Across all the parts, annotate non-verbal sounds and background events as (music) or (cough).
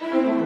Hello,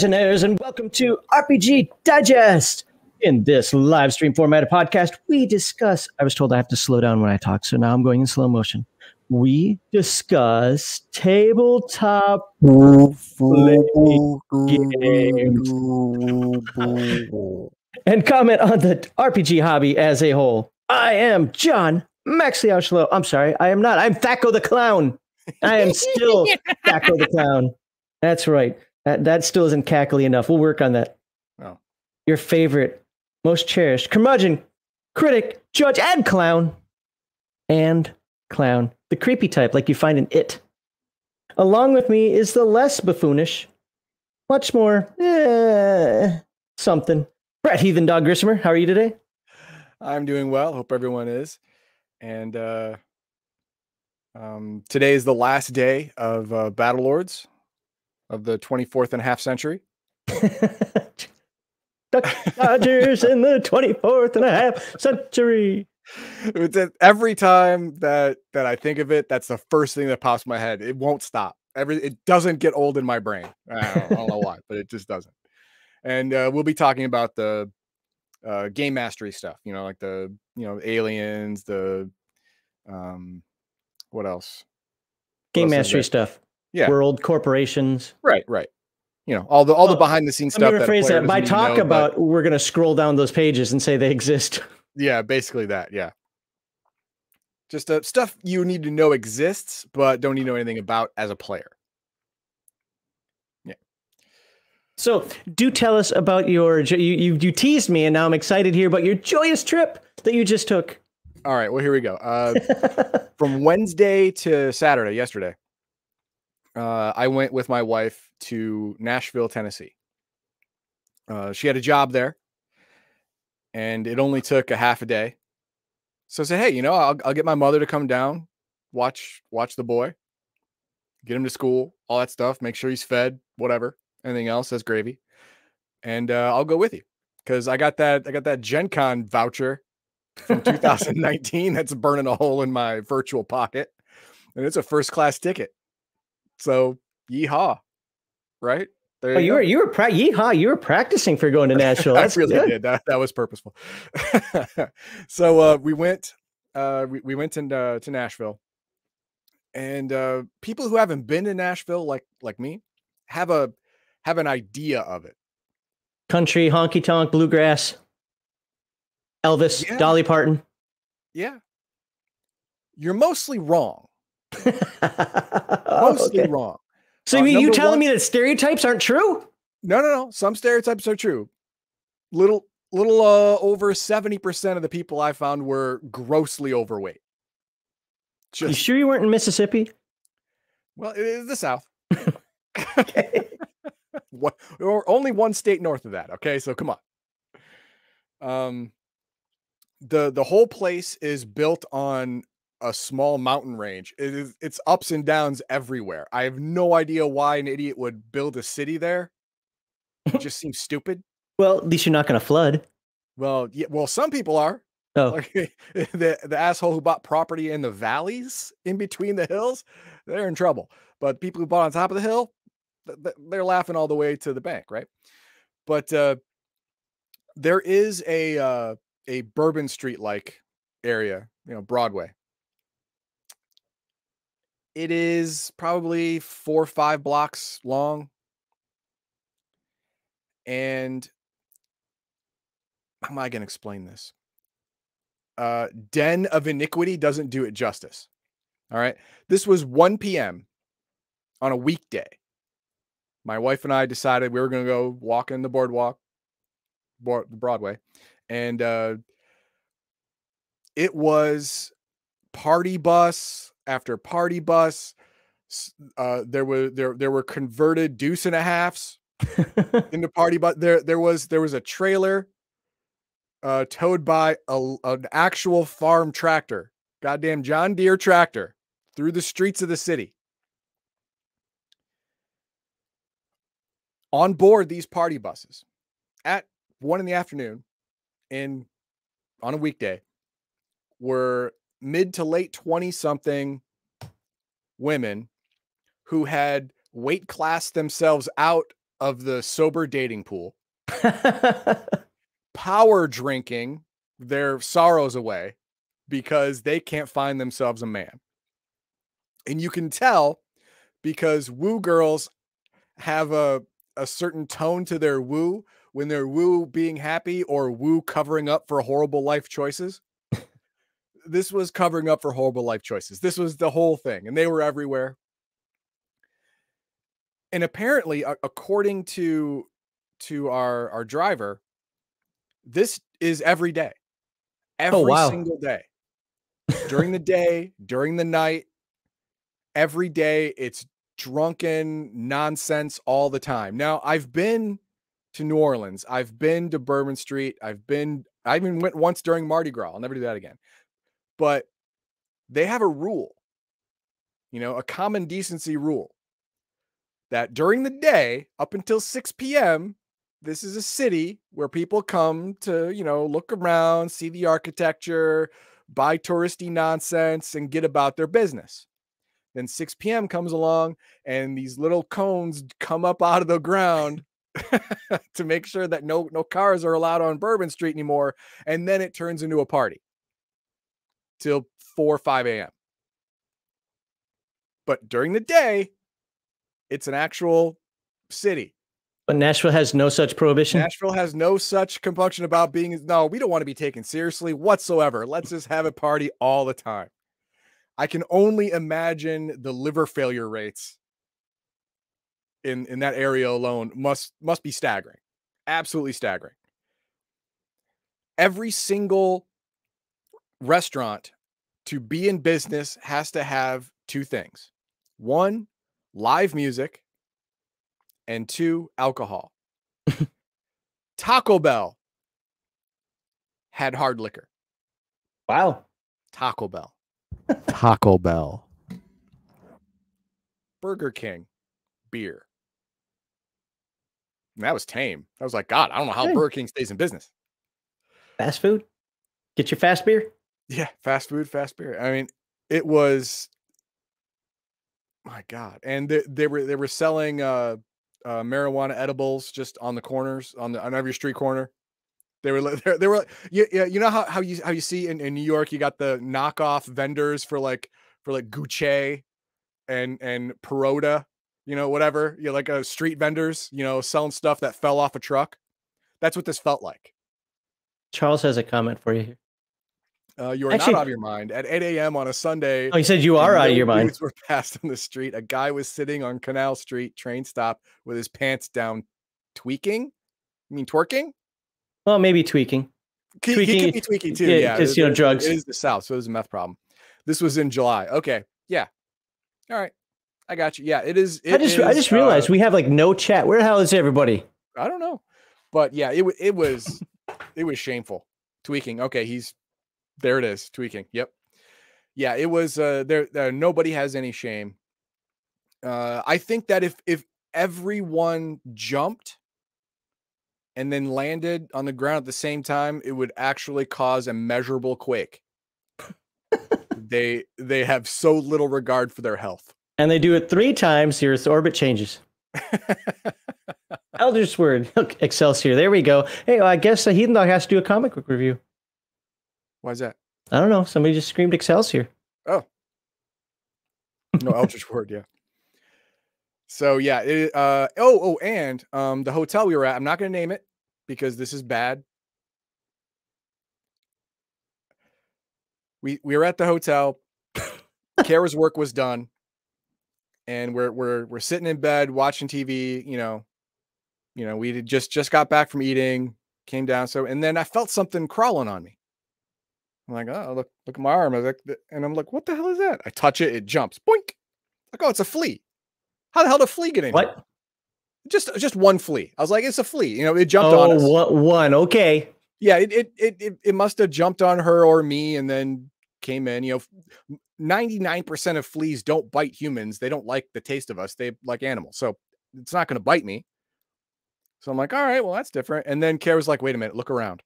Legionnaires, and welcome to RPG Digest. In this live stream format of podcast, we discuss. I was told I have to slow down when I talk, so now I'm going in slow motion. We discuss tabletop games and comment on the RPG hobby as a whole. I am John Maxley Aushlow. I'm sorry, I am not. I'm Thaco the Clown. I am still (laughs) Thaco the Clown. That's right. That that still isn't cackly enough. We'll work on that. Oh. Your favorite, most cherished curmudgeon, critic, judge, and clown, and clown, the creepy type like you find in It. Along with me is the less buffoonish, much more eh, something. Brett Heathen Dog Grissomer, how are you today? I'm doing well. Hope everyone is. And uh, um, today is the last day of uh, Battle Lords of the 24th and a half century. (laughs) Dodgers in the 24th and a half century. Every time that that I think of it, that's the first thing that pops in my head. It won't stop. Every it doesn't get old in my brain. I don't, I don't know why, but it just doesn't. And uh, we'll be talking about the uh, game mastery stuff. You know, like the you know aliens, the um, what else? Game else mastery stuff. Yeah. World corporations. Right, right. You know, all the all the behind the scenes stuff. Let me rephrase that. By talk know, but- about, we're going to scroll down those pages and say they exist. (laughs) Yeah, basically that. Yeah. Just uh, stuff you need to know exists, but don't need to know anything about as a player. Yeah. So, do tell us about your. You, you, you teased me, and now I'm excited here about your joyous trip that you just took. All right. Well, here we go. Uh, (laughs) from Wednesday to Saturday, yesterday, uh, I went with my wife to Nashville, Tennessee. Uh, she had a job there, and it only took a half a day. So I said, "Hey, you know, I'll, I'll get my mother to come down, watch watch the boy, get him to school, all that stuff. Make sure he's fed, whatever, anything else that's gravy, and uh, I'll go with you because I got that I got that Gen Con voucher from (laughs) 2019 that's burning a hole in my virtual pocket, and it's a first class ticket. So yeehaw, right? There Oh, you were you were pra- yeehaw, you were practicing for going to Nashville. (laughs) I That's really good. did. That, that was purposeful. (laughs) so uh, we went. Uh, we, we went into to Nashville, and uh, people who haven't been to Nashville, like like me, have a have an idea of it. Country, honky tonk, bluegrass, Elvis, Yeah. Dolly Parton. Yeah, you're mostly wrong. (laughs) Mostly okay. wrong. So Uh, you mean you telling one- me that stereotypes aren't true? No, no, no. Some stereotypes are true. Little little uh over 70% of the people I found were grossly overweight. You sure you weren't in Mississippi? well, it is the South. (laughs) Okay. (laughs) what or only one state north of that okay so come on um the the whole place is built on a small mountain range it is it's ups and downs everywhere i have no idea why an idiot would build a city there. It (laughs) just seems stupid. Well, at least you're not going to flood. well yeah well some people are. Oh, like (laughs) the the asshole who bought property in the valleys in between the hills they're in trouble but people who bought on top of the hill th- th- they're laughing all the way to the bank right? But uh there is a uh a bourbon street like area you know broadway It is probably four or five blocks long. And how am I going to explain this? Uh, Den of Iniquity doesn't do it justice. All right. This was 1 p.m. on a weekday. My wife and I decided we were going to go walk in the boardwalk, board, Broadway. And uh, it was party bus after party bus. Uh, there were there there were converted deuce and a halves (laughs) in the party bus. There there was there was a trailer uh, towed by a, an actual farm tractor, goddamn John Deere tractor, through the streets of the city. On board these party buses at one in the afternoon in on a weekday were mid to late 20 something women who had weight classed themselves out of the sober dating pool, (laughs) power drinking their sorrows away because they can't find themselves a man. And you can tell because woo girls have a, a certain tone to their woo when they're woo being happy or woo covering up for horrible life choices this was covering up for horrible life choices. This was the whole thing, and they were everywhere. And apparently, according to to our our driver, this is every day, oh, every oh, wow. single day, (laughs) during the day, during the night, every day. It's drunken nonsense all the time. Now, I've been to New Orleans. I've been to Bourbon Street. I've been. I even went once during Mardi Gras. I'll never do that again but they have a rule, you know, a common decency rule that during the day up until 6 p.m., this is a city where people come to, you know, look around, see the architecture, buy touristy nonsense, and get about their business. Then 6 p.m. comes along, and these little cones come up out of the ground (laughs) to make sure that no no cars are allowed on Bourbon Street anymore. And then it turns into a party till 4 or 5 a.m. But during the day, it's an actual city. But Nashville has no such prohibition. Nashville has no such compunction about being. No, we don't want to be taken seriously whatsoever. Let's just have a party all the time. I can only imagine the liver failure rates in in that area alone must must be staggering. Absolutely staggering. Every single restaurant to be in business has to have two things one, live music, and two, alcohol. (laughs) Taco Bell had hard liquor. Wow. Taco Bell. (laughs) Taco Bell. Burger King, beer. And that was tame. I was like, God, I don't know how Burger King stays in business. Fast food? Get your fast beer? Yeah, fast food, fast beer. I mean, it was my God. And they, they were they were selling uh, uh, marijuana edibles just on the corners on the on every street corner. They were (laughs) they, they were yeah, yeah you know how, how you how you see in, in New York you got the knockoff vendors for like for like Gucci and and Perota, you know, whatever. You know, like uh, street vendors, you know, selling stuff that fell off a truck. That's what this felt like. Charles has a comment for you here. Uh, you are Actually, not out of your mind. At 8 a.m. on a Sunday. Oh, you said you are out of your mind. were (laughs) passed on the street. A guy was sitting on Canal Street train stop with his pants down, tweaking. I mean twerking? Well, maybe tweaking. He, tweaking, he could be tweaking too. Yeah, because you know drugs. It is the South, so it is a meth problem. This was in July. Okay, yeah. All right, I got you. Yeah, it is. It I just is, I just realized uh, we have like no chat. Where the hell is everybody? I don't know, but yeah, it it was it was shameful. Tweaking. Okay, he's there it is, tweaking. Yep. Yeah, it was uh there, there nobody has any shame. Uh I think that if if everyone jumped and then landed on the ground at the same time, it would actually cause a measurable quake. they they have so little regard for their health. And they do it three times, your orbit changes. (laughs) Elder's word, (laughs) Excelsior. There we go. Hey, well, I guess a Heathen Dog has to do a comic book review. Why is that? I don't know. Somebody just screamed Excelsior. Oh. no Eldritch word, yeah. So yeah, it, uh, oh, oh, and um, the hotel we were at, I'm not going to name it because this is bad. We we were at the hotel. Kara's work was done, and we're we're we're sitting in bed watching TV. You know, you know, we just just got back from eating, came down. So, and then I felt something crawling on me. I'm like, oh, look, look at my arm. I was like, and I'm like, what the hell is that? I touch it, it jumps. Boink. Like, oh, it's a flea. How the hell did a flea get in? What? Here? Just just one flea. I was like, it's a flea. You know, it jumped oh, on us. One, one. Okay. Yeah, it, it it it it must have jumped on her or me and then came in. You know, 99% of fleas don't bite humans. They don't like the taste of us. They like animals. So it's not going to bite me. So I'm like, all right, well, that's different. And then Kara was like, wait a minute, look around.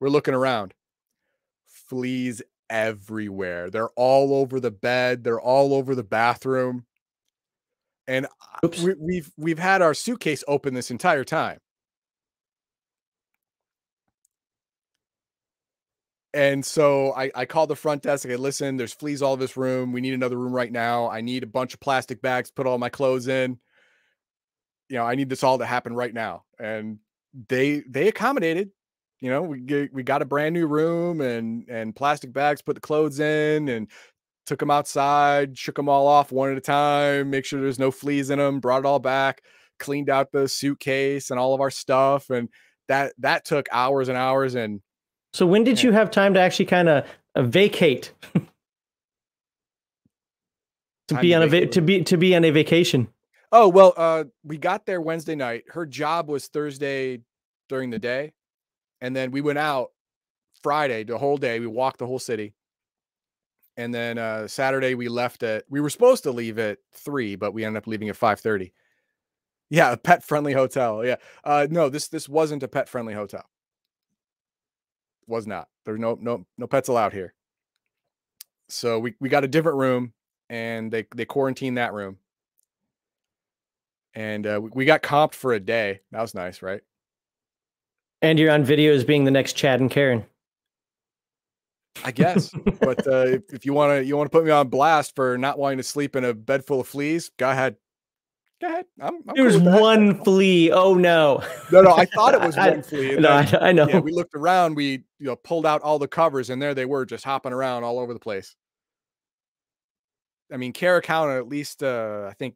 We're looking around. Fleas everywhere. They're all over the bed. They're all over the bathroom. And ah, we, we've we've had our suitcase open this entire time. And so I, I called the front desk. I said, listen, there's fleas all over this room. We need another room right now. I need a bunch of plastic bags, put all my clothes in. You know, I need this all to happen right now. And they they accommodated. You know, we get, we got a brand new room and and plastic bags, put the clothes in, and took them outside, shook them all off one at a time, make sure there's no fleas in them, brought it all back, cleaned out the suitcase and all of our stuff, and that that took hours and hours. And so, when did you have time to actually kind of uh, vacate? (laughs) to be on a to be to be on a vacation. Oh well, uh, we got there Wednesday night. Her job was Thursday during the day, and then we went out Friday the whole day. We walked the whole city, and then uh, Saturday we left at. We were supposed to leave at three, but we ended up leaving at five thirty. Yeah, a pet friendly hotel. Yeah, uh, no, this this wasn't a pet friendly hotel was not. There's no no no pets allowed here. So we we got a different room, and they they quarantined that room. And uh, we, we got comped for a day. That was nice, right? And you're on video as being the next Chad and Karen. I guess. (laughs) but uh, if, if you want to you want to put me on blast for not wanting to sleep in a bed full of fleas, go ahead. Go ahead. I'm, I'm There's cool one flea. Oh no. No, no. I thought it (laughs) was one flea. no, I, I, know. Yeah, we looked around. We you know pulled out all the covers, and there they were, just hopping around all over the place. I mean, Kara counted at least uh, I think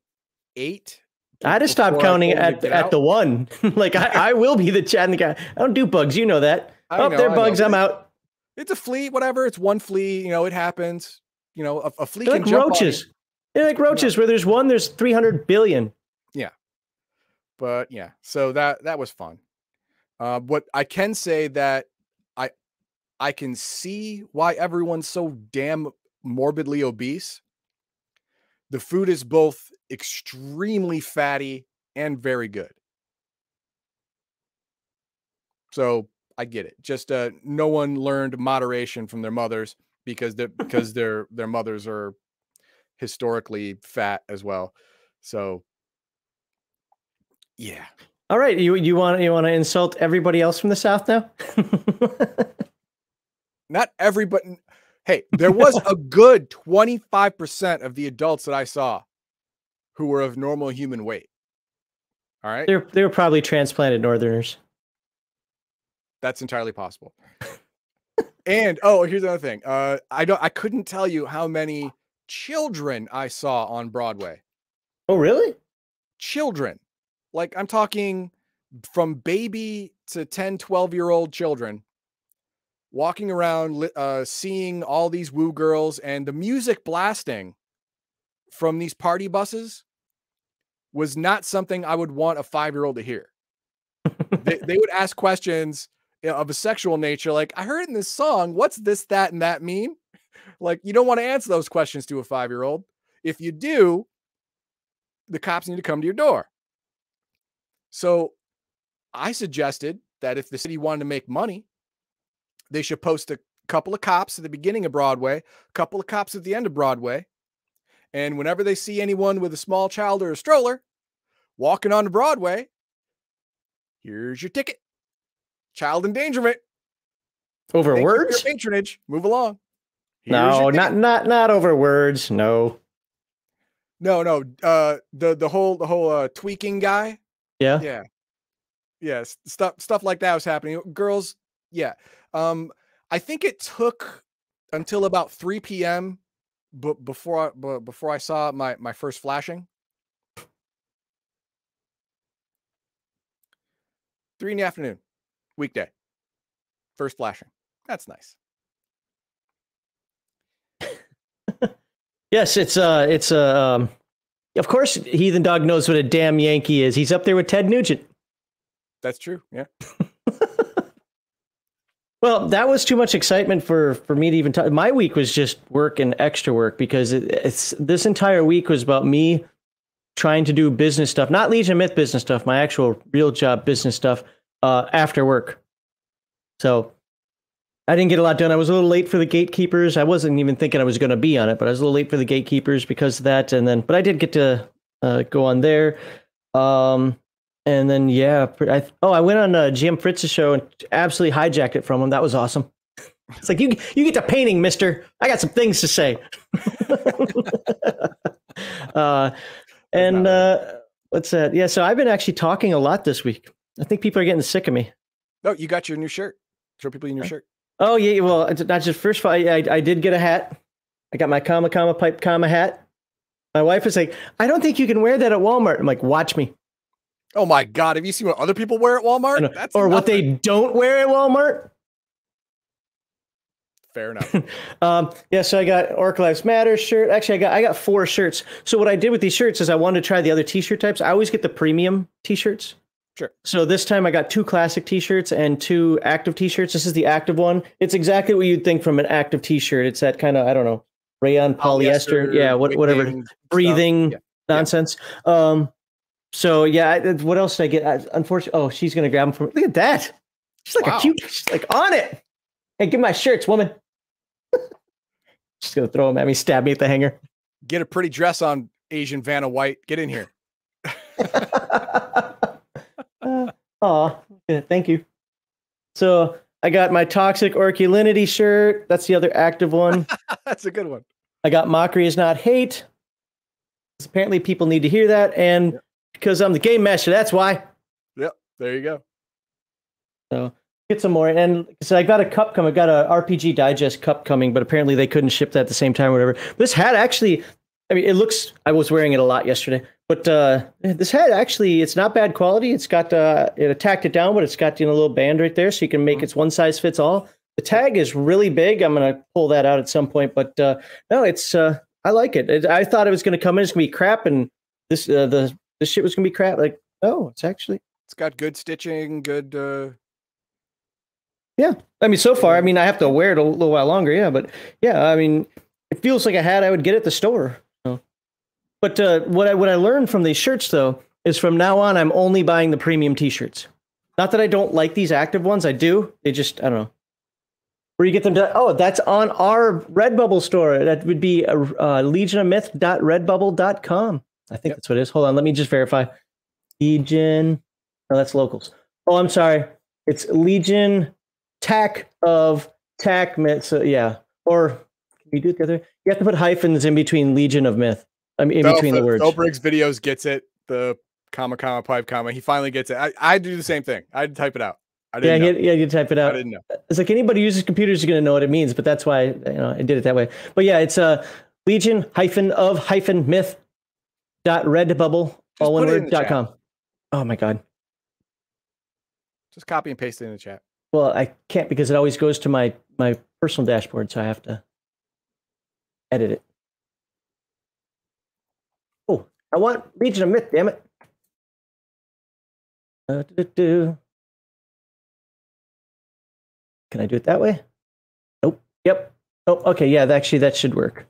eight. I had to stop counting at at the one. (laughs) like I, I will be the chat and the guy. I don't do bugs. You know that. I oh, know, they're bugs. I'm out. It's a flea. Whatever. It's one flea. You know, it happens. You know, a, a flea they're can like jump roaches. They're like roaches. Yeah. Where there's one, there's 300 billion Yeah, but yeah, so that that was fun. Uh, what I can say that I I can see why everyone's so damn morbidly obese. The food is both extremely fatty and very good. So I get it. Just uh, no one learned moderation from their mothers because they because (laughs) their their mothers are historically fat as well. So yeah. All right, you you want you want to insult everybody else from the South now? (laughs) Not everybody. Hey, there was a good twenty five percent of the adults that I saw who were of normal human weight. All right, they're they were probably transplanted Northerners. That's entirely possible. and oh, here's another thing. Uh, I don't. I couldn't tell you how many children I saw on Broadway. Oh, really? Children. Like I'm talking from baby to 10, 12 year old children walking around, uh, seeing all these woo girls and the music blasting from these party buses was not something I would want a five year old to hear. they, (laughs) they would ask questions of a sexual nature, like, I heard in this song, what's this, that, and that mean? Like, you don't want to answer those questions to a five year old. If you do, the cops need to come to your door. So I suggested that if the city wanted to make money, they should post a couple of cops at the beginning of Broadway, a couple of cops at the end of Broadway. And whenever they see anyone with a small child or a stroller walking onto Broadway, here's your ticket. Child endangerment. Over Thank words? patronage. Move along. Here's no, not not not over words. No. No, no. Uh, the the whole the whole uh, tweaking guy. Yeah. Yeah. Yeah. Stuff stuff like that was happening. Girls. Yeah. Um, I think it took until about 3 p.m. But before I, before I saw my my first flashing. Three in the afternoon, weekday. First flashing. That's nice. Yes, it's uh it's uh, um of course Heathen Dog knows what a damn Yankee is. He's up there with Ted Nugent. That's true. Yeah. Well, that was too much excitement for for me to even talk. My week was just work and extra work because it, it's this entire week was about me trying to do business stuff, not Legion Myth business stuff, my actual real job business stuff uh, after work. So I didn't get a lot done. I was a little late for the gatekeepers. I wasn't even thinking I was going to be on it, but I was a little late for the gatekeepers because of that. And then, but I did get to uh, go on there. Um, and then, yeah, I, oh, I went on uh, Jim Fritz's show and absolutely hijacked it from him. That was awesome. (laughs) It's like you you get to painting, Mister. I got some things to say. (laughs) uh, and uh, what's that? Yeah, so I've been actually talking a lot this week. I think people are getting sick of me. No, you got your new shirt. Show people your new shirt. Oh yeah, well, not just first of all, I, I did get a hat. I got my comma comma pipe comma hat. My wife was like, "I don't think you can wear that at Walmart." I'm like, "Watch me," Oh my god! Have you seen what other people wear at Walmart? That's or what they don't wear at Walmart. Fair enough. (laughs) Um, yeah, so I got Orc Lives Matter shirt. Actually, I got I got four shirts. So what I did with these shirts is I wanted to try the other T-shirt types. I always get the premium T-shirts. Sure. So this time I got two classic T-shirts and two active T-shirts. This is the active one. It's exactly what you'd think from an active T-shirt. It's that kind of I don't know rayon polyester. yeah, what, whatever breathing Yeah. nonsense. Um, so yeah, what else did I get? I, unfortunately, oh, she's gonna grab them from. Look at that. She's like Wow. a cute. She's like on it. Hey, give my shirts, woman. (laughs) she's gonna throw them at me, stab me at the hanger. Get a pretty dress on, Asian Vanna White. Get in here. (laughs) Oh, thank you. So I got my toxic orculinity shirt. That's the other active one. (laughs) That's a good one. I got mockery is not hate. Apparently, people need to hear that, and Yep. Because I'm the game master, that's why. Yep. There you go. So get some more. And so I got a cup coming. I got a RPG Digest cup coming, but apparently they couldn't ship that at the same time or whatever. This hat actually, I mean, it looks. I was wearing it a lot yesterday, but uh, this hat actually, it's not bad quality. It's got uh, it tacked it down, but it's got you know, a little band right there, so you can make Mhm. it's one size fits all. The tag is really big. I'm gonna pull that out at some point, but uh, no, it's. Uh, I like it. it. I thought it was gonna come in. It's gonna be crap, and this uh, the this shit was gonna be crap. Like, oh, it's actually It's got good stitching, good. uh Yeah, I mean, so far, I mean, I have to wear it a little while longer, yeah. But yeah, I mean, it feels like a hat I would get at the store. So. But uh, what I what I learned from these shirts though is from now on, I'm only buying the premium T-shirts. Not that I don't like these active ones, I do. They just I don't know. Where you get them to? Oh, that's on our Redbubble store. That would be uh, uh, legionofmyth.redbubble.com. I think Yep. that's what it is. Hold on, let me just verify. Legion. No, that's locals. Oh, I'm sorry. It's Legion Tack of Tack Myth. So yeah, or can you do it the other? You have to put hyphens in between Legion of Myth. I mean, in Phil- between the words. Phil Briggs videos gets it. The comma comma pipe comma. He finally gets it. I, I do the same thing. I type it out. I yeah, didn't know. get, yeah, you type it out. I didn't know. It's like anybody who uses computers is going to know what it means, but that's why you know I did it that way. But yeah, it's uh, Legion hyphen of hyphen myth dot redbubble all one in word dot com. Oh my god. Just copy and paste it in the chat. Well, I can't because it always goes to my my personal dashboard, so I have to edit it. Oh, I want Legion of Myth, damn it. Uh, do, do, do. Can I do it that way? Nope. Yep. Oh, okay. Yeah, actually, that should work.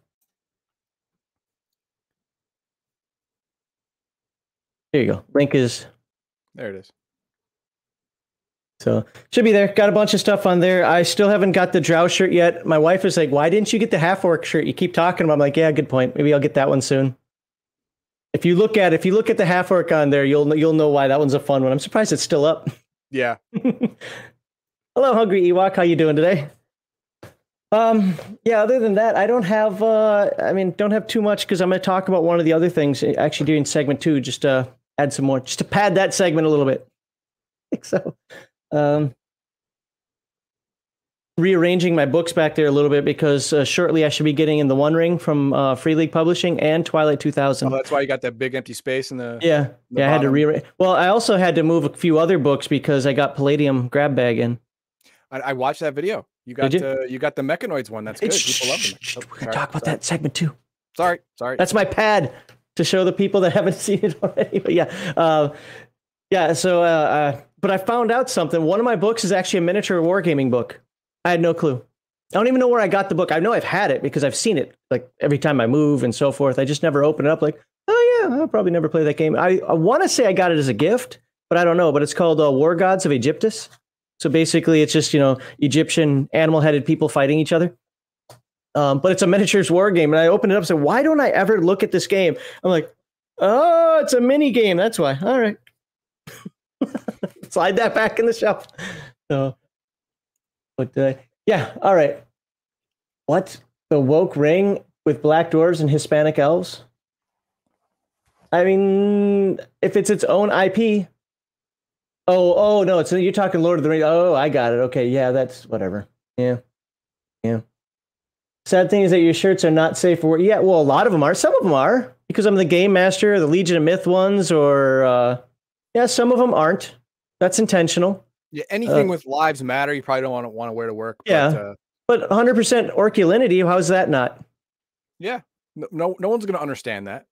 There you go. Link is There it is. so should be there. Got a bunch of stuff on there. I still haven't got the drow shirt yet. My wife is like, "Why didn't you get the half orc shirt?" You keep talking about. I'm like, "Yeah, good point. Maybe I'll get that one soon." If you look at if you look at the half orc on there, you'll you'll know why that one's a fun one. I'm surprised it's still up. (laughs) Yeah. (laughs) Hello, hungry Ewok. How you doing today? Um, yeah, other than that, I don't have, uh, I mean, don't have too much because I'm going to talk about one of the other things actually during segment two, just to add some more, just to pad that segment a little bit. I (laughs) think so, um, rearranging my books back there a little bit because uh, shortly I should be getting in the One Ring from uh, Free League Publishing and Twilight 2000. Oh, that's why you got that big empty space in the. yeah, the yeah, I had to bottom. rearrange. Well, I also had to move a few other books because I got Palladium grab bag in. I, I watched that video. You got you? the you got the mechanoids one. That's good. People love them. Oh, We're gonna talk about sorry. that segment too. Sorry, sorry. That's my pad to show the people that (laughs) haven't seen it already. But yeah, uh, yeah. So, uh, uh, but I found out something. One of my books is actually a miniature wargaming book. I had no clue. I don't even know where I got the book. I know I've had it because I've seen it like every time I move and so forth. I just never open it up. Like, oh yeah, I'll probably never play that game. I, I want to say I got it as a gift, but I don't know. But it's called uh, War Gods of Aegyptus. So basically, it's just you know Egyptian animal-headed people fighting each other. Um, but it's a miniatures war game, and I opened it up and said, "Why don't I ever look at this game?" I'm like, "Oh, it's a mini game. That's why." All right, (laughs) slide that back in the shelf. So, but uh, yeah, all right. What the woke ring with black dwarves and Hispanic elves? I mean, if it's its own IP. Oh, oh no! It's you're talking Lord of the Rings. Oh, I got it. Okay, yeah, that's whatever. Yeah, yeah. Sad thing is that your shirts are not safe for work. Yeah, well, a lot of them are. Some of them are because I'm the game master, the Legion of Myth ones, or uh, yeah, some of them aren't. That's intentional. Yeah, anything Uh, with lives matter. You probably don't want to want to wear to work. Yeah. But, uh, But 100% orculinity, how's that not? yeah. No, no, no one's gonna understand that.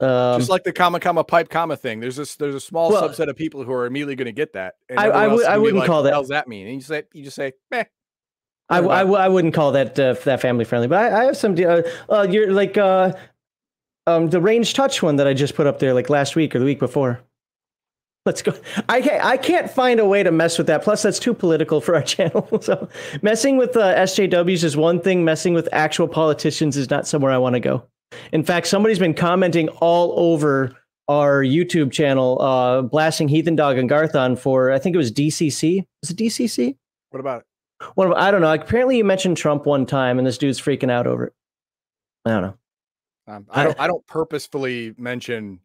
Um, Just like the comma comma pipe comma thing. There's this there's a small Well- subset of people who are immediately going to get that. And I- I everyone else would- is I wouldn't like, call "What that- the does that mean? And you say you just say, meh. I, I, I wouldn't call that uh, that family friendly, but I, I have some. Uh, uh, you're like uh, um, the range touch one that I just put up there like last week or the week before. Let's go. I can't, I can't find a way to mess with that. Plus, that's too political for our (laughs) channel. So, messing with uh, SJWs is one thing. Messing with actual politicians is not somewhere I want to go. In fact, somebody's been commenting all over our YouTube channel, uh, blasting Heathen Dog and Garthon for I think it was DCC. Was it DCC? What about it? One of, I don't know. Apparently, you mentioned Trump one time, and this dude's freaking out over it. I don't know. Um, I don't I don't purposefully mention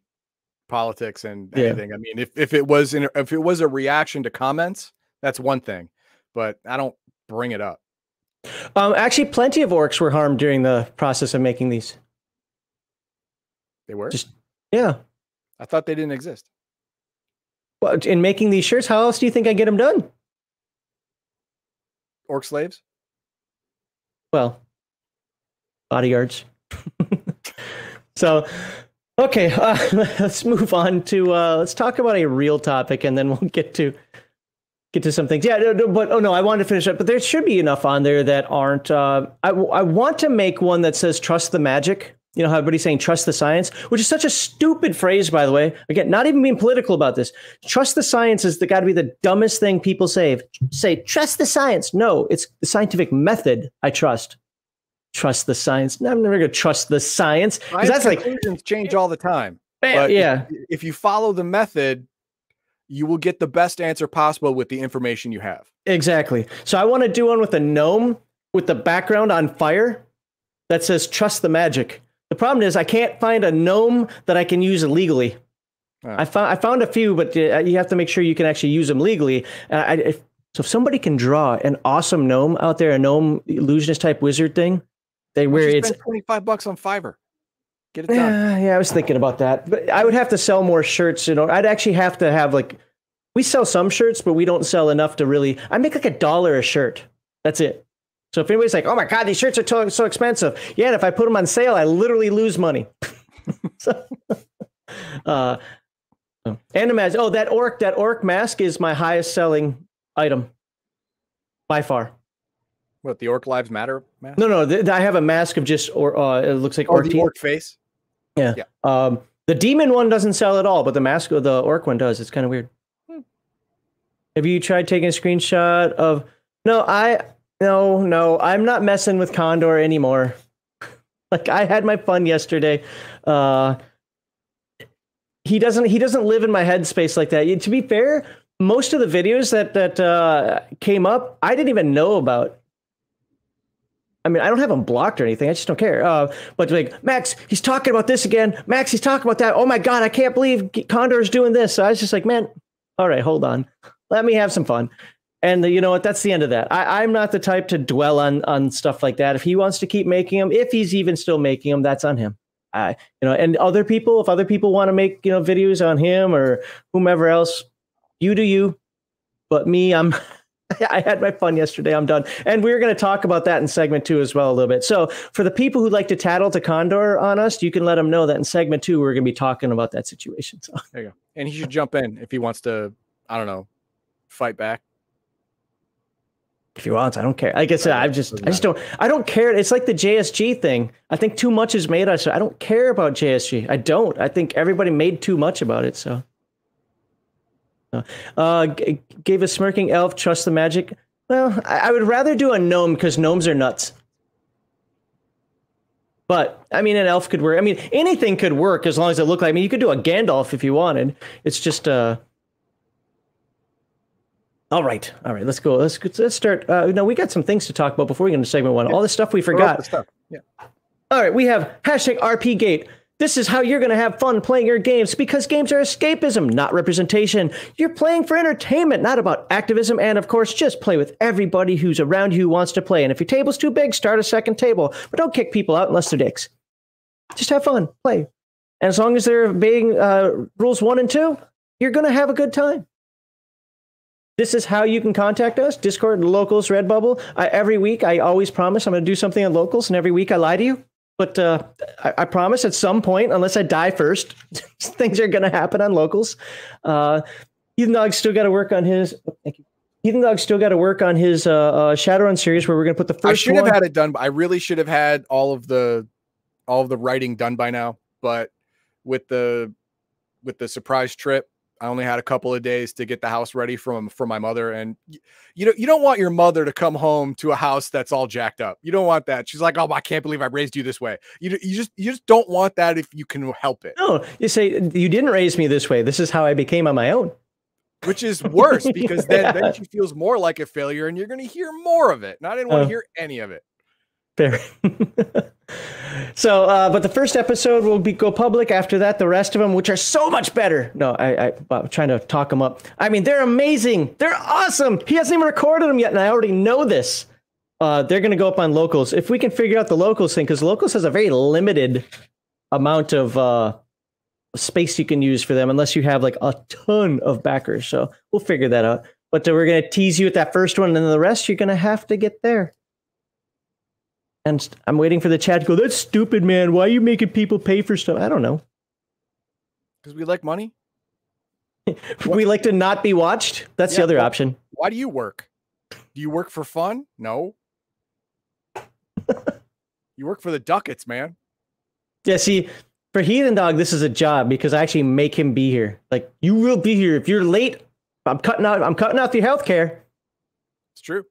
politics and Yeah. anything. I mean, if, if it was in, if it was a reaction to comments, that's one thing. But I don't bring it up. Um, actually, plenty of orcs were harmed during the process of making these. They were. Just yeah. I thought they didn't exist. Well, in making these shirts, how else do you think I get them done? Orc slaves. Well, bodyguards. (laughs) so, okay, uh, (laughs) let's move on to uh, let's talk about a real topic, and then we'll get to get to some things. Yeah, no, no, but oh no, I wanted to finish up, but there should be enough on there that aren't. Uh, I I want to make one that says "Trust the magic." You know how everybody's saying "Trust the science," which is such a stupid phrase, by the way. Again, not even being political about this. Trust the science is the got to be the dumbest thing people say. Say trust the science. No, it's the scientific method. I trust. Trust the science. No, I'm never gonna trust the science because that's like change all the time. But if- yeah. If, you follow the method, you will get the best answer possible with the information you have. Exactly. So I want to do one with a gnome with the background on fire that says "Trust the magic." The problem is I can't find a gnome that I can use legally. Oh. I found I found a few, but uh, you have to make sure you can actually use them legally. Uh, I, if, so if somebody can draw an awesome gnome out there, a gnome illusionist type wizard thing, they where don't it's 25 bucks on Fiverr. Get it (sighs) done. yeah, yeah, I was thinking about that, but I would have to sell more shirts. You know, I'd actually have to have like we sell some shirts, but we don't sell enough to really. I make like a dollar a shirt. That's it. So if anybody's like, "Oh my god, these shirts are so expensive," yeah, and if I put them on sale, I literally lose money. (laughs) so, uh, and imagine, oh, that orc, that orc mask is my highest selling item by far. What the Orc Lives Matter mask? No, no, th- I have a mask of just or uh, it looks like or orc. Orc face. Um, the demon one doesn't sell at all, but the mask of the orc one does. It's kind of weird. Hmm. Have you tried taking a screenshot of? No, I no no. I'm not messing with Condor anymore. (laughs) like I had my fun yesterday. Uh, he doesn't he doesn't live in my headspace like that. To be fair, most of the videos that that uh, came up, I didn't even know about. I mean, I don't have him blocked or anything. I just don't care. Uh, but like, Max, he's talking about this again. Max, he's talking about that. Oh my God, I can't believe Condor's doing this. So I was just like, man, all right, hold on. Let me have some fun. And you know what? That's the end of that. I, am not the type to dwell on on stuff like that. If he wants to keep making them, if he's even still making them, that's on him. I, you know, and other people, if other people want to make you know videos on him or whomever else, you do you. But me, I'm (laughs) I had my fun yesterday. I'm done. And we are going to talk about that in segment two as well a little bit. So for the people who like to tattle to Condor on us, you can let them know that in segment two, we're going to be talking about that situation. So there you go. And he should jump in if he wants to, I don't know, fight back. If he wants, I don't care. Like I said, I just, I just don't, I don't care. It's like the JSG thing. I think too much is made. I don't care about JSG. I don't. I think everybody made too much about it. So. Uh, g- gave a smirking elf trust the magic. Well, I, I would rather do a gnome because gnomes are nuts. But I mean, an elf could work. I mean, anything could work as long as it looked like. I mean, you could do a Gandalf if you wanted. It's just uh. All right, all right. Let's go. Let's let's start. Uh, no, we got some things to talk about before we get into segment one. Yeah. All the stuff we forgot. Stuff. Yeah. All right, we have hashtag RPGate. This is how you're going to have fun playing your games because games are escapism, not representation. You're playing for entertainment, not about activism. And of course, just play with everybody who's around you who wants to play. And if your table's too big, start a second table. But don't kick people out unless they're dicks. Just have fun, play. And as long as they're obeying uh, rules one and two, you're going to have a good time. This is how you can contact us Discord, Locals, Redbubble. I, every week, I always promise I'm going to do something on Locals, and every week I lie to you. But uh, I, I, promise at some point, unless I die first, (laughs) things are going to happen on locals. Uh, Heathen Dog still got to work on his. Oh, thank you. Heathen Dog still got to work on his uh, uh, Shadowrun series, where we're going to put the first. I should one. have had it done. I really should have had all of the, all of the writing done by now. But with the, with the surprise trip, I only had a couple of days to get the house ready from for my mother, and you know you don't want your mother to come home to a house that's all jacked up. You don't want that. She's like, "Oh, I can't believe I raised you this way." You you just you just don't want that if you can help it. No, you say you didn't raise me this way. This is how I became on my own. Which is worse because then yeah. then (laughs) she feels more like a failure, and you're going to hear more of it. And I didn't want to uh, hear any of it. Fair. (laughs) so, uh, but the first episode will be go public. After that, the rest of them, which are so much better. No, I, I, am trying to talk them up. I mean, they're amazing. They're awesome. He hasn't even recorded them yet, and I already know this. Uh, they're going to go up on locals if we can figure out the locals thing, because locals has a very limited amount of uh, space you can use for them, unless you have like a ton of backers. So we'll figure that out. But we're going to tease you with that first one, and then the rest you're going to have to get there. And I'm waiting for the chat to go, that's stupid, man. Why are you making people pay for stuff? I don't know. Because we like money. (laughs) we like to not be watched. That's yeah, the other option. Why do you work? Do you work for fun? No. (laughs) you work for the ducats, man. Yeah, see, for Heathen Dog, this is a job because I actually make him be here. Like, you will be here. If you're late, I'm cutting out I'm cutting out your health care. It's true.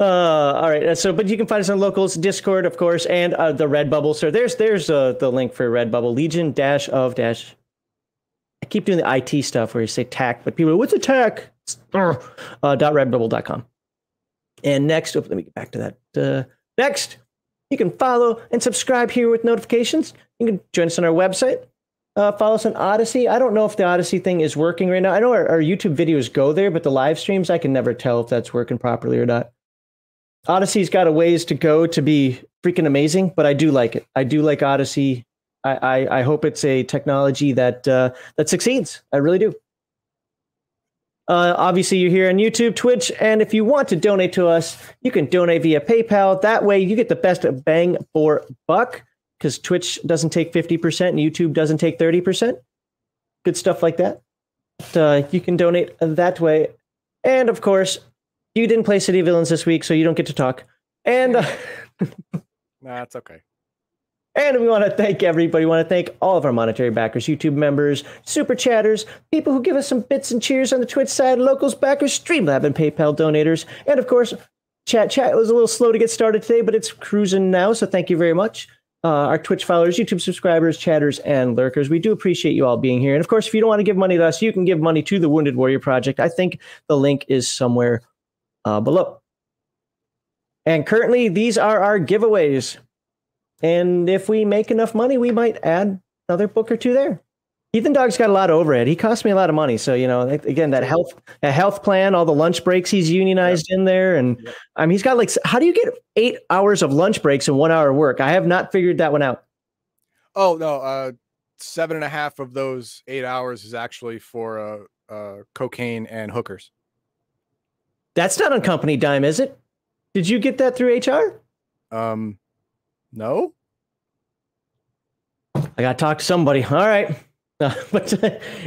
Uh, all right. So, but you can find us on locals Discord, of course, and uh, the Redbubble. So there's there's uh, the link for Redbubble Legion dash of dash. I keep doing the IT stuff where you say tack, but people, what's a tack? Uh, dot redbubble.com. And next, oh, let me get back to that. Uh, next, you can follow and subscribe here with notifications. You can join us on our website. Uh, follow us on Odysee. I don't know if the Odysee thing is working right now. I know our, our YouTube videos go there, but the live streams, I can never tell if that's working properly or not. Odysee's got a ways to go to be freaking amazing, but I do like it. I do like Odysee. I, I, I hope it's a technology that uh, that succeeds. I really do. Uh, obviously, you're here on YouTube, Twitch, and if you want to donate to us, you can donate via PayPal. That way, you get the best bang for buck because Twitch doesn't take 50% and YouTube doesn't take 30%. Good stuff like that. Uh, you can donate that way. And of course, you didn't play City Villains this week, so you don't get to talk. And uh, (laughs) nah, it's okay. And we want to thank everybody. We want to thank all of our monetary backers, YouTube members, super chatters, people who give us some bits and cheers on the Twitch side, locals backers, Streamlab and PayPal donators, and of course, chat. Chat was a little slow to get started today, but it's cruising now. So thank you very much. Uh, our Twitch followers, YouTube subscribers, chatters, and lurkers. We do appreciate you all being here. And of course, if you don't want to give money to us, you can give money to the Wounded Warrior Project. I think the link is somewhere uh, below. And currently, these are our giveaways. And if we make enough money, we might add another book or two there. Ethan Dog's got a lot of overhead. He cost me a lot of money. So, you know, again, that health, a health plan, all the lunch breaks he's unionized in there. And. I mean, he's got like, how do you get eight hours of lunch breaks and one hour work? I have not figured that one out. Oh, no. Uh, seven and a half of those eight hours is actually for uh, uh, cocaine and hookers. That's not on company dime, is it? Did you get that through HR? Um, no. I got to talk to somebody. All right. Uh, (laughs) but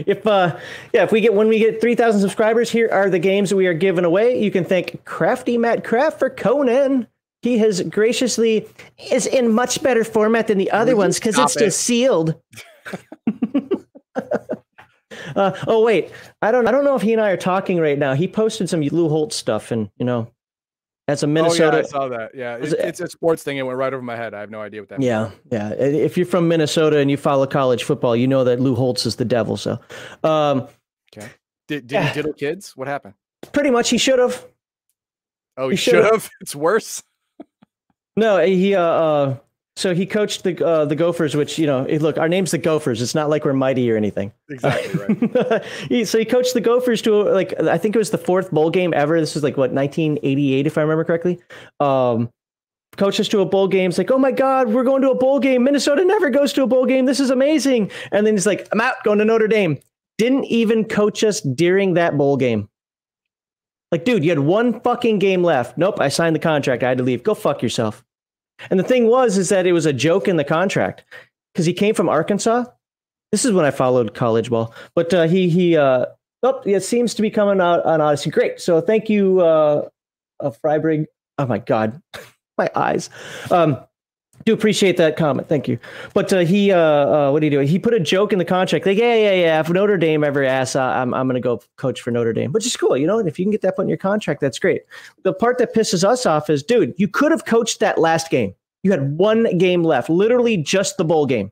if uh, yeah, if we get when we get three thousand subscribers, here are the games we are giving away. You can thank Crafty Matt Craft for Conan. He has graciously is in much better format than the other ones because it's just sealed. (laughs) uh, oh wait, I don't I don't know if he and I are talking right now. He posted some Lou Holtz stuff, and you know, as a Minnesota. Oh, yeah, I saw that. Yeah, it, it's a sports thing. It went right over my head. I have no idea what that. Yeah, means. yeah. If you're from Minnesota and you follow college football, you know that Lou Holtz is the devil. So, um, okay. Did did he diddle kids? What happened? Pretty much, he should have. Oh, he, he should have. (laughs) It's worse. no, he uh, uh so he coached the uh, the Gophers, which you know, look, our name's the Gophers. It's not like we're mighty or anything. Exactly right. (laughs) he, so he coached the Gophers to like I think it was the fourth bowl game ever. This was like what 1988, if I remember correctly. Um, coached us to a bowl game. It's like, oh my god, we're going to a bowl game. Minnesota never goes to a bowl game. This is amazing. And then he's like, I'm out, going to Notre Dame. Didn't even coach us during that bowl game. Like, dude, you had one fucking game left. Nope, I signed the contract. I had to leave. Go fuck yourself. And the thing was, is that it was a joke in the contract because he came from Arkansas. This is when I followed college ball, but uh, he he uh, oh, it seems to be coming out on Odysee. Great. So thank you, uh, uh Freiberg. Oh my God, (laughs) my eyes. Um, do appreciate that comment. Thank you. But uh, he, uh, uh, what did he do? He put a joke in the contract. Like, yeah, yeah, yeah. If Notre Dame ever asks, I'm, I'm going to go coach for Notre Dame, which is cool. You know, And if you can get that put in your contract, that's great. The part that pisses us off is, dude, you could have coached that last game. You had one game left, literally just the bowl game.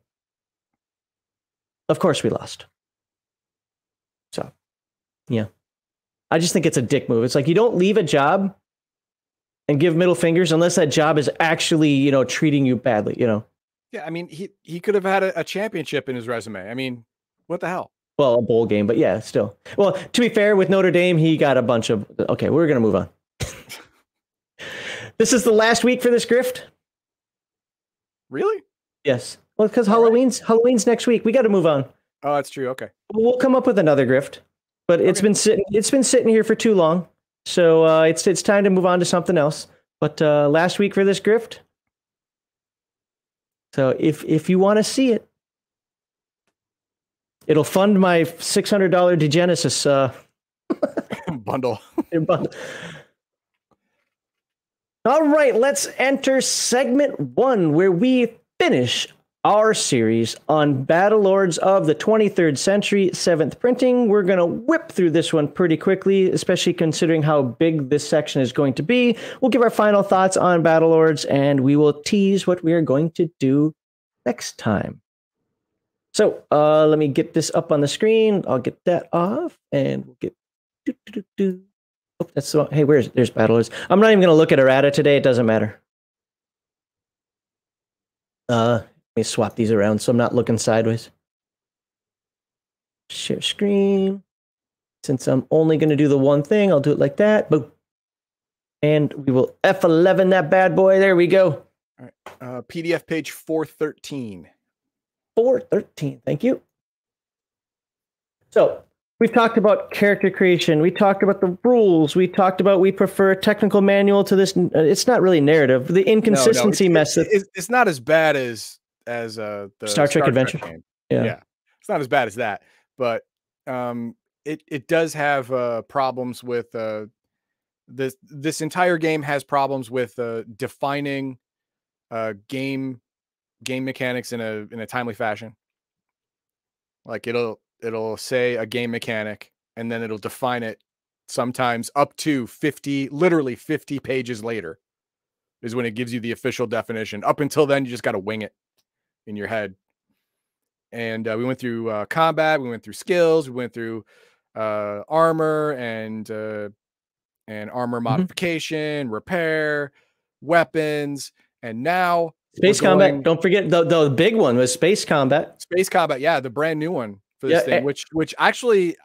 Of course, we lost. So, yeah. I just think it's a dick move. It's like you don't leave a job and give middle fingers unless that job is actually, you know, treating you badly, you know. Yeah, I mean, he he could have had a, a championship in his resume. I mean, what the hell? Well, a bowl game, but yeah, still. Well, to be fair, with Notre Dame, he got a bunch of. Okay, we're gonna move on. (laughs) this is the last week for this grift. Really? Yes. Well, because Halloween's right. Halloween's next week. We got to move on. Oh, that's true. Okay. We'll come up with another grift, but it's been sitting. It's been sitting here for too long. So uh, it's it's time to move on to something else. But uh, last week for this grift. So if if you want to see it, it'll fund my six hundred dollar Degenesis uh, (laughs) bundle. (laughs) bundle. All right, let's enter segment one where we finish our series on Battle Lords of the 23rd Century, 7th Printing. We're going to whip through this one pretty quickly, especially considering how big this section is going to be. We'll give our final thoughts on Battle Lords and we will tease what we are going to do next time. So uh, let me get this up on the screen. I'll get that off and we'll get. Oh, that's the, hey, where's there's Battle Lords? I'm not even going to look at errata today. It doesn't matter. Uh, me swap these around so I'm not looking sideways. Share screen. Since I'm only going to do the one thing, I'll do it like that. Boom. And we will F11 that bad boy. There we go. All right. Uh, PDF page 413. 413. Thank you. So we've talked about character creation. We talked about the rules. We talked about we prefer a technical manual to this. Uh, it's not really narrative. The inconsistency no, no. It's, mess. It's, it's, not as bad as as uh the Star Trek Star Adventure. Trek game. Yeah. yeah, it's not as bad as that, but um, it it does have uh problems with uh this this entire game has problems with uh defining uh game game mechanics in a in a timely fashion. Like it'll it'll say a game mechanic and then it'll define it sometimes up to 50 literally 50 pages later is when it gives you the official definition. Up until then you just got to wing it in your head. And uh, we went through uh, combat, we went through skills, we went through uh, armor and uh, and armor Mhm. modification, repair, weapons, and now Space we're combat. Don't forget the, the big one was space combat. space combat. Yeah, the brand new one for this Yeah, thing, eh which which actually,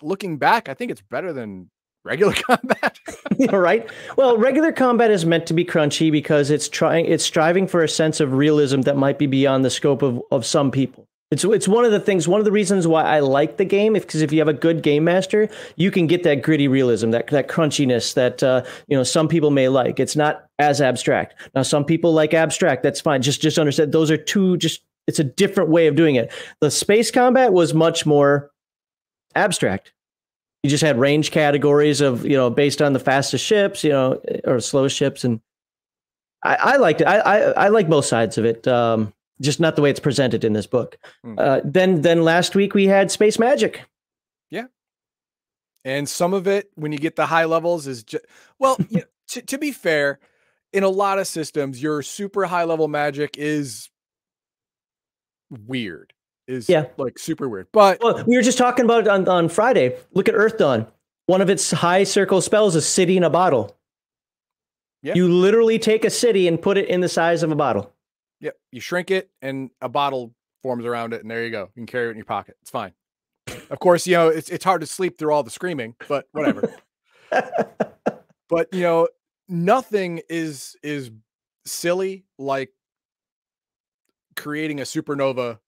looking back, I think it's better than regular (laughs) combat. (laughs) right? Well, regular combat is meant to be crunchy because it's trying it's striving for a sense of realism that might be beyond the scope of, of some people. It's it's one of the things, one of the reasons why I like the game, because if you have a good game master, you can get that gritty realism, that that crunchiness that uh, you know some people may like. It's not as abstract. Now, some people like abstract. That's fine. Just just understand those are two. Just it's a different way of doing it. The space combat was much more abstract you just had range categories of you know based on the fastest ships you know or slowest ships and i, I liked it I, I i like both sides of it um just not the way it's presented in this book Hmm. uh, then then last week we had space magic yeah and some of it, when you get the high levels, is just well. (laughs) you know, to, to be fair, in a lot of systems, your super high level magic is weird. Is Yeah. like super weird. But well we were just talking about it on, on friday look at earth dawn one of its high circle spells is city in a bottle Yeah. you literally take a city and put it in the size of a bottle Yep. You shrink it and a bottle forms around it, and there you go. You can carry it in your pocket. It's fine. Of course, you know, it's it's hard to sleep through all the screaming, but whatever. (laughs) but you know, nothing is is silly like creating a supernova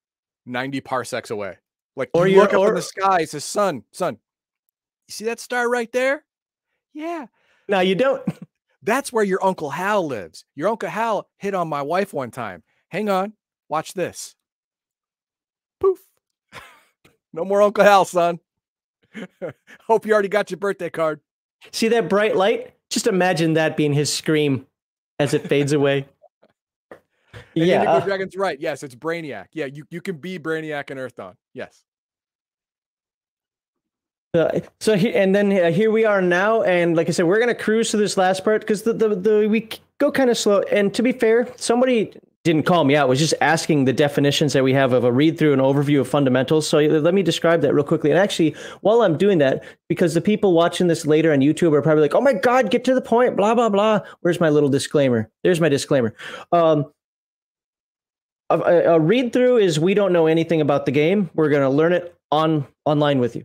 90 parsecs away. Like Or you look up in the sky, it says sun, sun. You see that star right there? Yeah. now you don't That's where your Uncle Hal lives. Your Uncle Hal hit on my wife one time. Hang on, watch this. Poof. no more Uncle Hal, son. (laughs) Hope you already got your birthday card. see that bright light just imagine that being his scream as it fades away yeah Indigo Dragon's right. Yes, it's Brainiac. Yeah, you, you can be Brainiac and Earth Dawn. Yes. Uh, so he, and then uh, here we are now, and like I said, we're gonna cruise to this last part because the, the the we go kind of slow. And to be fair, somebody didn't call me out; was just asking the definitions that we have of a read through and overview of fundamentals. So let me describe that real quickly. And actually, while I'm doing that, because the people watching this later on YouTube are probably like, "Oh my God, get to the point!" Blah blah blah. Where's my little disclaimer? There's my disclaimer. Um, a, a- read through is we don't know anything about the game. We're gonna learn it on online with you.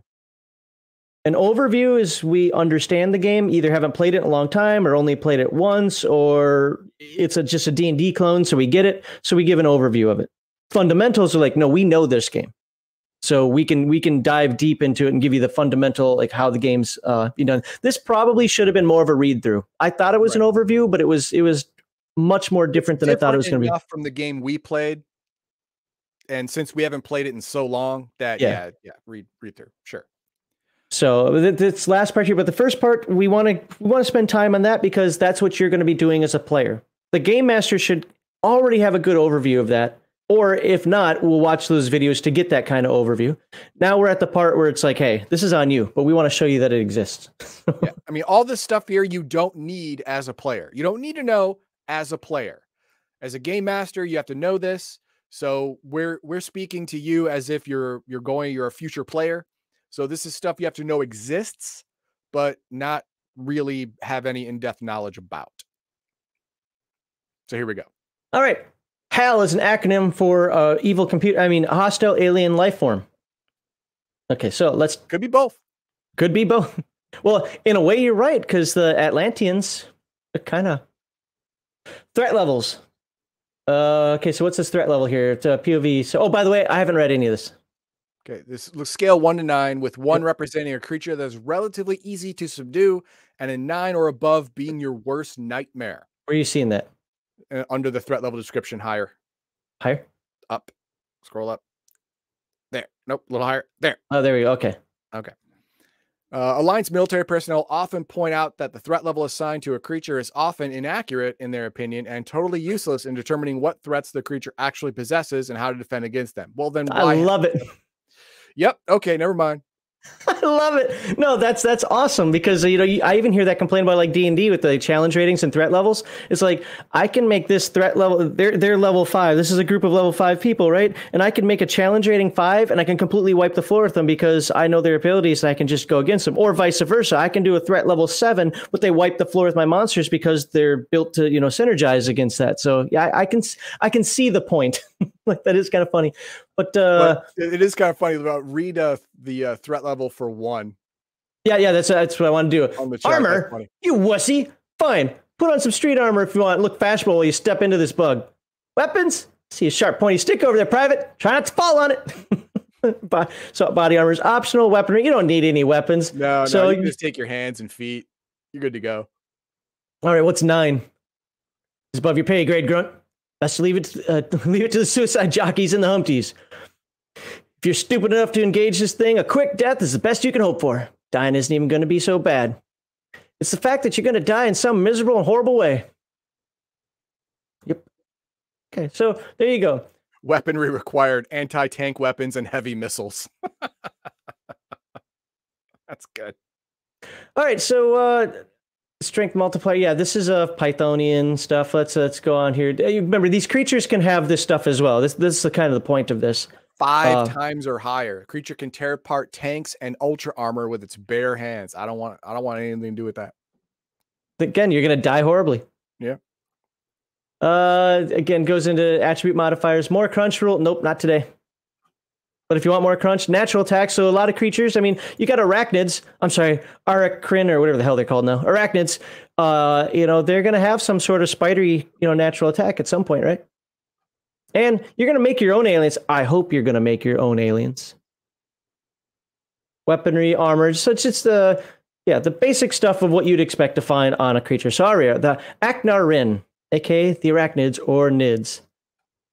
An overview is we understand the game, either haven't played it in a long time or only played it once, or it's a, just a D&D clone, so we get it, so we give an overview of it. Fundamentals are like, no, we know this game. So we can we can dive deep into it and give you the fundamental like how the game's uh you know this probably should have been more of a read through. I thought it was an overview, but it was it was much more different than I thought it was going to be. from the game we played. And since we haven't played it in so long, that Yeah. yeah, yeah, read read through. Sure. So this last part here, but the first part we want to we want to spend time on that because that's what you're going to be doing as a player. The game master should already have a good overview of that, or if not, we'll watch those videos to get that kind of overview. Now we're at the part where it's like, hey, this is on you, but we want to show you that it exists. yeah. I mean, all this stuff here you don't need as a player. You don't need to know as a player. As a game master, you have to know this. So we're we're speaking to you as if you're you're going, you're a future player. So this is stuff you have to know exists, but not really have any in-depth knowledge about. So here we go. All right, HAL is an acronym for uh, evil computer. I mean, hostile alien life form. Okay, so let's Could be both. Could be both. (laughs) Well, in a way, you're right because the Atlanteans kind of threat levels. Uh, okay, so what's this threat level here? It's uh, POV. So, oh, by the way, I haven't read any of this. Okay, this looks scale one to nine, with one representing a creature that's relatively easy to subdue, and a nine or above being your worst nightmare. Where are you seeing that? Uh, under the threat level description, higher, Higher? up, scroll up. There, nope, a little higher. There. Oh, there we go. Okay. Okay. Uh, Alliance military personnel often point out that the threat level assigned to a creature is often inaccurate in their opinion and totally useless in determining what threats the creature actually possesses and how to defend against them. Well, then I love it. (laughs) yep. Okay. Never mind. (laughs) I love it. No, that's that's awesome because you know I even hear that complaint about like D and D with the challenge ratings and threat levels. It's like I can make this threat level. They're they're level five. This is a group of level five people, right? And I can make a challenge rating five, and I can completely wipe the floor with them because I know their abilities and I can just go against them. Or vice versa, I can do a threat level seven, but they wipe the floor with my monsters because they're built to you know synergize against that. So yeah, I, I can I can see the point. (laughs) like (laughs) that is kind of funny. But, uh, but it is kind of funny about read uh, the uh, threat level for one. Yeah, yeah, that's that's what I want to do. Armor, you wussy. Fine, put on some street armor if you want. Look fashionable while you step into this bug. Weapons, see a sharp pointy stick over there, private. Try not to fall on it. (laughs) so body armor is optional. Weaponry, you don't need any weapons. No, so no, you can just take your hands and feet. You're good to go. All right, what's nine? It's above your pay grade, grunt. Best to leave it, to, uh, (laughs) leave it to the suicide jockeys and the Humpties. If you're stupid enough to engage this thing, a quick death is the best you can hope for. Dying isn't even going to be so bad. It's the fact that you're going to die in some miserable and horrible way. Yep. Okay, so there you go. Weaponry required anti tank weapons and heavy missiles. (laughs) That's good. All right, so uh, strength multiplier. Yeah, this is a Pythonian stuff. Let's let's go on here. Remember, these creatures can have this stuff as well. This this is the kind of the point of this. Five uh, times or higher. A creature can tear apart tanks and ultra armor with its bare hands. I don't want I don't want anything to do with that. Again, you're gonna die horribly. Yeah. Uh again goes into attribute modifiers. More crunch rule. Nope, not today. But if you want more crunch, natural attack. So a lot of creatures. I mean, you got arachnids. I'm sorry, aracrin or whatever the hell they're called now. Arachnids. Uh, you know, they're gonna have some sort of spidery, you know, natural attack at some point, right? And you're gonna make your own aliens. I hope you're gonna make your own aliens. Weaponry, armor. So it's just the yeah, the basic stuff of what you'd expect to find on a creature. Sorry, the Acnarin, aka the arachnids or nids.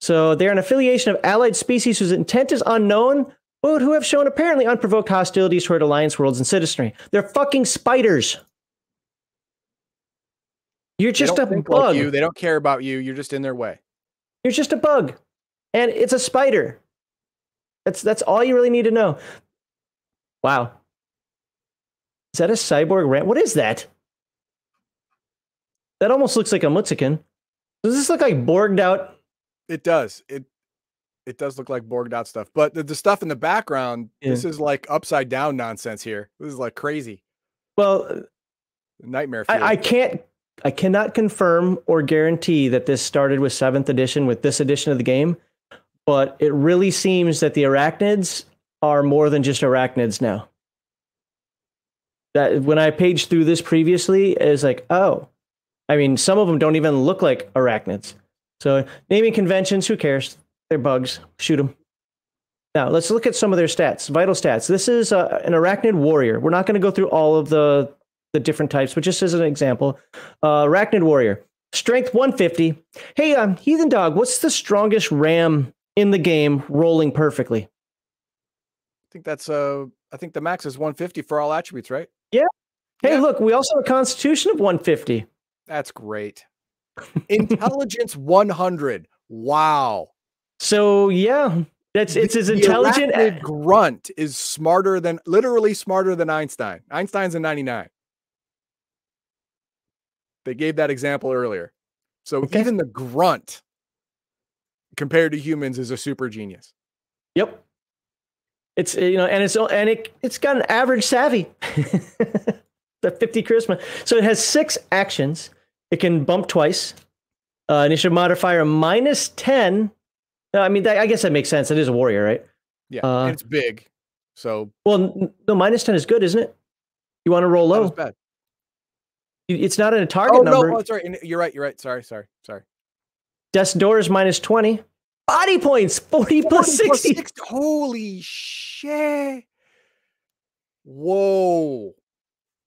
So they're an affiliation of allied species whose intent is unknown, but who have shown apparently unprovoked hostilities toward alliance worlds and citizenry. They're fucking spiders. You're just a bug. Like you. They don't care about you. You're just in their way. You're just a bug, and it's a spider. That's that's all you really need to know. Wow. Is that a cyborg rant? What is that? That almost looks like a Mutzachan. Does this look like borged out it does. It it does look like borged out stuff, but the, the stuff in the background, yeah. this is like upside down nonsense here. This is like crazy. Well, uh, nightmare. I, I, can't. I cannot confirm or guarantee that this started with seventh edition with this edition of the game, but it really seems that the arachnids are more than just arachnids now. That when I paged through this previously, is like, oh, I mean, some of them don't even look like arachnids. So naming conventions, who cares? They're bugs. Shoot them. Now let's look at some of their stats, vital stats. This is uh, an arachnid warrior. We're not going to go through all of the the different types, but just as an example, uh, arachnid warrior, strength 150. Hey, um, heathen dog, what's the strongest ram in the game rolling perfectly? I think that's uh, I think the max is 150 for all attributes, right? Yeah. Hey, yeah. look, we also have a constitution of 150. That's great. Intelligence 100. Wow. So yeah, that's it's as intelligent. The grunt is smarter than literally smarter than Einstein. Einstein's a 99. They gave that example earlier. So okay. even the grunt compared to humans is a super genius. Yep. It's you know, and it's and it it's got an average savvy. (laughs) the 50 charisma. So it has six actions. It can bump twice. Uh, initiative modifier minus 10. Uh, I mean, that, I guess that makes sense. It is a warrior, right? Yeah, uh, it's big. So well, no, minus 10 is good, isn't it? You want to roll low. bad. It's not in a target oh, number. No, oh, sorry. You're right. You're right. Sorry. Sorry. Sorry. Death door is minus 20. Body points 40, 40 plus 60. Plus 60. Holy shit. Whoa.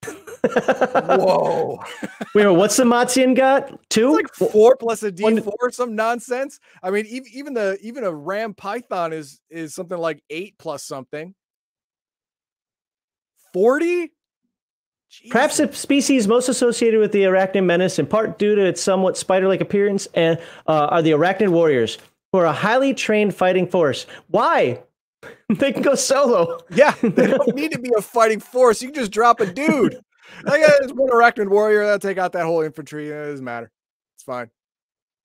Whoa. (laughs) Wait, what's the Mazian got? Two? It's like four plus a D One... four, some nonsense. I mean, even, even the even a Ram Python is is something like eight plus something. 40? Perhaps the species most associated with the arachnid menace, in part due to its somewhat spider-like appearance, and uh, are the arachnid warriors, who are a highly trained fighting force. Why? (laughs) they can go solo. Yeah, (laughs) they don't need to be a fighting force. You can just drop a dude. I got just one arachnid warrior that'll take out that whole infantry. It doesn't matter. It's fine.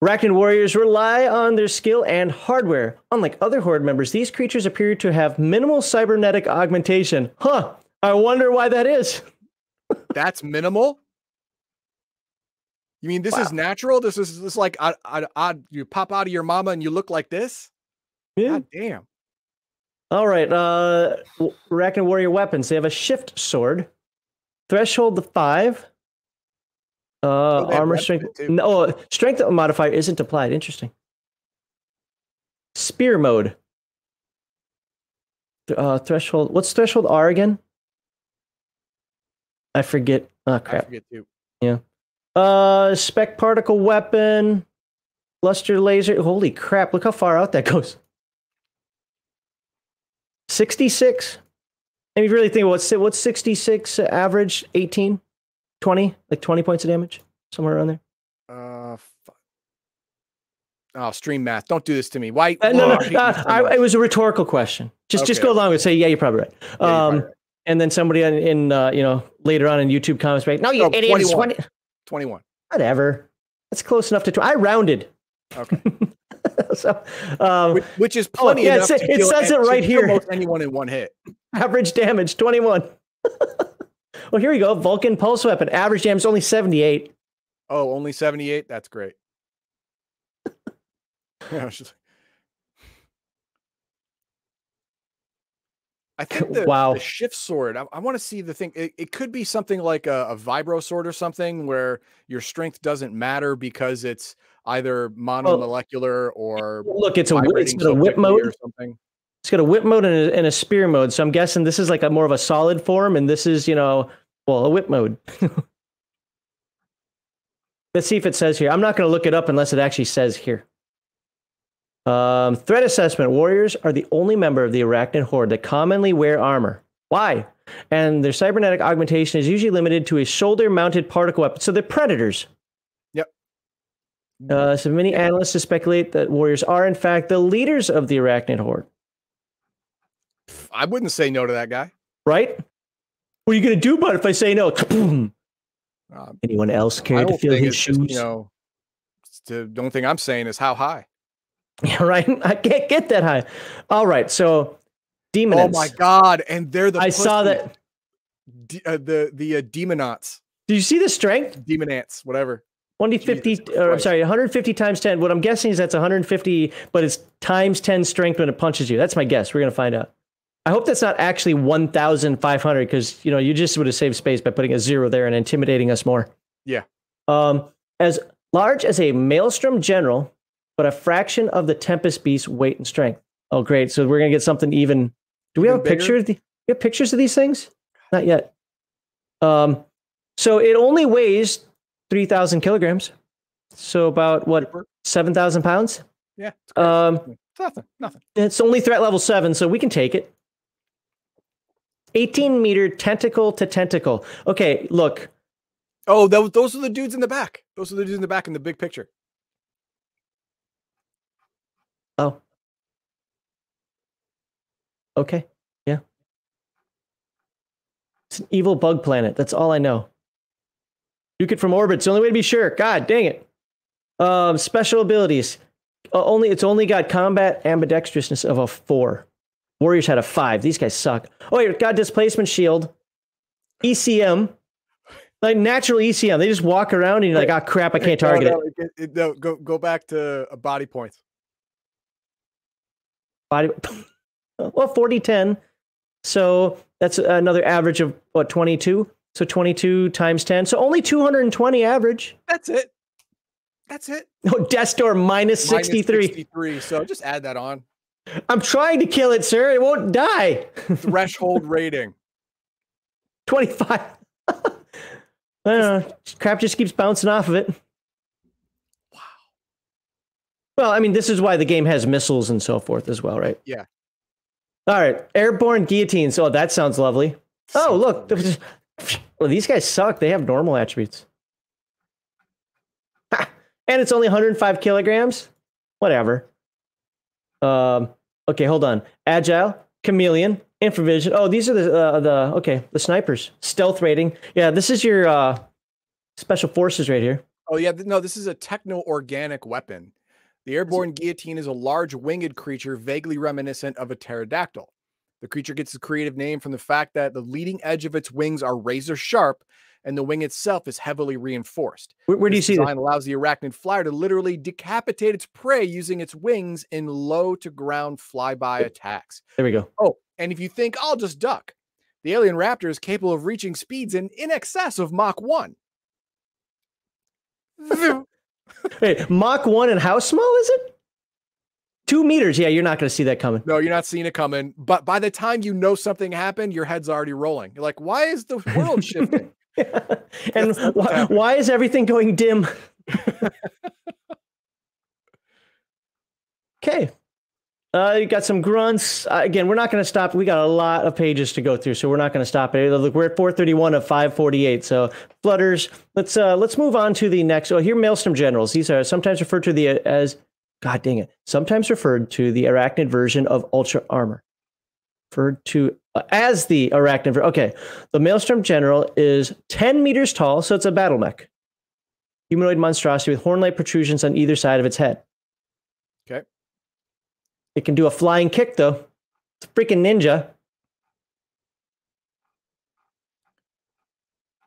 Arachnid warriors rely on their skill and hardware. Unlike other horde members, these creatures appear to have minimal cybernetic augmentation. Huh. I wonder why that is. (laughs) That's minimal. You mean this Wow. is natural? This is this like odd, odd, odd, you pop out of your mama and you look like this? Yeah. God damn. All right. Uh, w- Arachnid warrior weapons. They have a shift sword, threshold the five. Uh, they armor strength. No, strength modifier isn't applied. Interesting. Spear mode. Uh, threshold. What's threshold R again? I forget. Oh I crap. forget too. Uh, spec particle weapon, luster laser. Holy crap! Look how far out that goes. Sixty-six. And if you really think about what's what's sixty-six average? 18? 20? like twenty points of damage, somewhere around there. Uh, oh, stream math. Don't do this to me. Why? Uh, no, no, Ugh, I hate you uh, I, it was a rhetorical question. Just just go along and say, yeah, you're probably right. Yeah, um, probably right. and then somebody in, in uh, you know later on in YouTube comments, right? No, you Oh, idiot! it's 21. 20. 21. Whatever. That's close enough to. Tw- I rounded. Okay. (laughs) (laughs) so, um, Which, which is plenty yeah, it enough sa- to it says it right here. most anyone in one hit. (laughs) average damage 21. (laughs) well, here we go. Vulcan pulse weapon. Average damage only 78. Oh, only 78? That's great. Yeah, I was just- I think the, Wow. the shift sword, I, I want to see the thing. It, it could be something like a, a vibro sword or something where your strength doesn't matter because it's either monomolecular or Look, it's a whip, it's got a whip quickly or something. It's got a whip mode and a, and a spear mode. So I'm guessing this is like a more of a solid form, and this is you know, well, a whip mode. (laughs) Let's see if it says here. I'm not going to look it up unless it actually says here. Um, threat assessment: Warriors are the only member of the Arachnid Horde that commonly wear armor. Why? And their cybernetic augmentation is usually limited to a shoulder-mounted particle weapon. So they're predators. Yep. Uh, so many analysts speculate that warriors are, in fact, the leaders of the Arachnid Horde. I wouldn't say no to that guy. Right? What are you going to do about it if I say no? Um, Anyone else care to feel his shoes? you know, the only thing I'm saying is how high. (laughs) Yeah, right? I can't get that high. All right, so demons. Oh my god! And they're the I saw that. D- uh, the the uh, demonauts, Did you see the strength? demonants, whatever. 150, Jesus or I'm sorry, 150 times 10. What I'm guessing is that's 150, but it's times 10 strength when it punches you. That's my guess. We're going to find out. I hope that's not actually 1,500 because, you know, you just would have saved space by putting a zero there and intimidating us more. Yeah. Um, as large as a Maelstrom General, but a fraction of the Tempest Beast's weight and strength. Oh, great. So we're going to get something even. Do we Even have a picture? Of the, we have pictures of these things? Not yet. Um, so it only weighs 3,000 kilograms. So about what, 7,000 pounds? Yeah, it's. Um, nothing, nothing. it's only threat level seven, so we can take it. 18 meter tentacle to tentacle. Okay, look. Oh, those those are the dudes in the back. Those are the dudes in the back in the big picture. Oh. Okay. Yeah. It's an evil bug planet. That's all I know. Nuke it from orbit. It's the only way to be sure. God dang it. Um, special abilities. Uh, only it's only got combat ambidextrousness of a four. Warriors had a five. These guys suck. Oh, wait, got displacement shield. ECM. Like natural ECM. They just walk around and you're like, oh crap, I can't target it. no, it- it- no, go go back to body points. body well 40 10 so that's another average of what 22 so 22 times 10 so only 220 average That's it. That's it. (laughs) Oh, no death door minus Minus 63 63. So just add that on. i'm trying to kill it sir it won't die (laughs) Threshold rating. 25 (laughs) i don't know crap just keeps bouncing off of it Wow. well i mean this is why the game has missiles and so forth as well right Yeah. All right airborne guillotines oh that sounds lovely Oh, look. Well, these guys suck. They have normal attributes. Ha! And it's only 105 kilograms. Whatever. Um, okay, hold on. Agile, chameleon, infravision. Oh, these are the uh, the okay the snipers. Stealth rating. Yeah, this is your uh, special forces right here. Oh yeah, no, this is a techno organic weapon. The airborne guillotine is a large winged creature vaguely reminiscent of a pterodactyl. The creature gets its creative name from the fact that the leading edge of its wings are razor sharp and the wing itself is heavily reinforced. Where, where do you see design this? allows the arachnid flyer to literally decapitate its prey using its wings in low to ground flyby attacks. There we go. Oh, and if you think I'll just duck, the alien raptor is capable of reaching speeds in, in excess of Mach 1. (laughs) Hey, Mach one and how small is it? Two meters. Yeah, you're not going to see that coming. No, you're not seeing it coming. But by the time you know something happened, your head's already rolling. You're like, why is the world (laughs) shifting? (laughs) and That's- that's why, why is everything going dim? (laughs) okay. Uh, you got some grunts. Uh, again, we're not going to stop. We got a lot of pages to go through, so we're not going to stop it. Look, we're at 431 of 548. So flutters. Let's uh, let's move on to the next. Oh, here, maelstrom generals. These are sometimes referred to the as God dang it. Sometimes referred to the arachnid version of ultra armor. Referred to uh, as the arachnid. Okay, the maelstrom general is 10 meters tall, so it's a battle mech. Humanoid monstrosity with horn-like protrusions on either side of its head. It can do a flying kick, though. It's a freaking ninja.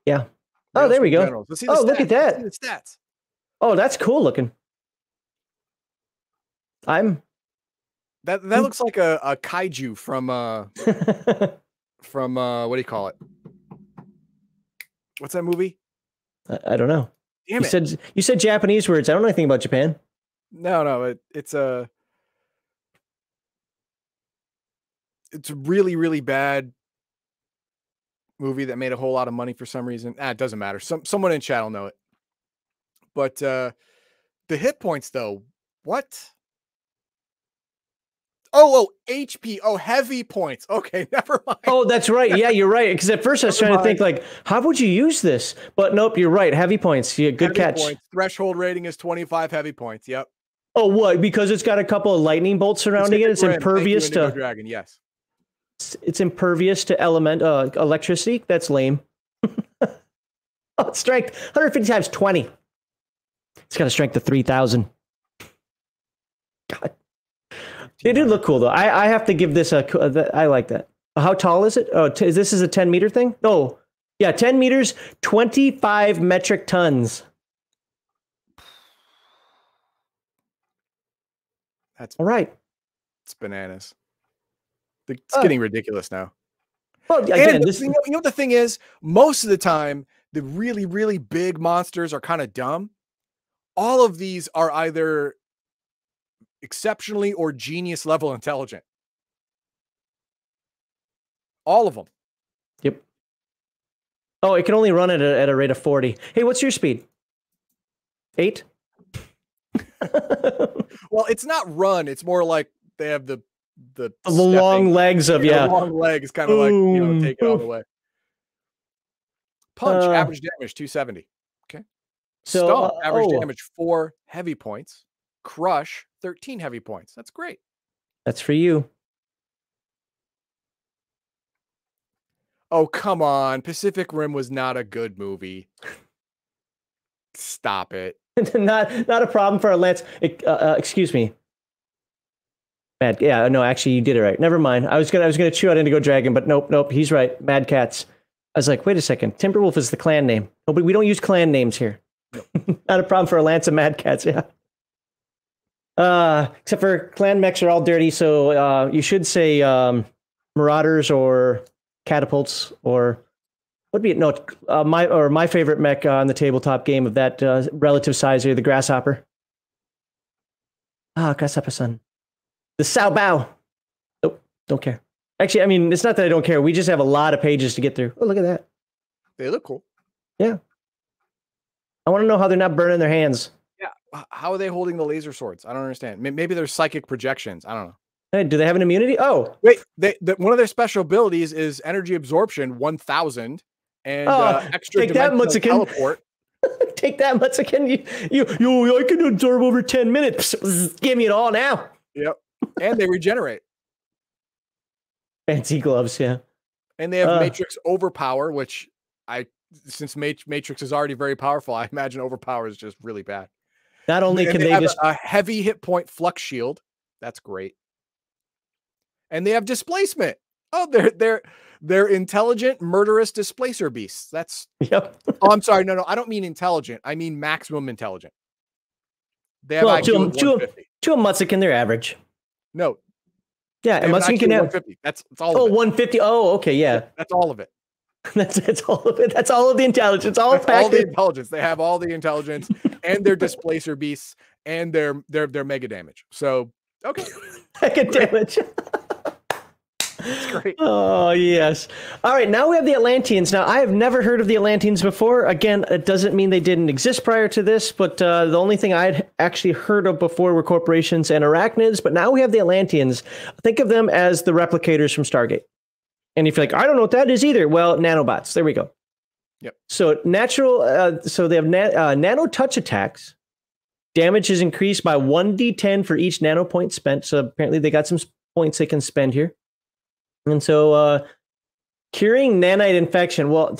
Yeah. Oh, there we go. Generals. Let's the Oh, look at that. the stats. Oh, that's cool looking. I'm. That that looks like a, a kaiju from uh (laughs) from uh what do you call it? What's that movie? I I don't know. Damn you it. said you said Japanese words. I don't know anything about Japan. No, no, it, it's a it's a really, really bad movie that made a whole lot of money for some reason. Ah, it doesn't matter. Some someone in chat will know it. But uh the hit points though, what? Oh, oh, HP. Oh, heavy points. (laughs) Okay, never mind. Oh, that's right. Yeah, you're right. Because at first I was Never trying to think like, how would you use this? But nope, you're right. Heavy points. Yeah, good Heavy catch. Points. Threshold rating is 25 heavy points. Yep. Oh, what? Because it's got a couple of lightning bolts surrounding it. It's Rim. You, impervious to Dragon. Yes. It's- it's impervious to element uh, electricity. That's lame. (laughs) oh, strength 150 times 20. It's got a strength of 3,000. God. It did look cool though. I, I have to give this a. I like that. How tall is it? Oh, t- this is a 10 meter thing? No. Yeah, 10 meters, 25 metric tons. That's All right. it's bananas. It's getting ridiculous now. Well, again, the- this you, know, you know what the thing is? Most of the time, the really, really big monsters are kind of dumb. All of these are either exceptionally or genius level intelligent. All of them. Yep. Oh, it can only run at a, at a rate of 40. Hey, what's your speed? Eight? (laughs) Well, it's not run. It's more like they have the the long stepping- legs of, yeah. long legs, kind of like you know, take it all the way. Punch Uh, average damage 270. Okay. So, Stomp uh, average oh. damage four heavy points. Crush 13 heavy points. That's great. That's for you. Oh, come on. Pacific Rim was not a good movie. Stop it. (laughs) not not a problem for a Lance. Uh, uh, excuse me. Mad, yeah, no, actually, you did it right. Never mind. I was gonna, I was gonna chew out Indigo Dragon, but nope, nope. He's right. Mad Cats. I was like, wait a second. Timberwolf is the clan name. No, but we don't use clan names here. (laughs) Not a problem for a Lance of Mad Cats. Yeah. Uh, except for clan mechs are all dirty, so uh, you should say um, Marauders or Catapults or what would be no uh, my or my favorite mech on the tabletop game of that uh, relative size here, the Grasshopper. Ah, Grasshopper Sun. The Sao Bao. Nope, don't care. Actually, I mean, it's not that I don't care. We just have a lot of pages to get through. Oh, look at that. They look cool. Yeah. I want to know how they're not burning their hands. Yeah. How are they holding the laser swords? I don't understand. Maybe they're psychic projections. I don't know. Hey, do they have an immunity? Oh, Wait, they, the, one of their special abilities is energy absorption 1000 and Oh, uh, extra take that, dimensional teleport. (laughs) take that, Mutzachan. You, you, you, I can absorb over 10 minutes. Give me it all now. Yep. And they regenerate. Fancy gloves, yeah. And they have Uh. Matrix Overpower, which I since Matrix is already very powerful, I imagine Overpower is just really bad. Not only And can they they have a- just a heavy hit point flux shield. That's great. And they have displacement. Oh, they're they're they're intelligent, murderous displacer beasts. That's Yep. oh, I'm sorry. No, no, I don't mean intelligent. I mean maximum intelligent. They have Well, IQ to 'em- of to 'em- 150. To a Mutzachan, they're average. No, Yeah, and have an Mutzachan IQ can have 150. That's that's all oh of it. 150. Oh, okay, yeah. That's all of it. (laughs) That's that's all of it. That's all of the intelligence. All all the intelligence. They have all the intelligence and their (laughs) displacer beasts and their their their mega damage. So okay, Packet damage. (laughs) that's great. Oh yes. All right. Now we have the Atlanteans. Now I have never heard of the Atlanteans before. Again, it doesn't mean they didn't exist prior to this, but uh, the only thing I'd actually heard of before were corporations and arachnids. But now we have the Atlanteans. Think of them as the replicators from Stargate. And if you're like, I don't know what that is either, well, nanobots. There we go. Yep. So natural. Uh, so they have na- uh, nano touch attacks. Damage is increased by one d10 for each nano point spent. So apparently they got some points they can spend here. And so uh, curing nanite infection, well,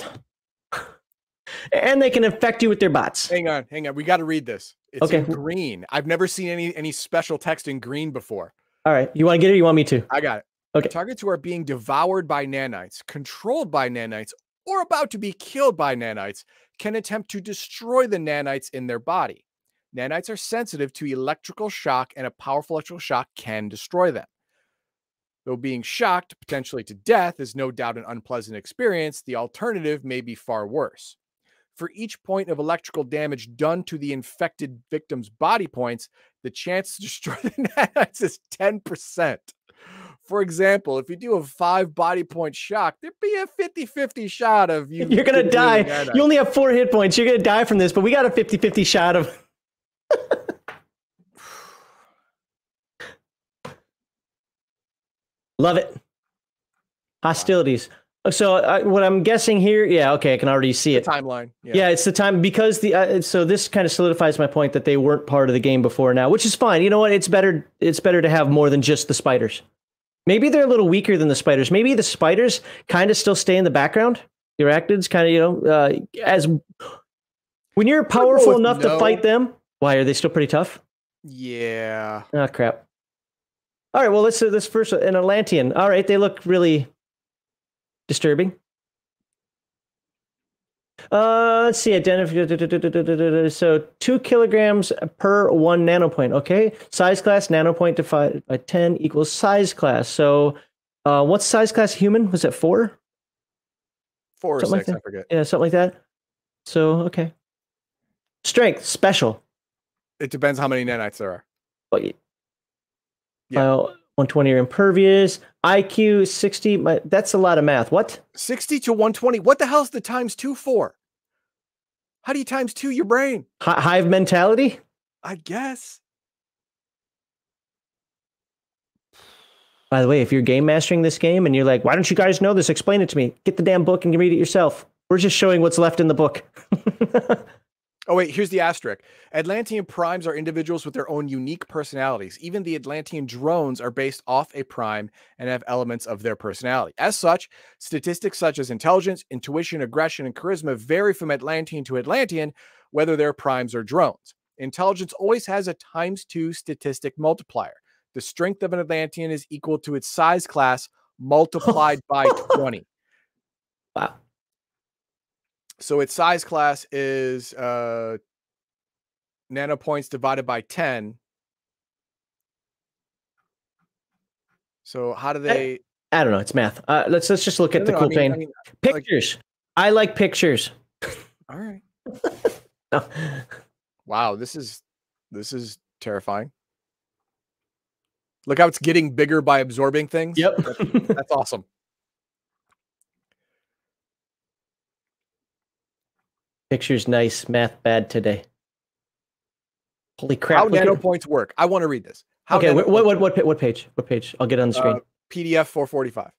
and they can infect you with their bots. Hang on, hang on. We got to read this. It's Okay. green. I've never seen any any special text in green before. All right. You want to get it you want me to? I got it. Okay. Targets who are being devoured by nanites, controlled by nanites, or about to be killed by nanites can attempt to destroy the nanites in their body. Nanites are sensitive to electrical shock, and a powerful electrical shock can destroy them. Though being shocked, potentially to death, is no doubt an unpleasant experience, the alternative may be far worse. For each point of electrical damage done to the infected victim's body points, the chance to (laughs) destroy the nanites is 10%. For example, if you do a five body point shock, there'd be a 50 50 shot of you. You're going to die. rid of the nanite. You only have four hit points. You're going to die from this, but we got a 50 50 shot of. (laughs) (laughs) Love it. Hostilities. So, uh, what I'm guessing here, yeah, okay, I can already see it. timeline. Yeah. Yeah, it's the time because the uh, so this kind of solidifies my point that they weren't part of the game before now, which is fine. You know what? It's better it's better to have more than just the spiders. Maybe they're a little weaker than the spiders. Maybe the spiders kind of still stay in the background. The arachnids kind of, you know, uh, as when you're powerful with enough to fight them. Why are they still pretty tough? Yeah. Oh crap. All right, well let's do this first. An Atlantean. All right, they look really disturbing. Uh, let's see. Identify. So two kilograms per one nanopoint. Okay, size class nanopoint divided by ten equals size class. So, uh, what's size class human? Was it four? Four or Something like I forget. Yeah, something like that. So okay. Strength special. It depends how many nanites there are. Well, Yeah. uh, 120 are impervious. IQ 60. My, that's a lot of math. What? 60 to 120. What the hell's the times two for? How do you times two your brain? Hi- hive mentality? I guess. By the way, if you're game mastering this game and you're like, why don't you guys know this? Explain it to me. Get the damn book and read it yourself. We're just showing what's left in the book. (laughs) Oh, wait, here's the asterisk. Atlantean primes are individuals with their own unique personalities. Even the Atlantean drones are based off a prime and have elements of their personality. As such, statistics such as intelligence, intuition, aggression, and charisma vary from Atlantean to Atlantean, whether they're primes or drones. Intelligence always has a times two statistic multiplier. The strength of an Atlantean is equal to its size class (laughs) multiplied by 20. wow. So its size class is uh nanopoints divided by 10. So how do they I don't know. It's math. Uh, let's let's just look at No, the no, I cool mean- thing. I mean, like- pictures. I like pictures. all right. (laughs) No. Wow, this is this is terrifying. Look how it's getting bigger by absorbing things. Yep. That's, that's awesome. Pictures nice. Math bad today. Holy crap. how look at- nanopoints work. I want to read this. How okay, what, what what what what page? What page? I'll get on the screen. Uh, PDF 445.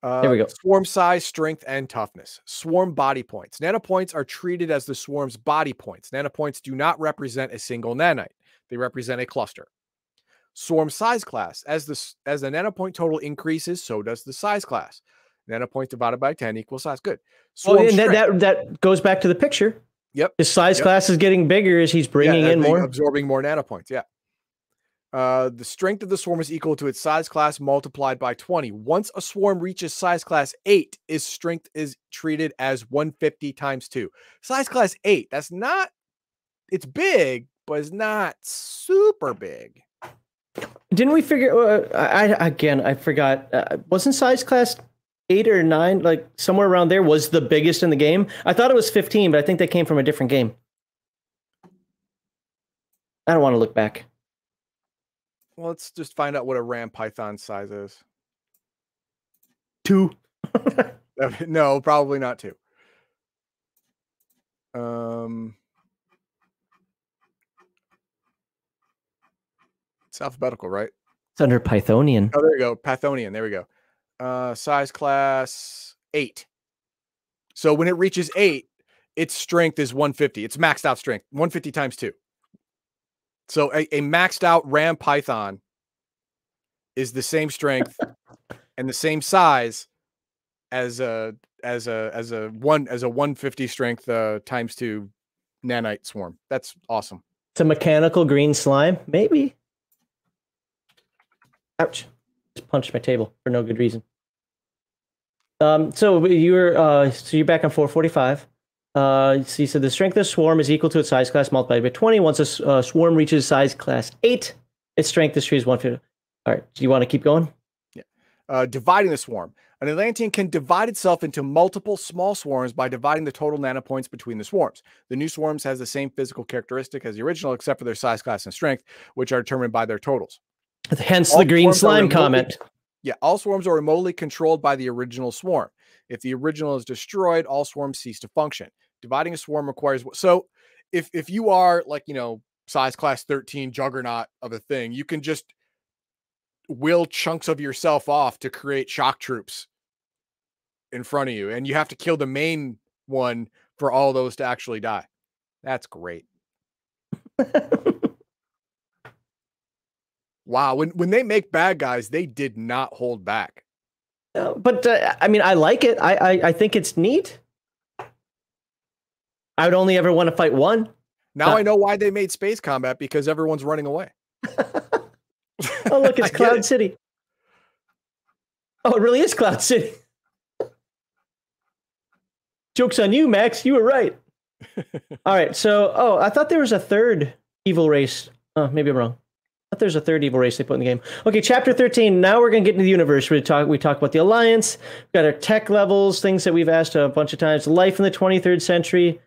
Uh, There we go. Swarm size, strength, and toughness. Swarm body points. Nanopoints are treated as the swarm's body points. Nanopoints do not represent a single nanite, they represent a cluster. swarm size class. As the as the nanopoint total increases, so does the size class. Nanopoint divided by 10 equals size. Good. Well, and that, that that goes back to the picture. Yep. His size Yep. class is getting bigger as he's bringing as in more. absorbing more nanopoints. Yeah. Uh, the strength of the swarm is equal to its size class multiplied by 20. Once a swarm reaches size class 8, its strength is treated as 150 times 2. Size class 8, that's not it's big, but it's not super big. Didn't we figure? Uh, I, I again, I forgot. Uh, wasn't size class eight or nine, like somewhere around there, was the biggest in the game? I thought it was fifteen, but I think they came from a different game. I don't want to look back. Well, let's just find out what a ram python size is. Two. (laughs) no, probably not 2. Um It's alphabetical, right? It's under Pythonian. Oh, there you go. Pythonian. There we go. Uh, size class eight. So when it reaches eight, its strength is 150. It's maxed out strength, 150 times two. So a, a maxed out Ram Python is the same strength and the same size as a as a as a one as a 150 strength uh, times two nanite swarm. That's awesome. It's a mechanical green slime, maybe. Ouch! Just punched my table for no good reason. Um, so you were uh, so you're back on 445. Uh, so you said the strength of the swarm is equal to its size class multiplied by 20. Once a uh, swarm reaches size class eight, its strength is as 150. All right, do you want to keep going? uh, dividing the swarm. An Atlantean can divide itself into multiple small swarms by dividing the total nanopoints between the swarms. The new swarms has the same physical characteristic as the original, except for their size, class, and strength, which are determined by their totals. Hence All the green slime comment. Yeah, all swarms are remotely controlled by the original swarm. If the original is destroyed, all swarms cease to function. Dividing a swarm requires so if if you are like you know size class 13 juggernaut of a thing, you can just will chunks of yourself off to create shock troops in front of you, and you have to kill the main one for all those to actually die. That's great. (laughs) Wow, when when they make bad guys, they did not hold back. Uh, but uh, I mean, I like it. I, I I think it's neat. I would only ever want to fight one. Now Uh, I know why they made space combat because everyone's running away. (laughs) Oh, look, (laughs) it's Cloud it. City. Oh, it really is Cloud City. Joke's on you, Max. You were right. (laughs) All right. So, oh, I thought there was a third evil race. Oh, maybe I'm wrong. Thought there's a third evil race they put in the game. Okay, chapter 13. Now we're going to get into the universe. We talk, we talk about the Alliance. We've got our tech levels, things that we've asked a bunch of times. Life in the 23rd century.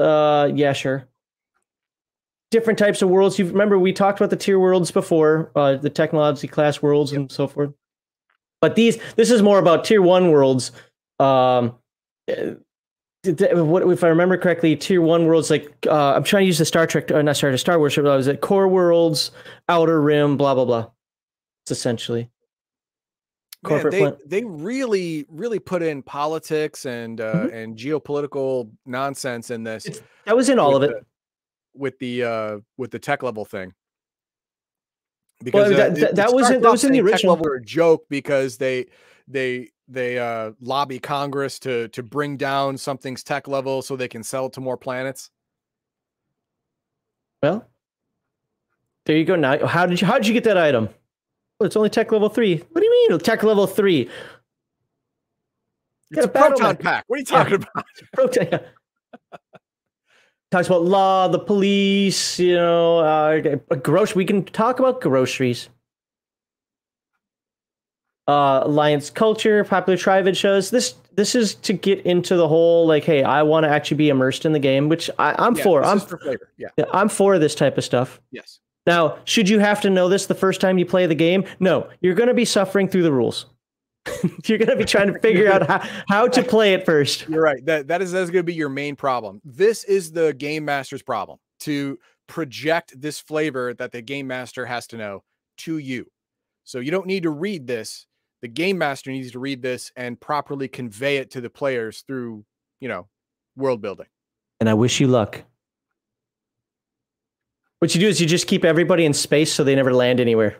Uh, yeah, sure different types of worlds. You remember we talked about the tier worlds before, uh, the technology class worlds and so forth. But these, this is more about tier one worlds. Um, th- what if I remember correctly? Tier one worlds, like uh, I'm trying to use the Star Trek, uh, not Star Star Wars. But I was at core worlds, outer rim, blah blah blah. It's essentially Man, they they really really put in politics and uh, Mhm. and geopolitical nonsense in this. It's- that was in all of it. the- with the uh with the tech level thing. Well, Because uh, that- it- that- that was in- that was in the original. level are a joke because they they they uh lobby Congress to to bring down something's tech level so they can sell it to more planets. Well, there you go. Now, how did you how did you get that item? Well, it's only tech level three. What do you mean tech level three? It's a a proton mech. pack. What are you Yeah. talking about? (laughs) Prote- Talks about law, the police, you know, uh, gross. We can talk about groceries. Uh, alliance culture, popular tribe shows. This this is to get into the whole like, hey, I want to actually be immersed in the game, which I, I'm Yeah, for. I'm for flavor. Yeah. I'm for this type of stuff. Yes. Now, should you have to know this the first time you play the game? No, you're going to be suffering through the rules. (laughs) you're going to be trying to figure out how, how to play it first. You're right. That that is that's going to be your main problem. This is the game master's problem to project this flavor that the game master has to know to you. So you don't need to read this. The game master needs to read this and properly convey it to the players through, you know, world building. And I wish you luck. What you do is you just keep everybody in space so they never land anywhere.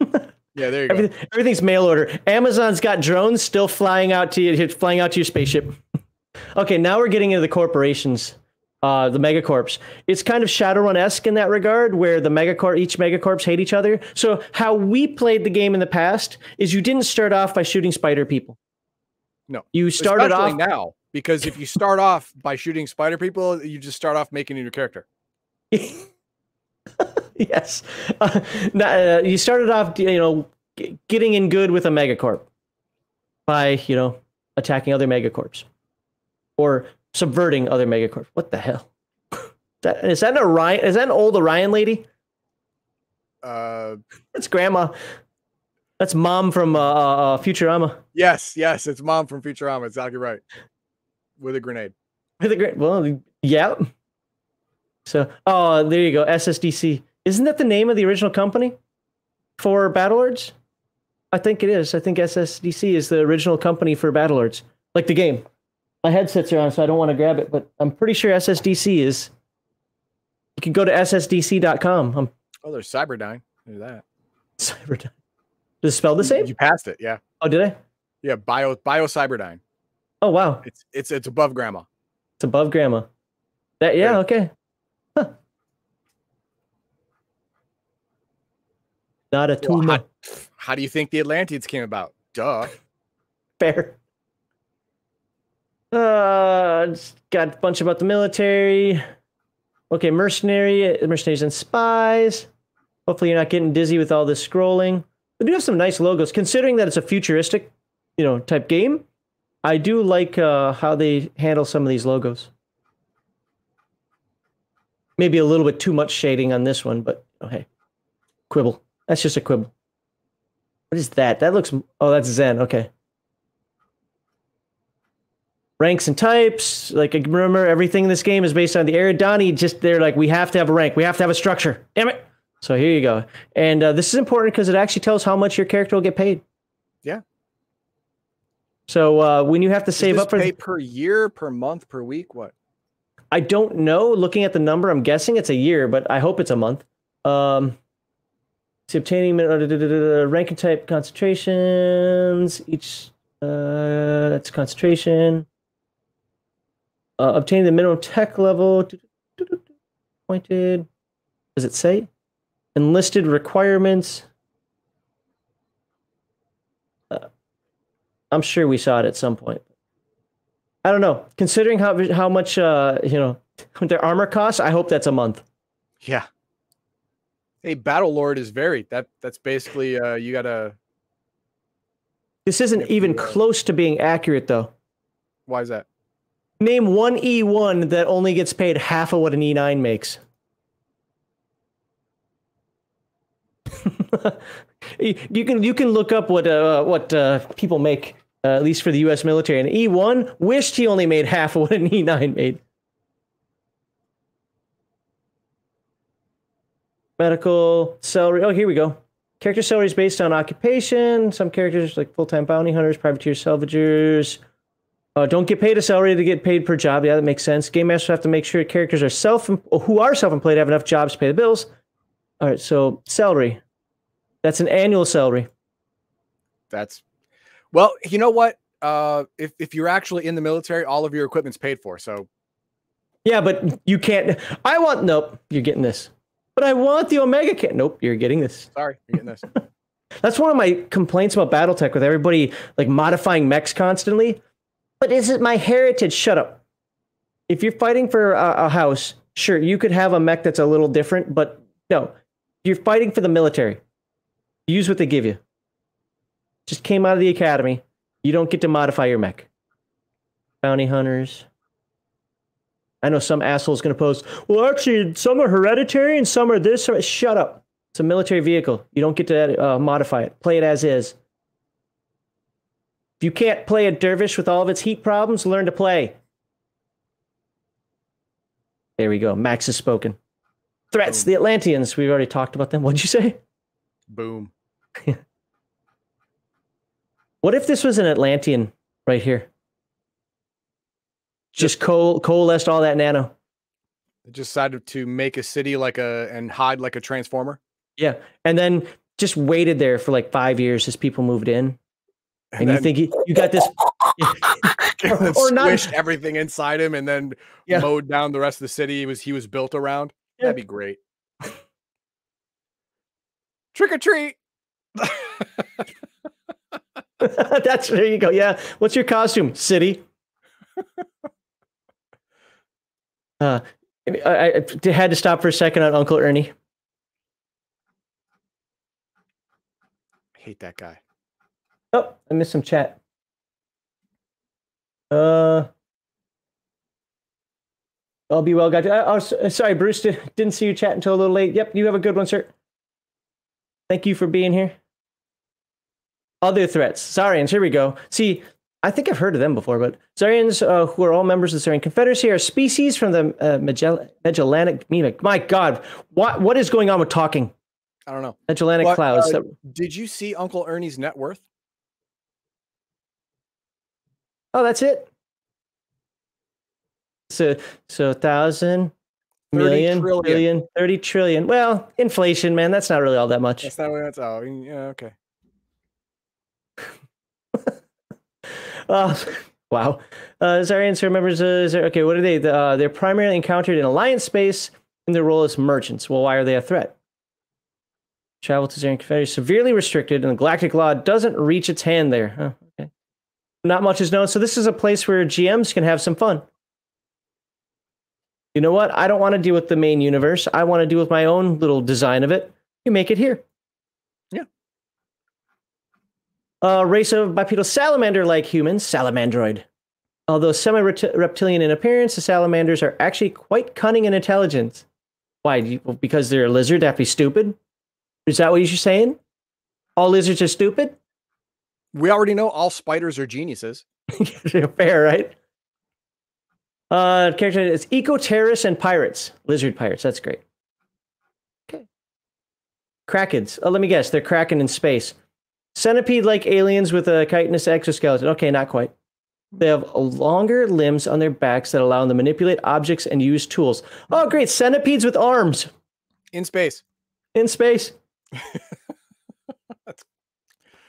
(laughs) Yeah, there you go. Everything, everything's mail order. Amazon's got drones still flying out to you, flying out to your spaceship. (laughs) okay, now we're getting into the corporations, uh, the megacorps. It's kind of Shadowrun esque in that regard, where the megacorp, each megacorps hate each other. So how we played the game in the past is you didn't start off by shooting spider people. No, you started Especially off now because if you start off by shooting spider people, you just start off making a new character. (laughs) yes. (laughs) Uh, uh, you started off, you know, getting in good with a megacorp by, you know, attacking other megacorps or subverting other megacorps. What the hell? (laughs) That, is that an Orion? Is that an old Orion lady? Uh, That's grandma. That's mom from uh, uh, uh, Futurama. yes, yes, it's mom from Futurama. Exactly right. With a grenade. With a great, well, yeah. So, oh, there you go. SSDC. Isn't that the name of the original company for Battlelords? I think it is. I think SSDC is the original company for Battlelords, like the game. My headsets are on, so I don't want to grab it, but I'm pretty sure SSDC is. You can go to ssdc.com. I'm Oh, there's Cyberdyne. There's that. (laughs) Cyberdyne. Does it spell the same? You passed it. Yeah. Oh, did I? Yeah. Bio Bio Cyberdyne. Oh, wow. It's it's it's above grandma. It's above grandma. That yeah, Right. okay. Huh. Not a Well, tumor. how, how do you think the Atlanteans came about? Duh. (laughs) Fair. Uh, got a bunch about the military. Okay, mercenary, mercenaries and spies. Hopefully, you're not getting dizzy with all this scrolling. They do have some nice logos, considering that it's a futuristic, you know, type game. I do like uh, how they handle some of these logos. Maybe a little bit too much shading on this one, but oh hey, quibble. That's just a quibble. What is that? That looks. Oh, that's Zen. Okay. Ranks and types. Like I remember, everything in this game is based on the Eridani. Just they're like, we have to have a rank. We have to have a structure. Damn it. So here you go. And uh, this is important because it actually tells how much your character will get paid. Yeah. So uh, when you have to save up for, pay per year, per month, per week? What? I don't know. Looking at the number, I'm guessing it's a year, but I hope it's a month. Um, see, obtaining uh, rank and type concentrations. Each uh, that's concentration. Uh, obtaining the minimum tech level. Pointed. Does it say? Enlisted requirements. Uh, I'm sure we saw it at some point. I don't know. Considering how how much uh, you know (laughs) their armor costs, I hope that's a month. Yeah. Hey, Battle Lord is varied. That that's basically uh you gotta This isn't even uh, close to being accurate, though. why is that? Name one E1 that only gets paid half of what an E9 makes. (laughs) you can you can look up what uh, what uh, people make uh, at least for the U.S. military. And E1 wished he only made half of what an E9 made. Medical salary. Oh, here we go. Character salary is based on occupation. Some characters, like full-time bounty hunters, privateer salvagers, uh, don't get paid a salary to get paid per job. Yeah, that makes sense. Game masters have to make sure characters are self who are self-employed have enough jobs to pay the bills. All right, so salary. That's an annual salary. That's well, you know what? Uh if if you're actually in the military, all of your equipment's paid for. So Yeah, but you can't. I want nope. You're getting this. But I want the Omega kit. Nope, you're getting this. sorry, you're getting this. (laughs) That's one of my complaints about BattleTech with everybody like modifying mechs constantly. But is it my heritage? Shut up. If you're fighting for a, a house, sure, you could have a mech that's a little different, but no, you're fighting for the military. Use what they give you. Just came out of the academy. You don't get to modify your mech. Bounty hunters. I know some asshole's going to post, well, actually, some are hereditary and some are this. Or... Shut up. It's a military vehicle. You don't get to uh, modify it. Play it as is. If you can't play a dervish with all of its heat problems, learn to play. There we go. Max has spoken. Threats, the Atlanteans. We've already talked about them. What'd you say? Boom. (laughs) What if this was an Atlantean right here? Just co- coalesced all that nano. They decided to make a city like a and hide like a transformer. Yeah, and then just waited there for like five years as people moved in, and, you then- think you, you got this, (laughs) and (laughs) or not- squished everything inside him and then Yeah. mowed down the rest of the city he was he was built around. Yeah. That'd be great. (laughs) Trick or treat. That's there you go. Yeah. What's your costume? City. uh, I, I had to stop for a second on Uncle Ernie. hate that guy. Oh, I missed some chat. Uh, I'll be well, guys. Uh, oh, sorry, Bruce. di- Didn't see you chat until a little late. Yep, you have a good one, sir. Thank you for being here. Other threats. Saurians. Here we go. See, I think I've heard of them before, but Saurians, uh, who are all members of the Saurian Confederacy, are a species from the uh, Magell- Magellanic. Mimic. My God, what what is going on with talking? I don't know. Magellanic But, clouds. uh, that- Did you see Uncle Ernie's net worth? Oh, that's it. So, so thousand, 30 million, trillion. billion, 30 trillion. Well, inflation, man, that's not really all that much. That's not what that's oh yeah, okay. (laughs) Uh, wow. Uh, Zarians remembers, uh, Zar- okay, what are they? The, Uh, they're primarily encountered in Alliance space in their role as merchants. Well, why are they a threat? Travel to Zarian Confederacy severely restricted, and the Galactic Law doesn't reach its hand there. Huh. Not much is known. So, this is a place where GMs can have some fun. You know what? I don't want to deal with the main universe. I want to deal with my own little design of it. You make it here. Yeah. A race of bipedal salamander like humans, salamandroid. Although semi reptilian in appearance, the salamanders are actually quite cunning and intelligent. Why? You- Because they're a lizard? That'd be stupid? Is that what you're saying? All lizards are stupid? We already know all spiders are geniuses. (laughs) Fair, right? Uh, character is eco terrorists and pirates, lizard pirates. That's great. Okay. Krakens. Oh, let me guess. They're kraken in space. Centipede-like aliens with a chitinous exoskeleton. Okay, not quite. They have longer limbs on their backs that allow them to manipulate objects and use tools. Oh, great! Centipedes with arms In space. in space. (laughs)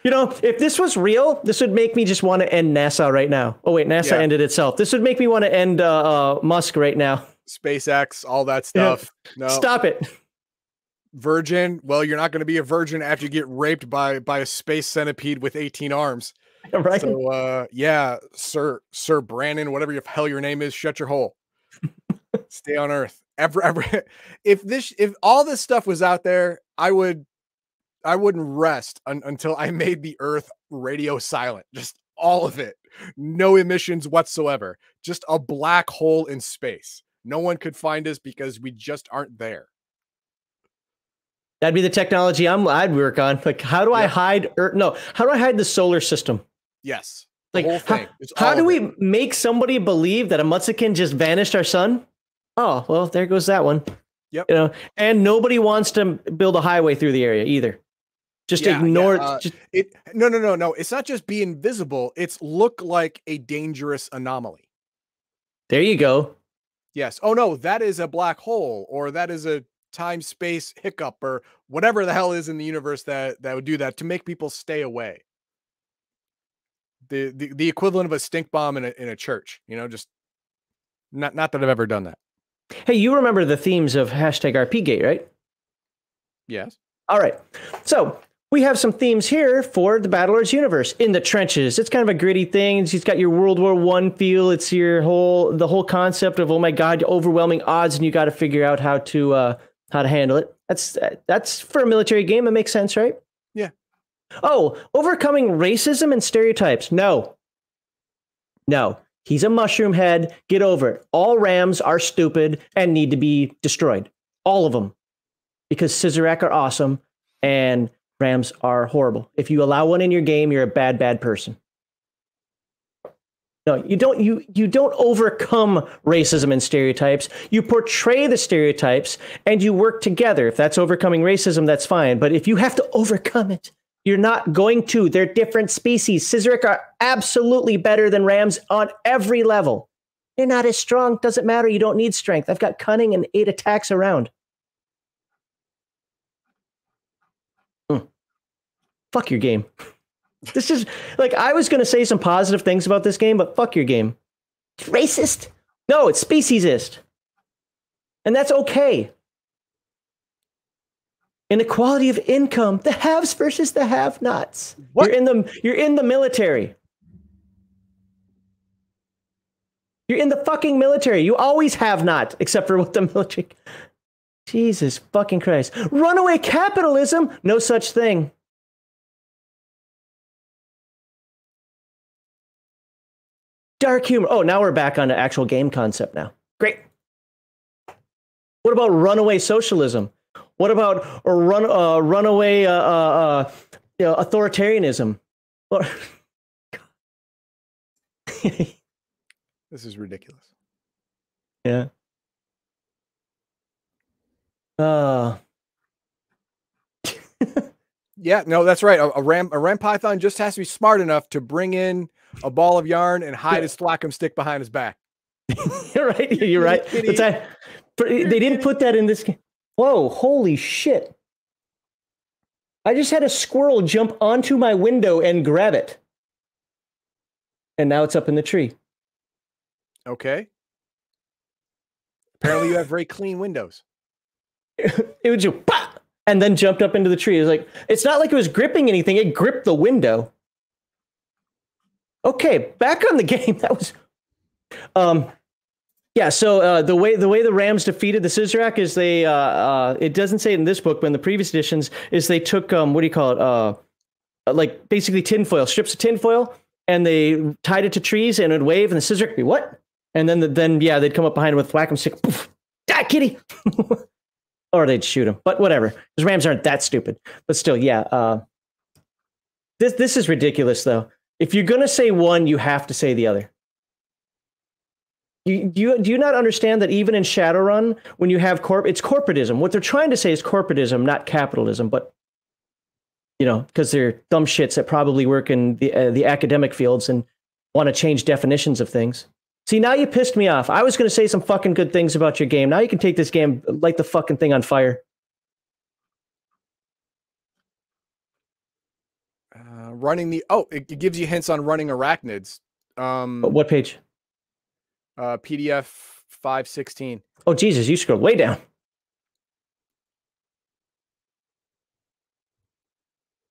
You know, if this was real, this would make me just want to end NASA right now. Oh wait, NASA Yeah. ended itself. This would make me want to end uh, uh, Musk right now. SpaceX, all that Yeah. stuff. No. Stop it. Virgin. Well, you're not going to be a virgin after you get raped by by a space centipede with 18 arms. (laughs) right? So uh yeah, Sir Sir Brandon, whatever your hell your name is, shut your hole. (laughs) Stay on Earth. Ever ever (laughs) if this if all this stuff was out there, I would I wouldn't rest un- until I made the Earth radio silent. Just all of it. No emissions whatsoever. Just a black hole in space. No one could find us because we just aren't there. That'd be the technology I'm, I'd work on. Like, how do I hide? Earth? No, how do I hide the solar system? Yes. The Like, how- How do we make somebody believe that a Mutzachan just vanished our sun? Oh, well, there goes that one. Yep. You know, and nobody wants to build a highway through the area either. Just Yeah, yeah, ignore. uh, just, It no no no no. It's not just be invisible. It's look like a dangerous anomaly. there you go. Yes. Oh no, that is a black hole, or that is a time space hiccup, or whatever the hell is in the universe that that would do that to make people stay away. The the, the equivalent of a stink bomb in a in a church. You know, just not not that I've ever done that. Hey, you remember the themes of hashtag RPGate, right? Yes. All right. So we have some themes here for the Battlelords universe in the trenches. It's kind of a gritty thing. It's got your World War One feel. It's your whole the whole concept of oh my god, overwhelming odds, and you got to figure out how to uh, how to handle it. That's that's for a military game. It makes sense, right? Yeah. Oh, overcoming racism and stereotypes. No. No. He's a mushroom head. Get over it. All Rams are stupid and need to be destroyed. All of them because Cizerack are awesome and Rams are horrible. If you allow one in your game, you're a bad, bad person. No, you don't. You you don't overcome racism and stereotypes. You portray the stereotypes and you work together. If that's overcoming racism, that's fine. But if you have to overcome it, you're not going to. They're different species. Cizerack are absolutely better than Rams on every level. They're not as strong. Doesn't matter. You don't need strength. I've got cunning and eight attacks around. Fuck your game. (laughs) This is like I was going to say some positive things about this game, but fuck your game. It's racist. No, it's speciesist. And that's okay. Inequality of income, the haves versus the have-nots. What? You're in the you're in the military. You're in the fucking military. You always have not, except for what the (laughs) military. Jesus fucking Christ. Runaway capitalism? No such thing. Dark humor. Oh, now we're back on the actual game concept now. Great. What about runaway socialism? What about a run, uh, runaway uh, uh, uh, you know, authoritarianism? Or- (laughs) This is ridiculous. yeah. Uh, (laughs) Yeah, no, that's right. A, a ram a ram python just has to be smart enough to bring in a ball of yarn and hide his thwackum stick behind his back. (laughs) you're right. You're right. Kitty. That's I- but they didn't put that in this game. Whoa, holy shit. I just had a squirrel jump onto my window and grab it. And now it's up in the tree. Okay. Apparently, you have very clean windows. (laughs) it would just pop, and then jumped up into the tree. It was like it's not like it was gripping anything; it gripped the window. Okay, back on the (laughs) game. That was, um, yeah. So uh, the way the way the Rams defeated the Cizerack is they uh, uh, it doesn't say it in this book, but in the previous editions is they took um what do you call it uh like basically tinfoil strips of tinfoil and they tied it to trees and it would wave and the would be what and then the, then yeah they'd come up behind him with whack 'em stick poof die kitty (laughs) or they'd shoot him. But whatever, because Rams aren't that stupid. But still, yeah. Uh, this this is ridiculous, though. If you're gonna say one, you have to say the other. Do you do you not understand that even in Shadowrun, when you have corp, it's corporatism. What they're trying to say is corporatism, not capitalism. But you know, because they're dumb shits that probably work in the uh, the academic fields and want to change definitions of things. See, now you pissed me off. I was going to say some fucking good things about your game. Now you can take this game, light the fucking thing on fire. Running the oh, it, it gives you hints on running arachnids. Um, What page? uh, PDF five sixteen. Oh Jesus, you scrolled way down.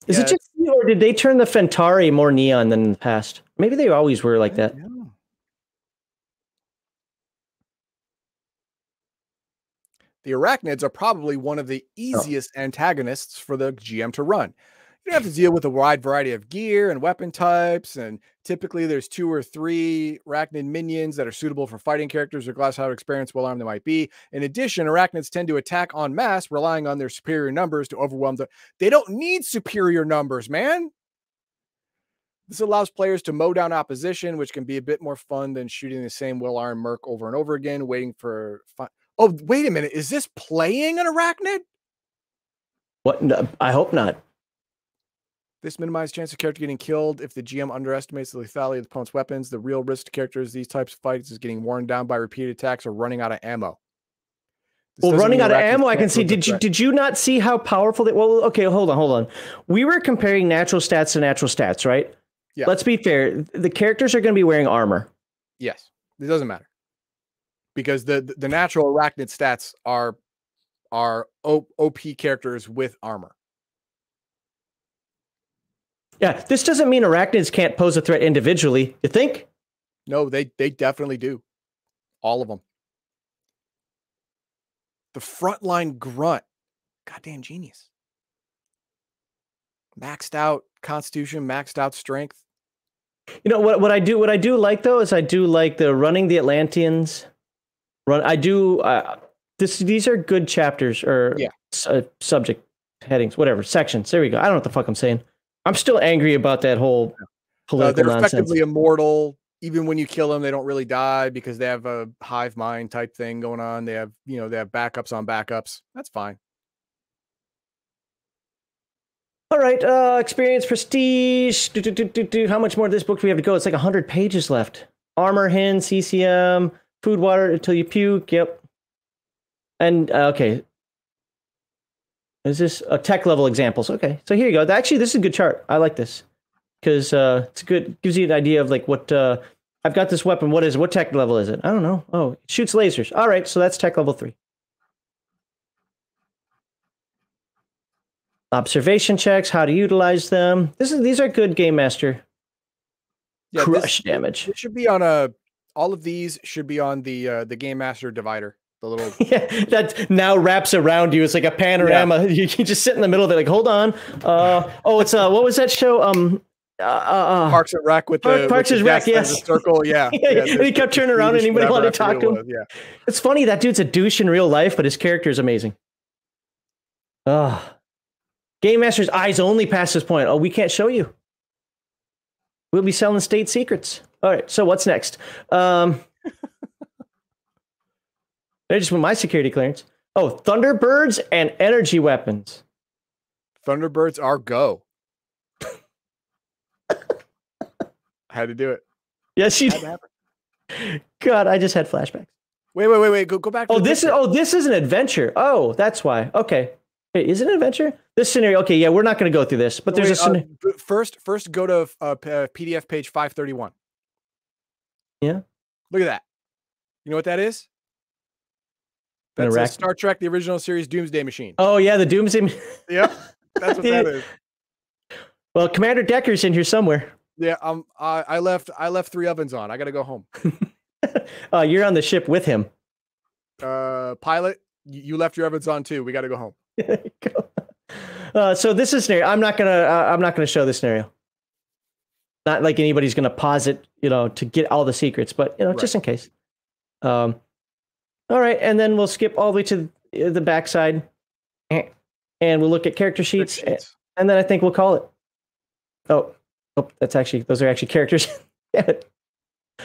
Is Yeah, it just me, or did they turn the Phentari more neon than in the past? Maybe they always were like that. The arachnids are probably one of the easiest antagonists for the GM to run. You have to deal with a wide variety of gear and weapon types, and typically there's two or three arachnid minions that are suitable for fighting characters or glass how experienced, well armed they might be. In addition, arachnids tend to attack en masse, relying on their superior numbers to overwhelm the. They don't need superior numbers, man. This allows players to mow down opposition, which can be a bit more fun than shooting the same well armed merc over and over again, waiting for. Fi- oh, wait a minute. Is this playing an arachnid? What? No, I hope not. This minimizes chance of character getting killed if the GM underestimates the lethality of the opponent's weapons. The real risk to characters these types of fights is getting worn down by repeated attacks or running out of ammo. This Well, running out of ammo, I can't see. Did you threat. did you not see how powerful they? Well, okay, hold on, hold on. We were comparing natural stats to natural stats, right? Yeah. Let's be fair. The characters are going to be wearing armor. Yes, it doesn't matter because the the- the natural arachnid stats are are OP characters with armor. Yeah, this doesn't mean arachnids can't pose a threat individually. You think? No, they they definitely do. All of them. The frontline grunt. Goddamn genius. Maxed out constitution, maxed out strength. You know what? What I do, what I do like though, is I do like the running the Atlanteans. Run. I do. Uh, this. These are good chapters or Yeah. s- uh, subject headings, whatever sections. There we go. I don't know what the fuck I'm saying. I'm still angry about that whole Uh, they're nonsense. effectively immortal. Even when you kill them, they don't really die because they have a hive mind type thing going on. They have, you know, they have backups on backups. That's fine. All right, uh, experience prestige. Do, do, do. How much more of this book do we have to go? It's like 100 pages left. armor, hin, CCM, food, water until you puke. Yep. And uh, okay, is this a tech level examples? Okay, so here you go. Actually, this is a good chart. I like this because uh, it's good. Gives you an idea of like what uh, I've got. This weapon. What is? It? What tech level is it? I don't know. Oh, it shoots lasers. All right, so that's tech level three. Observation checks, how to utilize them. This is these are good game master. Yeah, Crush this, damage. It should be on a. All of these should be on the uh, the game master divider the little (laughs) yeah that now wraps around you it's like a panorama yeah. (laughs) you, you just sit in the middle of it like hold on uh oh it's uh what was that show um uh, uh, uh Parks and Rec with the Parks and Rec, yes. circle, yeah. (laughs) yeah, yeah and he kept turning around. and Anybody wanted to talk to him? Was, yeah. It's funny that dude's a douche in real life, but his character is amazing. Oh. Game Master's eyes only past this point. Oh, we can't show you. We'll be selling state secrets. All right. So what's next? Um, I just want my security clearance. Oh, Thunderbirds and energy weapons. Thunderbirds are go. I had to do it. Yes, you. (laughs) God, I just had flashbacks. Wait, wait, wait, wait. Go, go back. oh, this picture. is. Oh, this is an adventure. Oh, that's why. Okay. Hey, is it an adventure? This scenario. Okay, yeah, we're not going to go through this, but there's wait, a uh, first. First, go to uh, PDF page five thirty one. Yeah. Look at that. You know what that is? That's a Star Trek, the original series Doomsday Machine. Oh yeah, the Doomsday. (laughs) yep, that's what that (laughs) is. Well, Commander Decker's in here somewhere. Yeah, um, I, I left I left three ovens on. I got to go home. uh, (laughs) you're on the ship with him. Uh, pilot, you left your ovens on too. We got to go home. go. Uh, so this is scenario. I'm not gonna. Uh, I'm not gonna show this scenario. Not like anybody's gonna pause it, you know, to get all the secrets, but you know, right. just in case. Um, all right, and then we'll skip all the way to the backside, and we'll look at character sheets, sheets. and then I think we'll call it. Oh, oh, that's actually those are actually characters. (laughs) all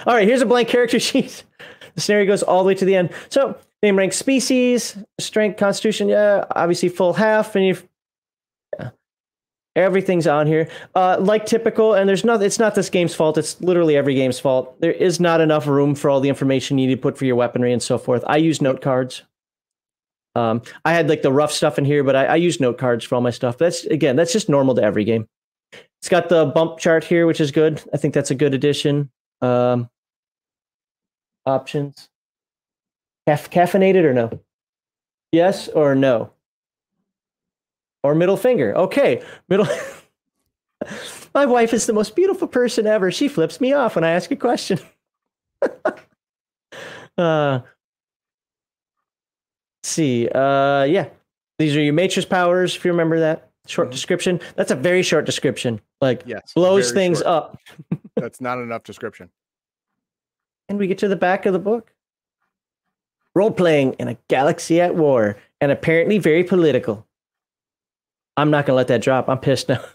right, here's a blank character (laughs) sheet. The scenario goes all the way to the end. So name, rank, species, strength, constitution. Yeah, obviously full half, and you Everything's on here. Uh, like typical, and there's not. It's not this game's fault. It's literally every game's fault. There is not enough room for all the information you need to put for your weaponry and so forth. I use note cards. Um, I had like the rough stuff in here, but I, I use note cards for all my stuff. That's again, that's just normal to every game. It's got the bump chart here, which is good. I think that's a good addition. Um, options. Caff- caffeinated or no? Yes or no? Or middle finger. Okay, middle. (laughs) My wife is the most beautiful person ever. She flips me off when I ask a question. (laughs) uh, see, uh, yeah, these are your matrix powers. If you remember that short mm-hmm. description, that's a very short description. Like, yes, blows things short. up. (laughs) that's not enough description. And we get to the back of the book. Role playing in a galaxy at war, and apparently very political. I'm not going to let that drop. I'm pissed now. (laughs)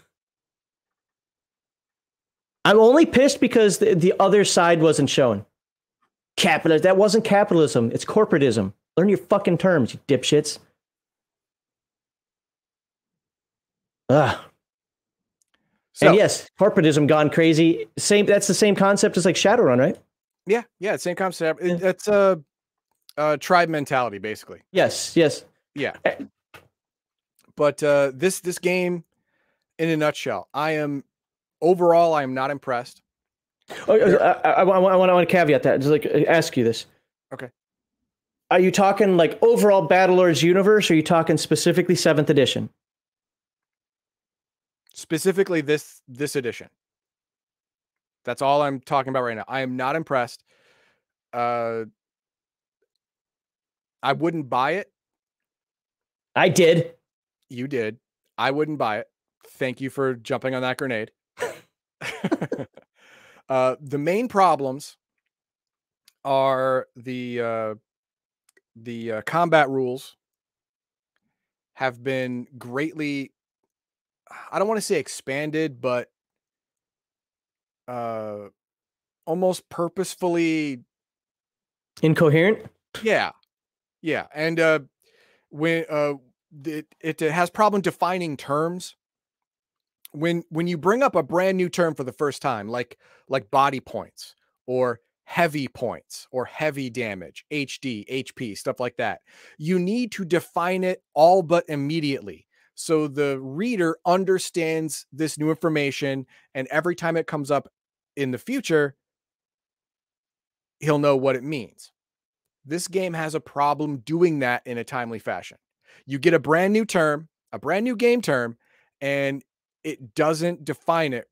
I'm only pissed because the, the other side wasn't shown. Capitalist. That wasn't capitalism. It's corporatism. Learn your fucking terms, you dipshits. Ugh. So, and yes, corporatism gone crazy. Same. That's the same concept as like Shadowrun, right? Yeah, yeah, same concept. It, it's a, a tribe mentality, basically. Yes, yes. Yeah. Eh, But uh, this this game, in a nutshell, I am overall I am not impressed. Oh, I, I, I, want, I want to caveat that. Just like uh, ask you this. Okay. Are you talking like overall Battlelords universe, or are you talking specifically seventh edition? Specifically this this edition. That's all I'm talking about right now. I am not impressed. Uh, I wouldn't buy it. I did. You did. I wouldn't buy it. Thank you for jumping on that grenade. (laughs) uh, the main problems are the uh, the uh, combat rules have been greatly I don't want to say expanded, but uh almost purposefully incoherent. Yeah. Yeah. And uh when uh it, it has problem defining terms when when you bring up a brand new term for the first time like like body points or heavy points or heavy damage, HD, HP, stuff like that. You need to define it all but immediately. So the reader understands this new information. And every time it comes up in the future, he'll know what it means. This game has a problem doing that in a timely fashion. You get a brand new term, a brand new game term, and it doesn't define it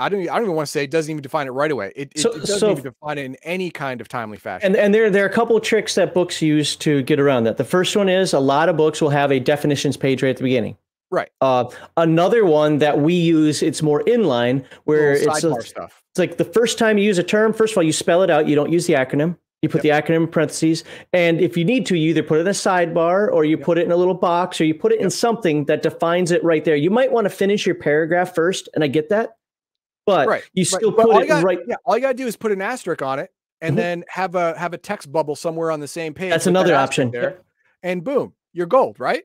I don't. I don't even want to say it doesn't even define it right away. It, so, it doesn't so, even define it in any kind of timely fashion. And and there there are a couple tricks that books use to get around that. The first one is a lot of books will have a definitions page right at the beginning. Right. Uh, another one that we use, it's more inline, where it's, a, stuff. it's like the first time you use a term, first of all, you spell it out. You don't use the acronym. You put yep. the acronym in parentheses, and if you need to, you either put it in a sidebar or you yep. put it in a little box or you put it yep. in something that defines it right there. You might want to finish your paragraph first, and I get that but right, you still right. put it gotta, right. Yeah, all you gotta do is put an asterisk on it, and mm-hmm. then have a have a text bubble somewhere on the same page. That's another option there, and boom, you're gold, right?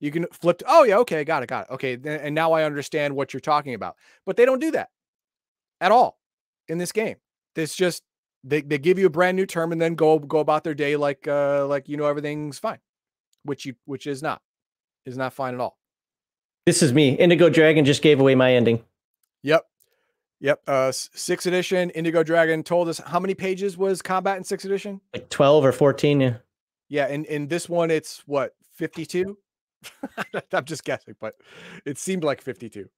You can flip. To, oh yeah, okay, got it, got it. Okay, and now I understand what you're talking about. But they don't do that at all in this game. It's just they, they give you a brand new term and then go go about their day like uh like you know everything's fine, which you which is not is not fine at all. This is me. Indigo Dragon just gave away my ending. Yep. Yep. Uh, sixth edition Indigo Dragon told us how many pages was combat in sixth edition? Like 12 or 14. Yeah. Yeah. And in this one, it's what, 52? (laughs) I'm just guessing, but it seemed like 52.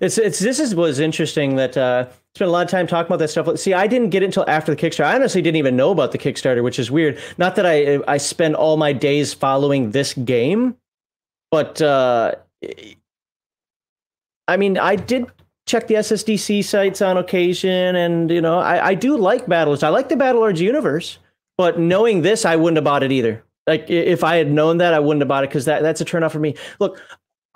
It's it's this is was interesting that uh spent a lot of time talking about that stuff. See, I didn't get it until after the Kickstarter. I honestly didn't even know about the Kickstarter, which is weird. Not that I I spend all my days following this game, but uh I mean, I did check the SSDC sites on occasion, and you know, I, I do like Battlelords. I like the Battle Battlelords universe, but knowing this, I wouldn't have bought it either. Like if I had known that, I wouldn't have bought it because that, that's a turnoff for me. Look,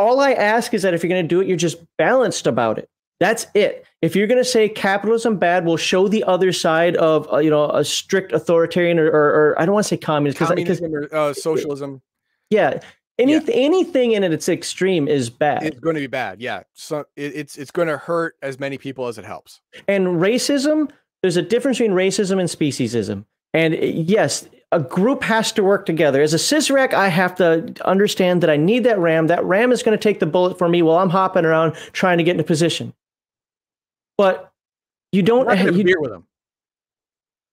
all I ask is that if you're going to do it, you're just balanced about it. That's it. If you're going to say capitalism bad, we'll show the other side of uh, you know a strict authoritarian or, or, or I don't want to say communist because or uh, socialism. Yeah, Anything, yeah. anything in it, its extreme is bad. It's going to be bad. Yeah. So it, it's it's going to hurt as many people as it helps. And racism, there's a difference between racism and speciesism. And eh, yes, a group has to work together. As a Cizerack, I have to understand that I need that ram. That ram is going to take the bullet for me while I'm hopping around trying to get in a position. But you don't have you, beer with him.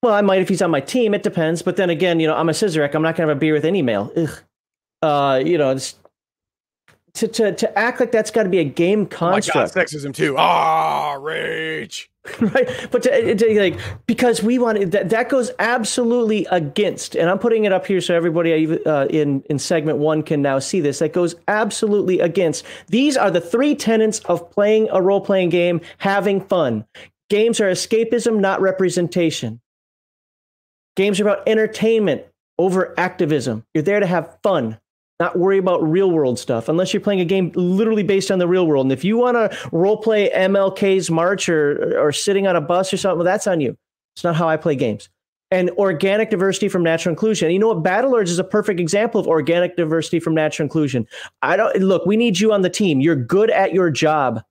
Well, I might if he's on my team. It depends. But then again, you know, I'm a Cizerack. I'm not going to have a beer with any male. Ugh uh, you know, to, to, to act like that's got to be a game construct. Oh my God, sexism too. Ah, oh, rage. (laughs) right, but to, to, like because we want that that goes absolutely against, and I'm putting it up here so everybody uh, in in segment one can now see this. That goes absolutely against. These are the three tenets of playing a role playing game, having fun. Games are escapism, not representation. Games are about entertainment over activism. You're there to have fun not worry about real world stuff unless you're playing a game literally based on the real world. And if you want to role play MLK's March or or sitting on a bus or something, well, that's on you. It's not how I play games. And organic diversity from natural inclusion. you know what? Battlelords is a perfect example of organic diversity from natural inclusion. I don't look. We need you on the team. You're good at your job.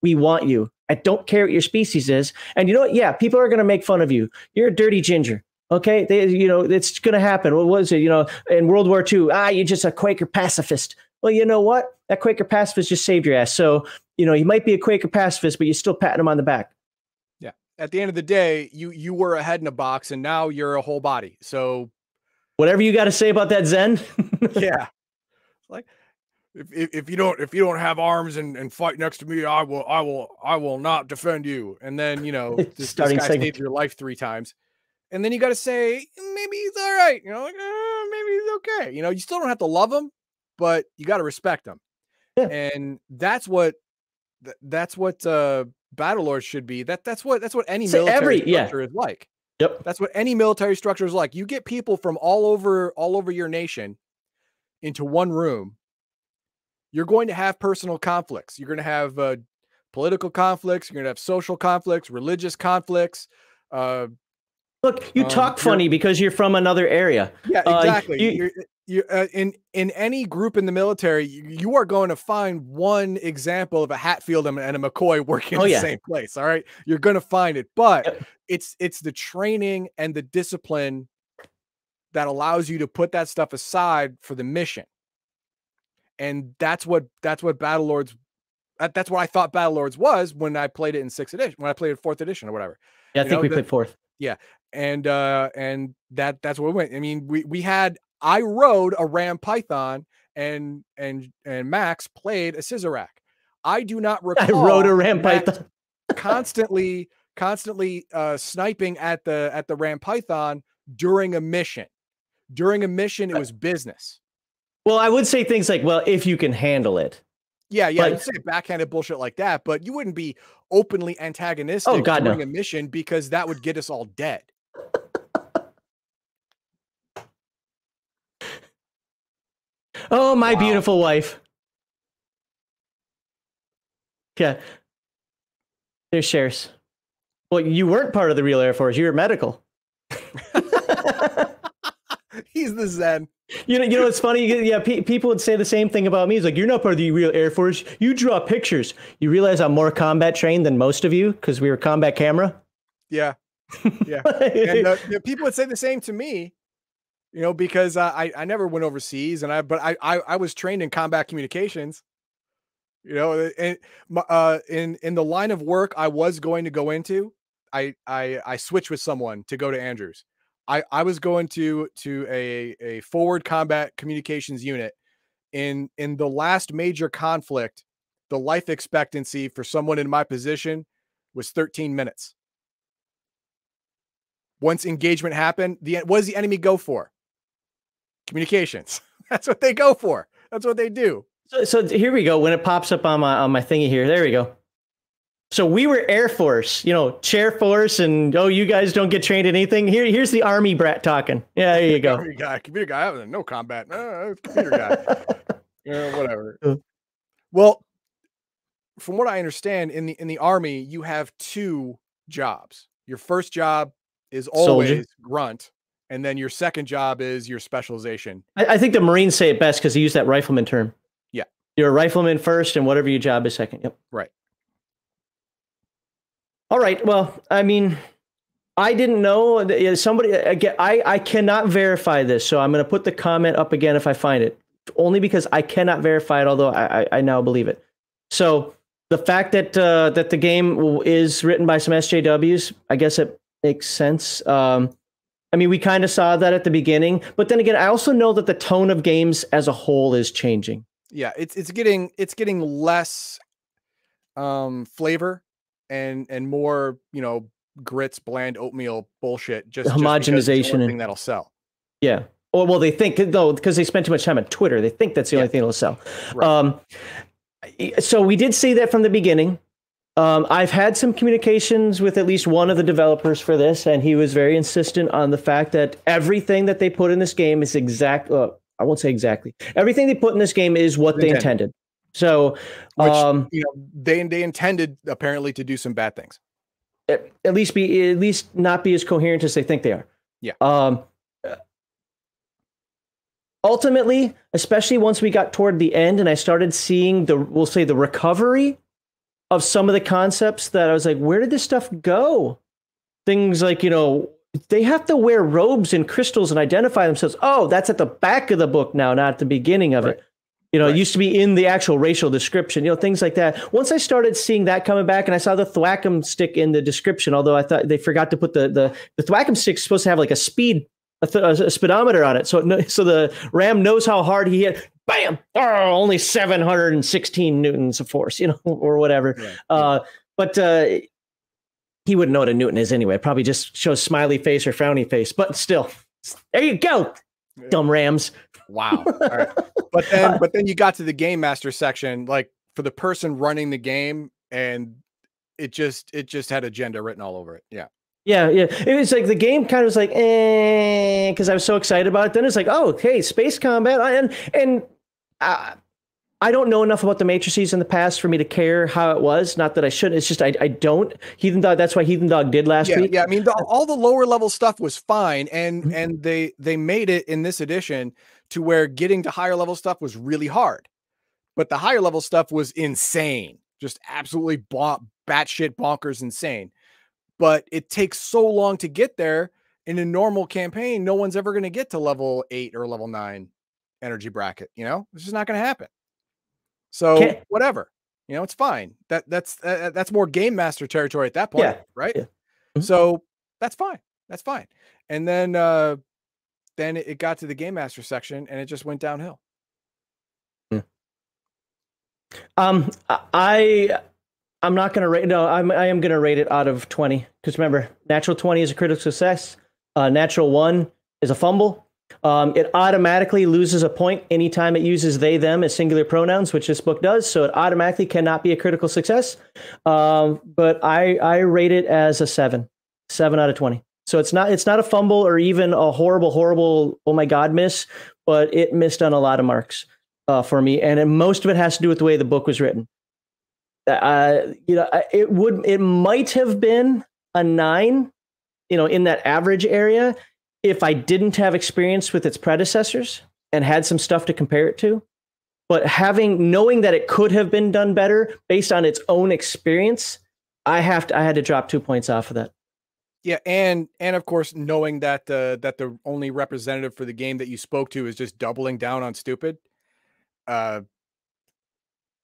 We want you. I don't care what your species is. And you know what? Yeah, people are going to make fun of you. You're a dirty ginger. Okay, they, you know it's going to happen. What was it? You know, in World War II, ah, you're just a Quaker pacifist. Well, you know what? That Quaker pacifist just saved your ass. So you know, you might be a Quaker pacifist, but you're still patting him on the back. Yeah. At the end of the day, you you were a head in a box, and now you're a whole body. So whatever you got to say about that Zen. (laughs) yeah. Like if, if, if you don't if you don't have arms and, and fight next to me, I will I will I will not defend you. And then you know (laughs) this, Starting this guy saved your life three times and then you got to say maybe he's all right. You know, like uh, maybe he's okay. You know, you still don't have to love him, but you got to respect him. Yeah. And that's what that's what uh Battlelord should be. That that's what that's what any so military every, structure yeah. is like. Yep. That's what any military structure is like. You get people from all over all over your nation into one room. You're going to have personal conflicts. You're going to have uh, political conflicts. You're going to have social conflicts, religious conflicts, uh, Look, you Um, talk funny because you're from another area. Yeah, Uh, exactly. you- You, you, uh, in in any group in the military, you, you are going to find one example of a Hatfield and, a McCoy (laughs) working Oh, in the yeah. same place. All right, you're going to find it, but Yep. it's it's the training and the discipline that allows you to put that stuff aside for the mission, and that's what that's what Battle Lords. That, that's what I thought Battle Lords was when I played it in sixth edition, when I played it fourth edition or whatever Yeah, I You think know, we the- played fourth. And uh and that that's where we went i mean we we had i rode a ram python and and and max played a Cizerack i do not recall. (laughs) I rode a ram Max python. (laughs) constantly constantly uh sniping at the at the ram python during a mission during a mission it was business Well, I would say things like, "Well, if you can handle it." yeah yeah you'd say backhanded bullshit like that but you wouldn't be openly antagonistic Oh, God, no. during a mission because that would get us all dead Oh, my Wow. beautiful wife. Yeah. There's shares. Well, you weren't part of the real Air Force. You were medical. (laughs) he's the zen You know, you know, it's funny. Yeah, pe- people would say the same thing about me. It's like you're not part of the real Air Force. You draw pictures. You realize I'm more combat trained than most of you because we were combat camera. yeah (laughs) and uh, the people would say the same to me you know because uh, i i never went overseas and i but I, I i was trained in combat communications you know and my- uh in in the line of work i was going to go into i i i switched with someone to go to andrews. I i was going to to a a forward combat communications unit. In in the last major conflict the life expectancy for someone in my position was 13 minutes once engagement happened, the what does the enemy go for? Communications. (laughs) That's what they go for. That's what they do. So, so here we go. When it pops up on my on my thingy here, there we go. So we were Air Force, you know, chair force, and oh, you guys don't get trained in anything. Here, here's the Army brat talking. Yeah, there you go. (laughs) Computer guy, computer guy, I have no combat. Uh, computer guy. (laughs) yeah, whatever. Uh. Well, from what I understand, in the in the army, you have two jobs. Your first job is Soldier. always grunt, and then your second job is your specialization. I, I think the Marines say it best because they use that rifleman term. Yeah. You're a rifleman first, and whatever your job is second. Yep. Right. All right. Well, I mean, I didn't know. that- Somebody again. I I cannot verify this, so I'm going to put the comment up again if I find it. Only because I cannot verify it, although I I, I now believe it. So the fact that uh, that the game is written by some SJWs, I guess it makes sense. Um, I mean, we kind of saw that at the beginning, but then again, I also know that the tone of games as a whole is changing. yeah it's it's getting it's getting less um flavor and and more you know grits bland oatmeal bullshit just just it's the only Homogenization and- thing that'll sell Yeah. Or well, they think though because they spend too much time on Twitter, they think that's the only thing that'll sell. Right. Um, so we did see that from the beginning. Um, I've had some communications with at least one of the developers for this, and he was very insistent on the fact that everything that they put in this game is exact. Uh, I won't say exactly. Everything they put in this game is what they Intended. intended. So, which um, you know they they intended apparently to do some bad things at, at least be at least not be as coherent as they think they are. Yeah. Um ultimately, especially once we got toward the end and I started seeing the we'll say the recovery of some of the concepts that I was like, where did this stuff go? Things like, you know, they have to wear robes and crystals and identify themselves. Oh, that's at the back of the book now, not at the beginning of Right. it. You know, Right. it used to be in the actual racial description, you know, things like that. Once I started seeing that coming back and I saw the thwackum stick in the description, although I thought they forgot to put the the, the thwackum stick supposed to have like a speed a, th- a speedometer on it. So it kno- so the ram knows how hard he hit. Bam! Oh, only 716 newtons of force, you know, (laughs) or whatever. Right. Uh, but uh, he wouldn't know what a newton is anyway. Probably just shows smiley face or frowny face. But still, there you go, Yeah. dumb rams. wow (laughs) All right. but then but then you got to the game master section like for the person running the game and it just it just had agenda written all over it yeah Yeah, yeah. It was like the game kind of was like, eh, because I was so excited about it. Then it's like, oh, okay, space combat, and and uh, I don't know enough about the matrices in the past for me to care how it was. Not that I shouldn't. It's just I, I don't. Heathen Dog. That's why Heathen Dog did last yeah, week. Yeah, I mean the, (laughs) all the lower level stuff was fine, and Mhm. and they they made it in this edition to where getting to higher level stuff was really hard, but the higher level stuff was insane, just absolutely bon- batshit bonkers insane. But it takes so long to get there. In a normal campaign, no one's ever going to get to level eight or level nine energy bracket. You know, it's just not going to happen. So Can't- whatever, you know, it's fine. That that's uh, that's more game master territory at that point, Yeah, right? yeah. Mhm. So that's fine. That's fine. And then uh then it got to the game master section and it just went downhill. Um, I I'm not gonna rate. No, I'm I am gonna rate it out of twenty because remember, natural twenty is a critical success. Uh, natural one is a fumble. Um, it automatically loses a point anytime it uses they them as singular pronouns, which this book does. So it automatically cannot be a critical success. Um, but I I rate it as a seven, seven out of twenty. So it's not it's not a fumble or even a horrible horrible oh my god miss, but it missed on a lot of marks uh, for me, and it, most of it has to do with the way the book was written. Uh, you know, it would it might have been a nine, you know, in that average area if I didn't have experience with its predecessors and had some stuff to compare it to. But having knowing that it could have been done better based on its own experience, I have to I had to drop two points off of that. Yeah, and and of course knowing that uh that the only representative for the game that you spoke to is just doubling down on stupid. Uh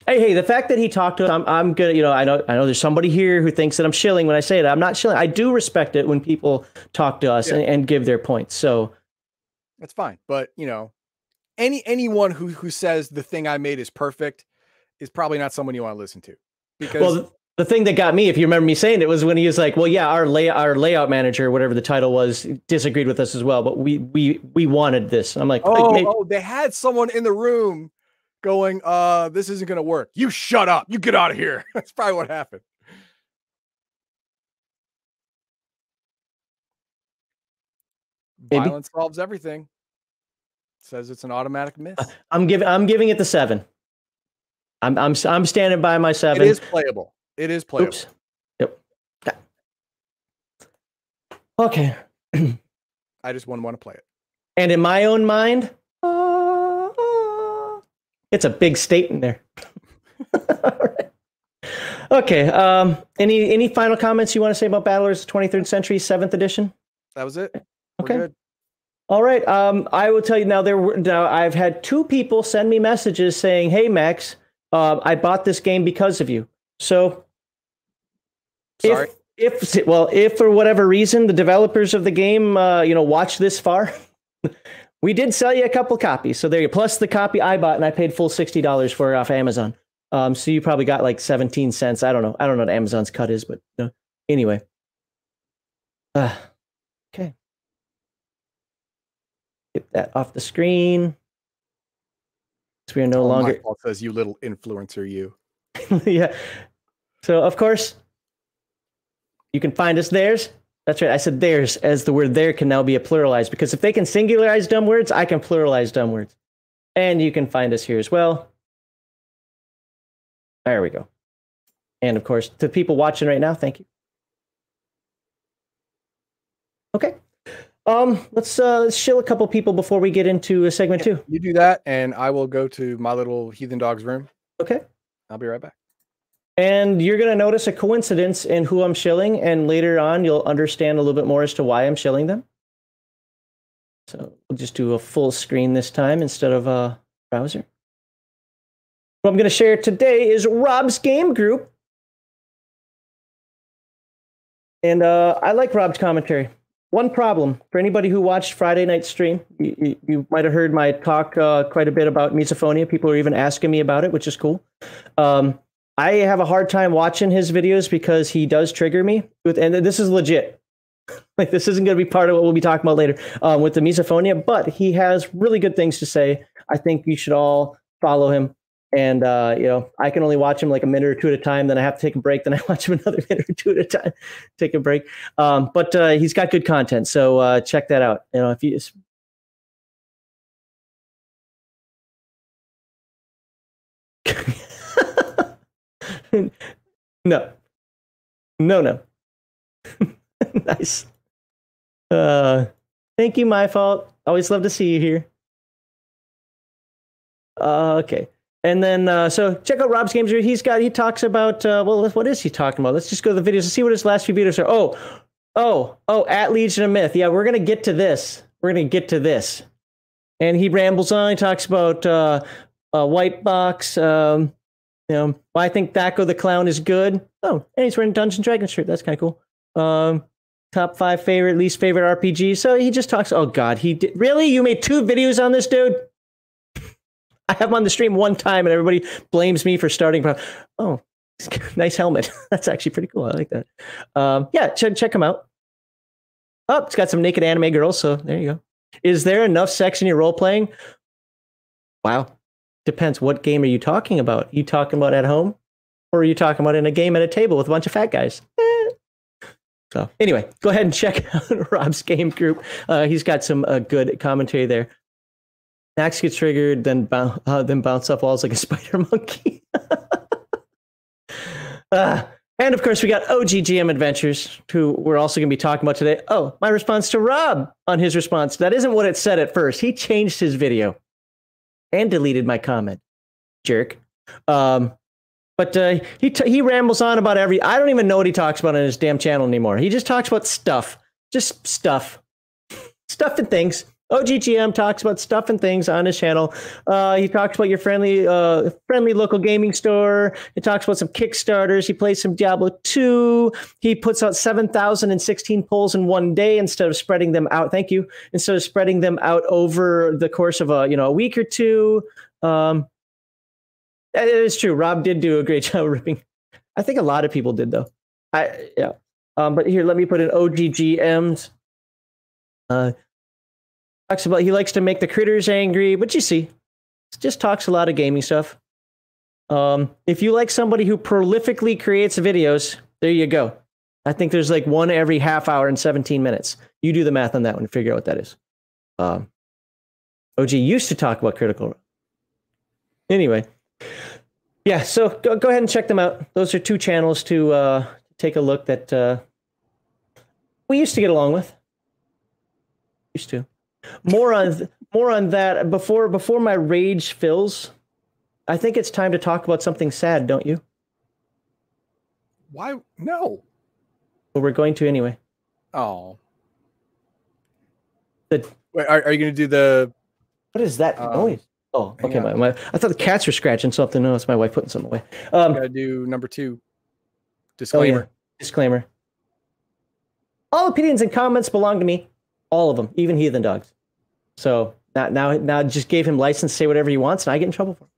Hey, hey, the fact that he talked to us, I'm, I'm gonna, you know, I know, I know there's somebody here who thinks that I'm shilling when I say it. I'm not shilling. I do respect it when people talk to us Yeah. and, and give their points. So, that's fine. But you know, any anyone who who says the thing I made is perfect is probably not someone you want to listen to. Because well, the, thing that got me, if you remember me saying it, was when he was like, "Well, yeah, our lay, our layout manager, whatever the title was, disagreed with us as well, but we we we wanted this." I'm like, oh, "Wait, oh, they had someone in the room going, uh, this isn't gonna work. You shut up. You get out of here. (laughs) That's probably what happened. Maybe. Violence solves everything. Says it's an automatic miss. I'm giving, I'm giving it the seven. I'm I'm I'm standing by my seven. It is playable. It is playable. Oops. Yep. Okay. (clears throat) I just wouldn't want to play it. And in my own mind, it's a big state in there. (laughs) Okay. Um, any any final comments you want to say about Battlelords 23rd Century 7th edition? That was it. We're Okay. good. All right. Um, I will tell you now. There were now. I've had two people send me messages saying, "Hey, Max, uh, I bought this game because of you." So, Sorry. if if well, if for whatever reason the developers of the game, uh, you know, watch this far, (laughs) we did sell you a couple copies. So there you. Plus the copy I bought, and I paid full sixty dollars for it off Amazon. Um, so you probably got like seventeen cents. I don't know. I don't know what Amazon's cut is, but know, anyway. Uh, okay. Get that off the screen. So we are no Oh, longer. My says you little influencer, you. (laughs) yeah. So of course, you can find us theirs. That's right. I said theirs as the word there can now be a pluralized because if they can singularize dumb words, I can pluralize dumb words. And you can find us here as well. There we go. And of course, to people watching right now, thank you. Okay. Um, let's uh let's shill a couple people before we get into uh, segment two. You do that, and I will go to my little heathen dog's room. Okay. I'll be right back. And you're going to notice a coincidence in who I'm shilling, and later on, you'll understand a little bit more as to why I'm shilling them. So we'll just do a full screen this time instead of a browser. What I'm going to share today is Rob's Game Group. And uh, I like Rob's commentary. One problem for anybody who watched Friday night stream, you, you, might have heard my talk uh, quite a bit about misophonia. People are even asking me about it, which is cool. Um, I have a hard time watching his videos because he does trigger me with, and this is legit. (laughs) like this isn't going to be part of what we'll be talking about later um, with the misophonia, but he has really good things to say. I think you should all follow him. And uh, you know, I can only watch him like a minute or two at a time. Then I have to take a break. Then I (laughs) watch him another minute or two at a time. Take a break. Um, but uh, he's got good content, so uh, check that out. You know, if you no. No, no. (laughs) nice. Uh, thank you, my fault. Always love to see you here. Uh, okay. And then, uh, so check out Rob's games. He's got, he talks about, uh, well, what is he talking about? Let's just go to the videos and see what his last few videos are. Oh, oh, oh, at Legion of Myth. Yeah, we're going to get to this. We're going to get to this. And he rambles on. He talks about uh, uh, White Box. Um, you know, I think Thaco the Clown is good. Oh, and he's wearing Dungeon Dragon shirt. That's kind of cool. Um, top five favorite, least favorite RPG. So he just talks. Oh God, he did, really? You made two videos on this dude? I have him on the stream one time, and everybody blames me for starting. Oh, (laughs) nice helmet. (laughs) That's actually pretty cool. I like that. Um, yeah, check him out. Oh, it's got some naked anime girls. So there you go. Is there enough sex in your role playing? Wow, depends. What game are you talking about? You talking about at home, or are you talking about in a game at a table with a bunch of fat guys? Eh. So anyway, go ahead and check (laughs) out Rob's game group. Uh, he's got some uh, good commentary there. Max gets triggered, then bounce, uh, then bounce off walls like a (laughs) spider monkey. uh, (laughs) and of course, we got OGGM Adventures, who we're also going to be talking about today. Oh, my response to Rob on his response. That isn't what it said at first. He changed his video and deleted my comment. Jerk. Um, but uh, he t- he rambles on about every. I don't even know what he talks about on his damn channel anymore. He just talks about stuff, just stuff, (laughs) stuff and things. OGGM talks about stuff and things on his channel. Uh, he talks about your friendly, uh, friendly local gaming store. He talks about some Kickstarters. He plays some Diablo 2. He puts out 7,016 polls in one day instead of spreading them out. Thank you. Instead of spreading them out over the course of a you know a week or two. Um, it is true. Rob did do a great (laughs) job ripping. I think a lot of people did though. I yeah. Um, but here, let me put in OGGMs. Uh, talks about he likes to make the critters angry, but you see, just talks a lot of gaming stuff. Um, if you like somebody who prolifically creates videos, there you go. I think there's like one every half hour and 17 minutes. You do the math on that one, and figure out what that is. Um, OG used to talk about Critical Anyway, yeah, so go, go ahead and check them out. Those are two channels to uh, take a look that uh, we used to get along with. Used to more on more on that before before my rage fills. I think it's time to talk about something sad, don't you? Why? No. But we're going to anyway. Oh. The, Wait, are, are you going to do the? what is that Um, noise? Oh, okay. My, my, I thought the cats were scratching something. No, it's my wife putting something away. Um, Got to do number two. oh, yeah. Disclaimer. Disclaimer. All opinions and comments belong to me. All of them, even heathen dogs. So now, now, now, just gave him license to say whatever he wants, and I get in trouble for it.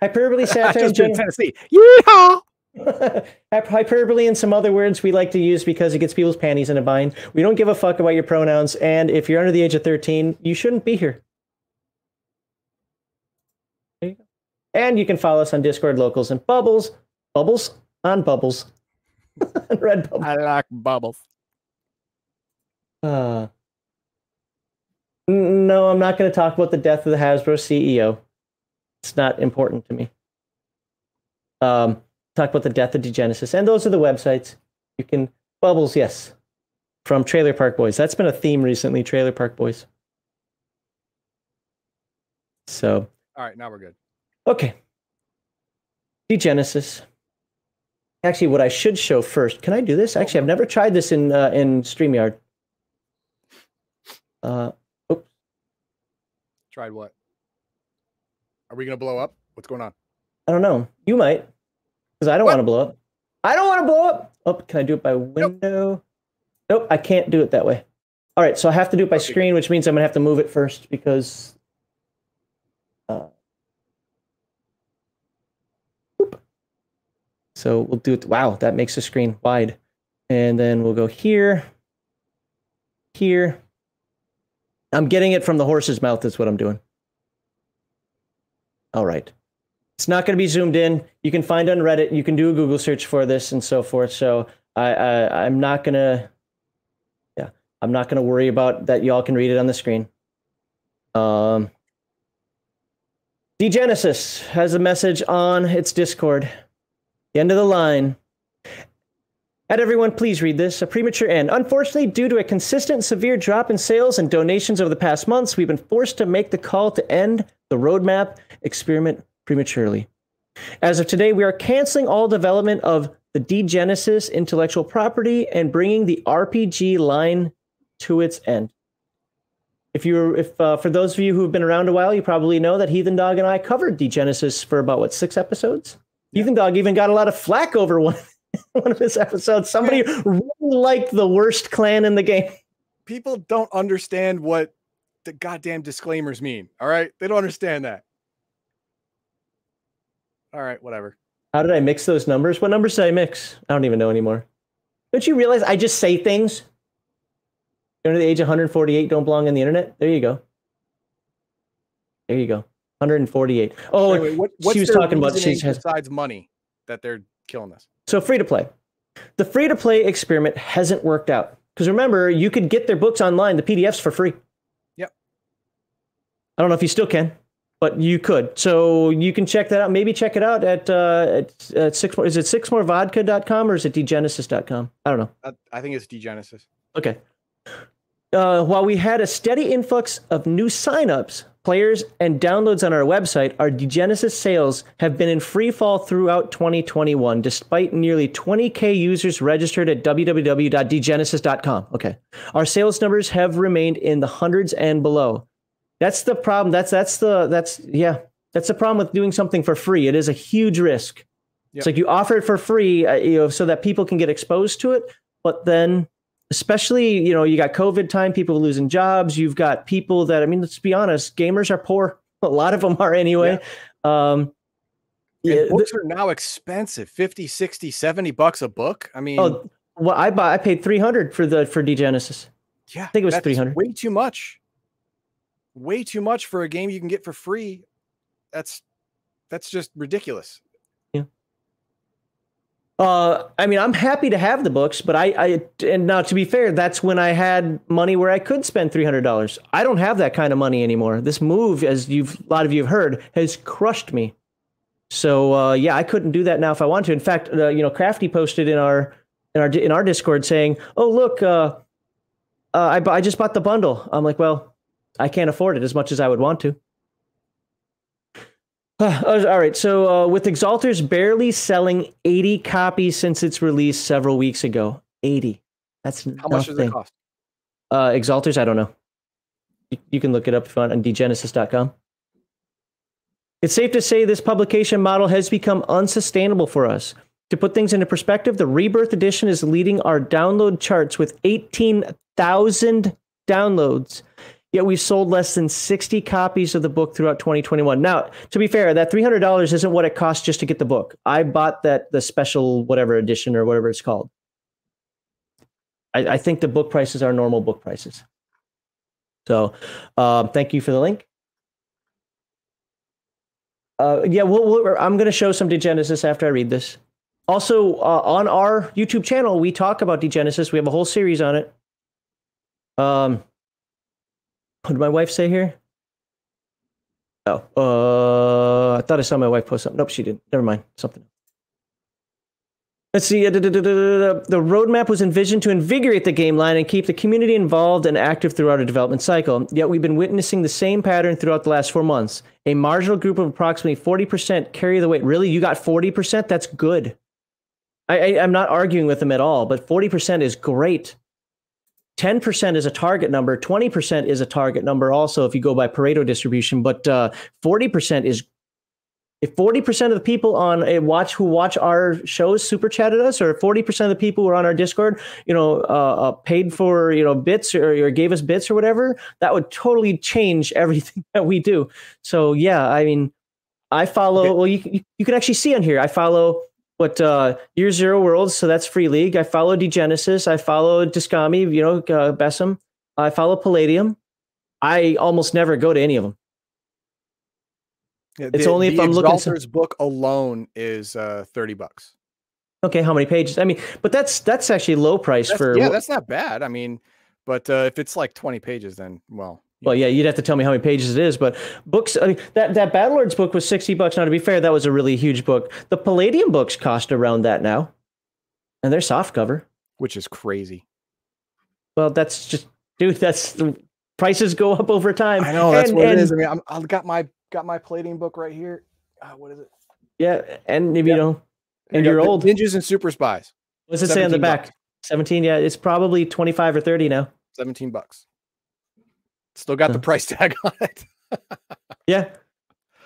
Hyperbole, (laughs) satire, just gen- Tennessee. Yeehaw! (laughs) Hyperbole and some other words we like to use because it gets people's panties in a bind. We don't give a fuck about your pronouns, and if you're under the age of 13, you shouldn't be here. You. And you can follow us on Discord, Locals, and Bubbles. Bubbles on Bubbles. (laughs) Red Bubble. I like bubbles. Uh, no, I'm not going to talk about the death of the Hasbro CEO. It's not important to me. Um, talk about the death of Degenesis, and those are the websites. You can bubbles, yes, from Trailer Park Boys. That's been a theme recently. Trailer Park Boys. So All right, now we're good. okay, Degenesis. Actually, what I should show first. Can I do this? Actually, I've never tried this in uh, in Streamyard. Uh, Tried what? Are we going to blow up? What's going on? I don't know. You might, because I don't want to blow up. I don't want to blow up. Oh, can I do it by window? Nope. I can't do it that way. All right, so I have to do it by Okay. screen, which means I'm gonna have to move it first because. Uh. So we'll do it. Wow, that makes the screen wide, and then we'll go here, here. I'm getting it from the horse's mouth. Is what I'm doing. All right. It's not going to be zoomed in. You can find on Reddit. You can do a Google search for this and so forth. So I, I I'm not gonna, yeah, I'm not gonna worry about that. Y'all can read it on the screen. Um, Degenesis has a message on its Discord. The end of the line. At everyone, please read this. A premature end. Unfortunately, due to a consistent severe drop in sales and donations over the past months, we've been forced to make the call to end the roadmap experiment prematurely. As of today, we are canceling all development of the Degenesis intellectual property and bringing the RPG line to its end. If you if uh, for those of you who have been around a while, you probably know that Heathen Dog and I covered Degenesis for about what six episodes. Yeah. Heathen Dog even got a lot of flack over one (laughs) one of his episodes. Somebody really liked the worst clan in the game. (laughs) People don't understand what the goddamn disclaimers mean. All right, they don't understand that. All right, whatever. How did I mix those numbers? What numbers did I mix? I don't even know anymore. Don't you realize I just say things? You're under the age of 148, don't belong on the internet. There you go. There you go. 148. Oh, wait, wait, what, she was talking about. She has besides money that they're killing us. So free to play. The free to play experiment hasn't worked out because remember, you could get their books online, the PDFs for free. Yep. I don't know if you still can, but you could. So you can check that out. Maybe check it out at, uh, at, at six more. Is it sixmorevodka.com or is it degenesis.com? I don't know. I, I think it's degenesis. Okay. Uh, while we had a steady influx of new signups, players, and downloads on our website, our Degenesis sales have been in free fall throughout 2021, despite nearly 20k users registered at www.degenesis.com. Okay, our sales numbers have remained in the hundreds and below. That's the problem. That's that's the that's yeah. That's the problem with doing something for free. It is a huge risk. Yep. It's like you offer it for free, uh, you know, so that people can get exposed to it, but then especially you know you got covid time people losing jobs you've got people that i mean let's be honest gamers are poor. (laughs) A lot of them are anyway. Yeah. um yeah, books are now expensive 50 60 70 bucks a book? I mean oh well i bought i paid 300 for the for degenesis yeah i think it was 300 way too much. Way too much for a game you can get for free. That's that's just ridiculous uh, I mean, I'm happy to have the books, but I, I, and now to be fair, that's when I had money where I could spend three hundred dollars. I don't have that kind of money anymore. This move, as you've a lot of you have heard, has crushed me. So uh, yeah, I couldn't do that now if I want to. In fact, uh, you know, Crafty posted in our in our in our Discord saying, "Oh look, uh, uh I I just bought the bundle." I'm like, well, I can't afford it as much as I would want to. (sighs) All right. So, uh, with Exalters barely selling 80 copies since its release several weeks ago, 80. That's how nothing. much does it cost? Uh, Exalters, I don't know. You, you can look it up if you want on degenesis.com. It's safe to say this publication model has become unsustainable for us. To put things into perspective, the Rebirth Edition is leading our download charts with 18,000 downloads Yet we've sold less than 60 copies of the book throughout 2021. Now, to be fair, that $300 isn't what it costs just to get the book. I bought that the special whatever edition or whatever it's called. I, I think the book prices are normal book prices. So, um, thank you for the link. Uh, yeah, we'll, we'll, I'm going to show some Degenesis after I read this. Also, uh, on our YouTube channel, we talk about Degenesis. We have a whole series on it. Um, what did my wife say here? Oh, uh, I thought I saw my wife post something. Nope, she didn't. Never mind. Something. Let's see. Uh, the roadmap was envisioned to invigorate the game line and keep the community involved and active throughout a development cycle. Yet we've been witnessing the same pattern throughout the last four months. A marginal group of approximately 40% carry the weight. Really? You got 40%? That's good. I, I, I'm not arguing with them at all, but 40% is great. 10% is a target number 20% is a target number also if you go by pareto distribution but uh, 40% is if 40% of the people on a watch who watch our shows super chatted us or 40% of the people who are on our discord you know uh, uh, paid for you know bits or, or, gave us bits or whatever that would totally change (laughs) everything that we do so yeah i mean i follow okay. well you, you, you can actually see on here i follow what uh, Year Zero Worlds, so that's Free League. I follow Degenesis. I follow Discami, you know, uh, Bessem. I follow Palladium. I almost never go to any of them. Yeah, it's only if I'm looking. Exalter's book alone is uh, thirty bucks. Okay, how many pages? I mean, but that's that's actually low price that's, for. Yeah, that's not bad. I mean, but uh, if it's like twenty pages, then well, Well, yeah, you'd have to tell me how many pages it is, but books. I mean, that that Battlelords book was sixty bucks. Now, to be fair, that was a really huge book. The Palladium books cost around that now, and they're soft cover. which is crazy. Well, that's just, dude. That's the prices go up over time. I know that's And- what and- it is. I mean, I'm, I've got my got my Palladium book right here. Uh, what is it? Yeah, and if you know, And you're old. Ninjas and Super Spies. what's it say on the back? Seventeen. Yeah, it's probably twenty five or thirty now. 17 bucks. Still got the price tag on it. (laughs) Yeah.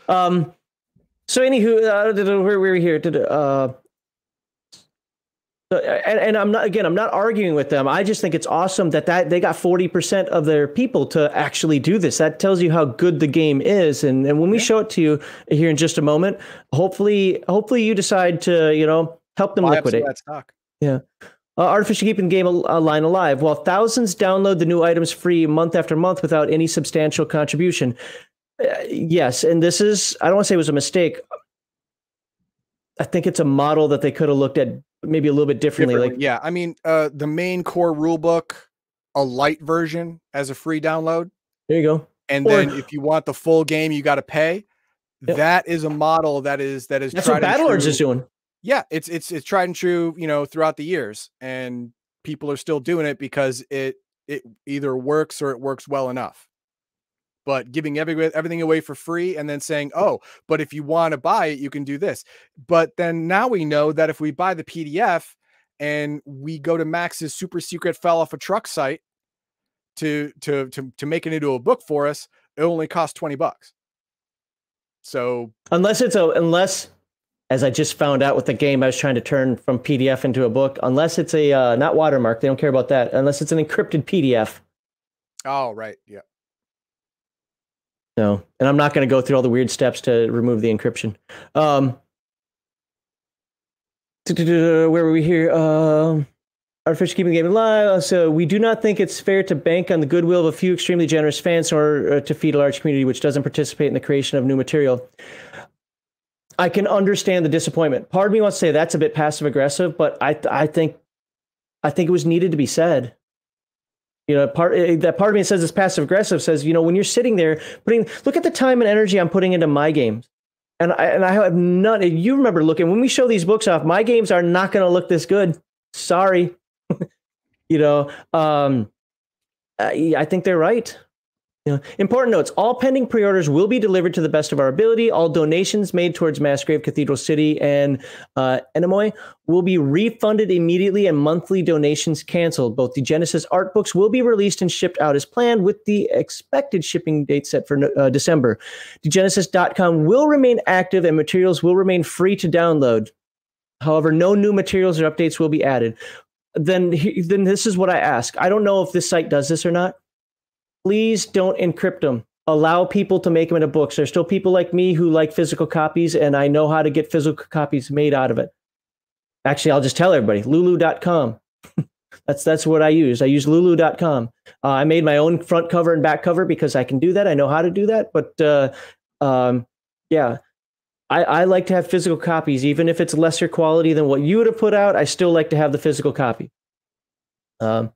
Um. So, anywho, uh, where were we here? Did uh. So, and, and I'm not again. I'm not arguing with them. I just think it's awesome that that they got 40 percent of their people to actually do this. That tells you how good the game is. And and when we Yeah. show it to you here in just a moment, hopefully, hopefully you decide to you know help them Buy liquidate. stock. Uh, artificially keeping the game al- uh, line alive, while thousands download the new items free month after month without any substantial contribution. Uh, yes, and this is, I don't want to say it was a mistake. I think it's a model that they could have looked at maybe a little bit differently. Differently, Like, yeah, I mean, uh, the main core rulebook, a light version as a free download, there you go. and Or- then if you want the full game, you got to pay. Yep. That is a model that is that is That's what Battlelords is doing. Yeah, it's it's it's tried and true, you know, throughout the years, and people are still doing it because it it either works or it works well enough. But giving every, everything away for free and then saying, mm. "Oh, but if you want to buy it, you can do this." But then now we know that if we buy the PDF and we go to Max's super secret fell off a truck site to to to to make it into a book for us, it only costs twenty bucks. So Unless it's a, unless, as I just found out with the game I was trying to turn from PDF into a book, unless it's a, uh, not watermark, they don't care about that, unless it's an encrypted PDF. oh right, yeah. No, and I'm not going to go through all the weird steps to remove the encryption. Um, (tsk) where were we here? Um, artificial keeping the game alive. Uh, So we do not think it's fair to bank on the goodwill of a few extremely generous fans or uh, to feed a large community which doesn't participate in the creation of new material. I can understand the disappointment. Part of me wants to say that's a bit passive aggressive, but I I think I think it was needed to be said. You know, part eh, that part of me says it's passive aggressive says, you know, when you're sitting there putting, look at the time and energy I'm putting into my games, and I and I have none. You remember looking when we show these books off, my games are not going to look this good. Sorry, (laughs) you know. Um, I, I think they're right. Know, important notes: all pending pre-orders will be delivered to the best of our ability. All donations made towards Massgrave Cathedral City and uh, Enemoy will be refunded immediately, and monthly donations canceled. Both Degenesis art books will be released and shipped out as planned, with the expected shipping date set for uh, December. Degenesis.com will remain active, and materials will remain free to download. However, no new materials or updates will be added. Then, then this is what I ask. I don't know if this site does this or not please don't encrypt them. Allow people to make them into books. There's still people like me who like physical copies, and I know how to get physical copies made out of it. Actually, I'll just tell everybody lulu.com. (laughs) that's that's what I use. I use lulu.com. Uh, I made my own front cover and back cover because I can do that. I know how to do that. But uh, um, yeah, I, I like to have physical copies, even if it's lesser quality than what you would have put out. I still like to have the physical copy. Um,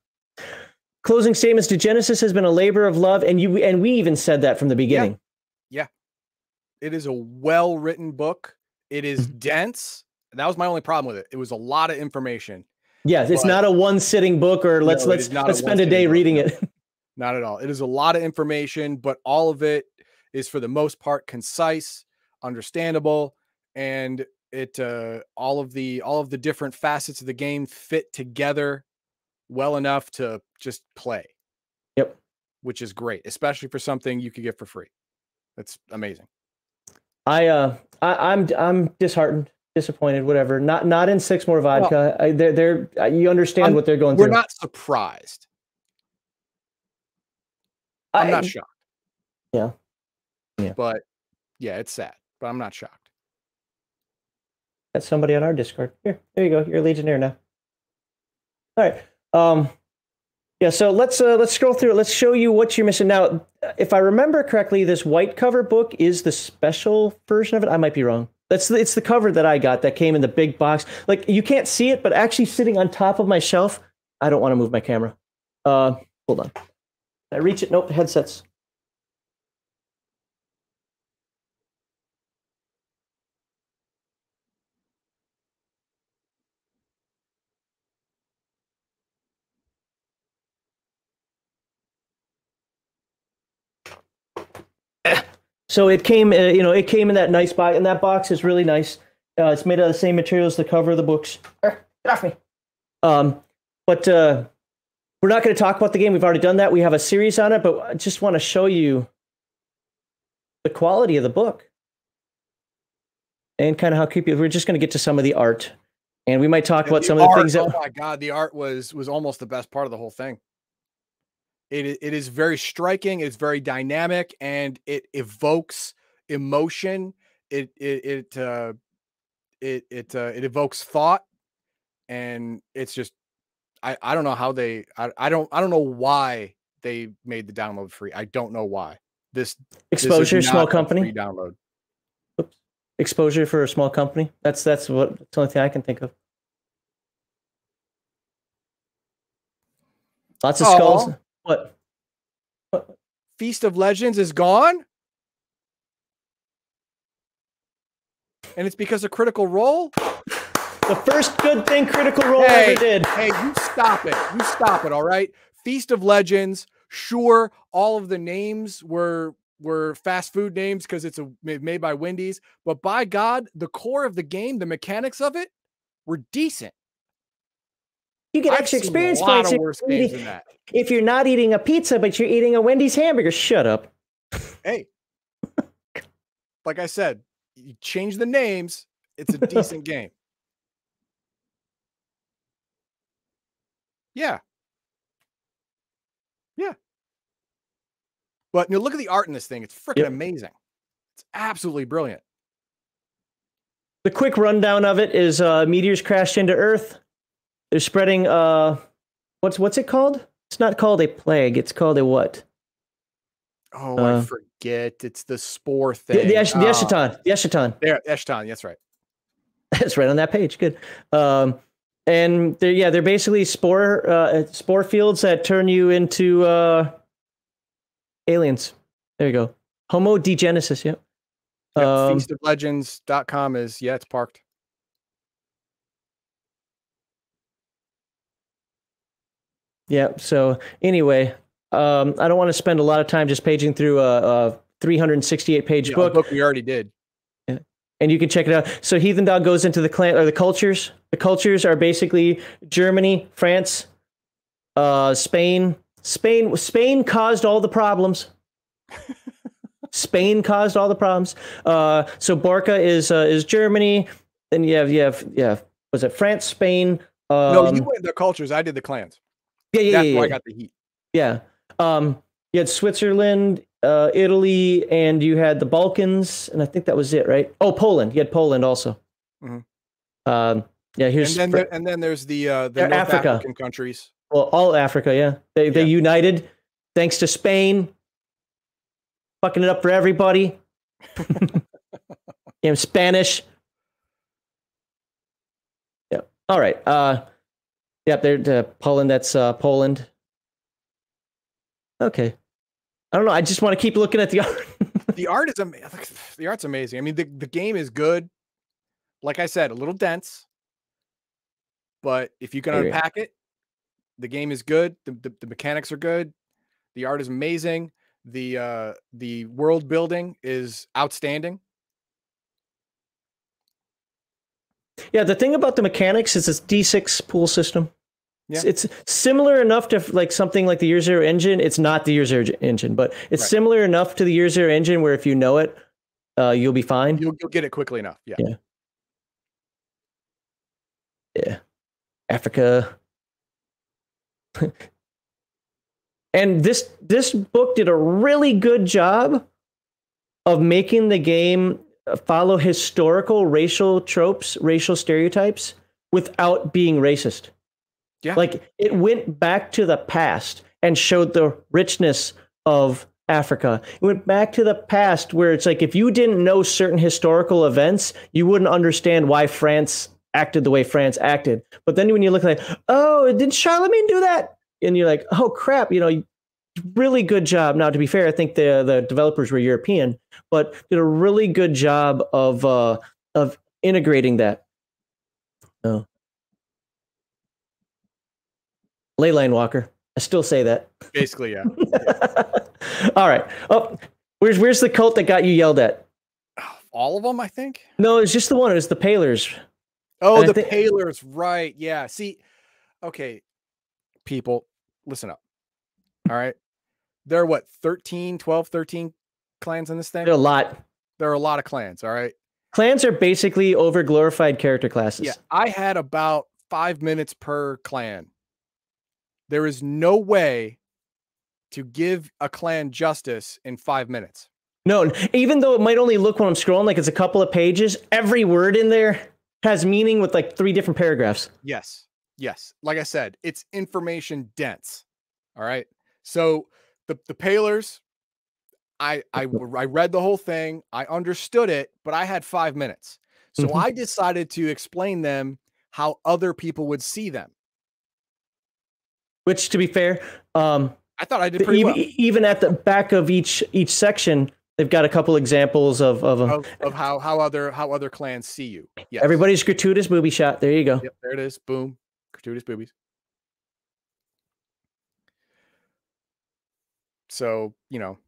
closing statements Degenesis has been a labor of love, and you and we even said that from the beginning. Yeah. It is a well written book. It is Mm-hmm. dense. That was my only problem with it. It was a lot of information. Yeah, it's not a one sitting book, or let's No, let's is not a let's spend a day book, reading it. Not at all. It is a lot of information, but all of it is for the most part concise, understandable, and it uh all of the all of the different facets of the game fit together well enough to just play. Yep. Which is great, especially for something you could get for free. That's amazing. I uh I, I'm I'm disheartened, disappointed, whatever. Not not in six more vodka. I, they're they're uh, you understand I'm- what they're going through. We're not surprised. I'm I- not shocked. Yeah. Yeah. But yeah, it's sad, but I'm not shocked. That's somebody on our Discord. Here, there you go. You're a Legionnaire now. All right. Um, yeah. So let's uh, let's scroll through. Let's show you what you're missing. Now, if I remember correctly, this white cover book is the special version of it. I might be wrong. That's the, it's the cover that I got that came in the big box. Like you can't see it, but actually sitting on top of my shelf. I don't want to move my camera. Uh, hold on. I reach it? Nope. Headsets. So it came, uh, you know, it came in that nice box, and that box is really nice. Uh, it's made out of the same materials the cover of the books. Er, Get off me. Um, but uh, we're not going to talk about the game. We've already done that. We have a series on it, but I just want to show you the quality of the book and kind of how creepy. We're just going to get to some of the art, and we might talk And about some of the things that. Oh my god, the art was was almost the best part of the whole thing. It it is very striking. It's very dynamic, and it evokes emotion. It it it uh, it it uh, it evokes thought, and it's just I I don't know how they I I don't I don't know why they made the download free. I don't know why this this Exposure, small company. free download. Exposure for a small company. That's that's what that's the only thing I can think of. Lots of skulls. Aw. What? Feast of Legends is gone. And it's because of Critical Role? The first good thing Critical Role Hey, ever did. Hey, you stop it. You stop it, all right? Feast of Legends, sure, all of the names were were fast food names because it's a made by Wendy's, but by God, the core of the game, the mechanics of it were decent. You get I've extra experience points if worse you're, eating, if you're not eating a pizza, but you're eating a Wendy's hamburger. Shut up. Hey, (laughs) like I said, you change the names, it's a decent (laughs) game. Yeah. Yeah. But you know, look at the art in this thing. It's freaking Yep. amazing. It's absolutely brilliant. The quick rundown of it is uh, meteors crashed into Earth. They're spreading. Uh, what's what's it called? It's not called a plague. It's called a what? Oh, Uh, I forget. It's the spore thing. the, Esh- the Oh, Eschaton. The Eschaton. There, Eshton. That's right. (laughs) That's right on that page. Good. Um, and they're yeah, they're basically spore uh, spore fields that turn you into uh, aliens. There you go. Homo degenesis. Yep. Yep, Um, feastoflegends.com is yeah, it's parked. Yeah. So anyway, um, I don't want to spend a lot of time just paging through a, a 368 page Yeah, book, book we already did. and you can check it out. So Heathen Dog goes into the clan or the cultures. The cultures are basically Germany, France, uh, Spain. Spain. Spain caused all the problems. (laughs) Spain caused all the problems. Uh, so Borca is uh, is Germany. Then you have you have yeah. Was it France, Spain? Um, no, you went the cultures. I did the clans. Yeah, yeah, That's yeah, where I yeah. got the heat. Yeah. Um, you had Switzerland, uh, Italy, and you had the Balkans, and I think that was it, right? Oh, Poland. You had Poland also. Mhm. Um, yeah, And here's then Fr- there, and then there's the uh the North Africa. African countries. well, all Africa. Yeah, they they united thanks to Spain, fucking it up for everybody. (laughs) yeah, Spanish. Yeah. All right. Uh, yep. They're uh, Poland. That's uh, Poland. Okay. I don't know. I just want to keep looking at the (laughs) art. The art is amazing. The art's amazing. I mean, the, the game is good. Like I said, a little dense. But if you can agree. unpack it, the game is good. The, the, the mechanics are good. The art is amazing. The uh the world building is outstanding. Yeah, the thing about the mechanics is it's D6 pool system. It's, Yeah. it's similar enough to like something like the Year Zero engine. It's not the Year Zero engine, but it's Right. similar enough to the Year Zero engine where if you know it, uh, you'll be fine. You'll, you'll get it quickly enough. Yeah. Yeah. Yeah. Africa. (laughs) and this this book did a really good job of making the game follow historical racial tropes, racial stereotypes without being racist. Yeah. Like it went back to the past and showed the richness of Africa. It went back to the past where it's like if you didn't know certain historical events, you wouldn't understand why France acted the way France acted. But then when you look like, oh, did Charlemagne do that? And you're like, oh crap, you know, really good job. Now, to be fair, I think the the developers were European, but did a really good job of uh, of integrating that. Oh, Leyline Walker. I still say that. Basically, yeah. (laughs) All right. Oh, Where's where's the cult that got you yelled at? All of them, I think. No, it's just the one. It's the Palers. Oh, And the think- Palers, right? Yeah. See, okay, people, listen up. All right. There are what 13, 12, 13 clans in this thing? There are a lot. There are a lot of clans. All right. Clans are basically over glorified character classes. Yeah. I had about five minutes per clan. There is no way to give a clan justice in five minutes. No, even though it might only look when I'm scrolling like it's a couple of pages, every word in there has meaning with like three different paragraphs. Yes. Yes. Like I said, it's information dense. All right. So the the Palers, I I (laughs) I read the whole thing. I understood it, but I had five minutes. So Mhm. I decided to explain them how other people would see them. Which, to be fair, um, I thought I did pretty even, well even at the back of each each section, they've got a couple examples of of, of, of how how other how other clans see you. Yeah, everybody's gratuitous booby shot. There you go. Yep, there it is. Boom. Gratuitous boobies. So, you know,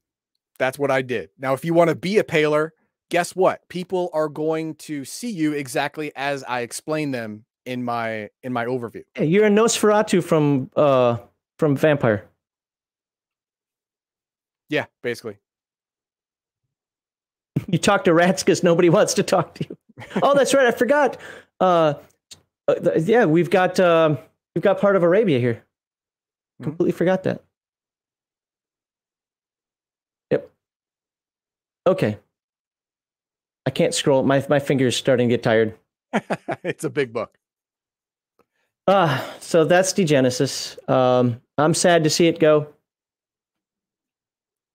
that's what I did. Now, if you want to be a paler, guess what? People are going to see you exactly as I explain them in my in my overview. Hey, You're a Nosferatu from uh from Vampire. Yeah, basically. (laughs) You talk to rats because nobody wants to talk to you. (laughs) Oh, that's right. I forgot. Uh, uh, yeah, we've got um, we've got part of Arabia here. Mhm. Completely forgot that. Yep. Okay. I can't scroll. My my fingers starting to get tired. (laughs) it's a big book. Ah, so that's Degenesis. Um, I'm sad to see it go.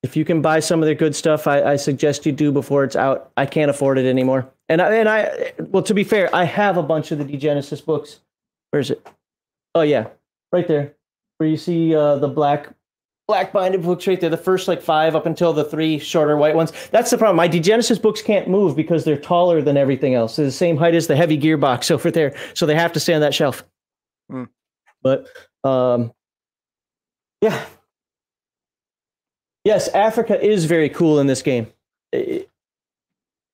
If you can buy some of their good stuff, I, I suggest you do before it's out. I can't afford it anymore. And I, and I, well, to be fair, I have a bunch of the Degenesis books. Where is it? Oh yeah, right there, where you see uh, the black, black binded books right there. The first like five up until the three shorter white ones. That's the problem. My Degenesis books can't move because they're taller than everything else. They're the same height as the heavy gearbox (laughs) over there, so they have to stay on that shelf. Hmm. But um, yeah, yes, Africa is very cool in this game. It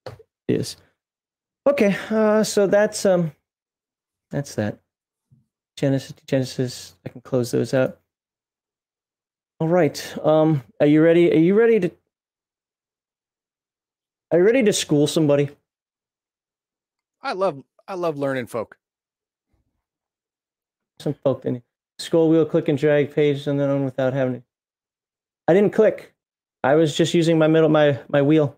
it is. Okay, uh, so that's um, that's that. Genesis, Genesis. I can close those out. All right. Um, are you ready? Are you ready to? Are you ready to school somebody? I love I love learning folk. Some folk in scroll wheel, click and drag page, and then on without having to. I didn't click. I was just using my middle my my wheel.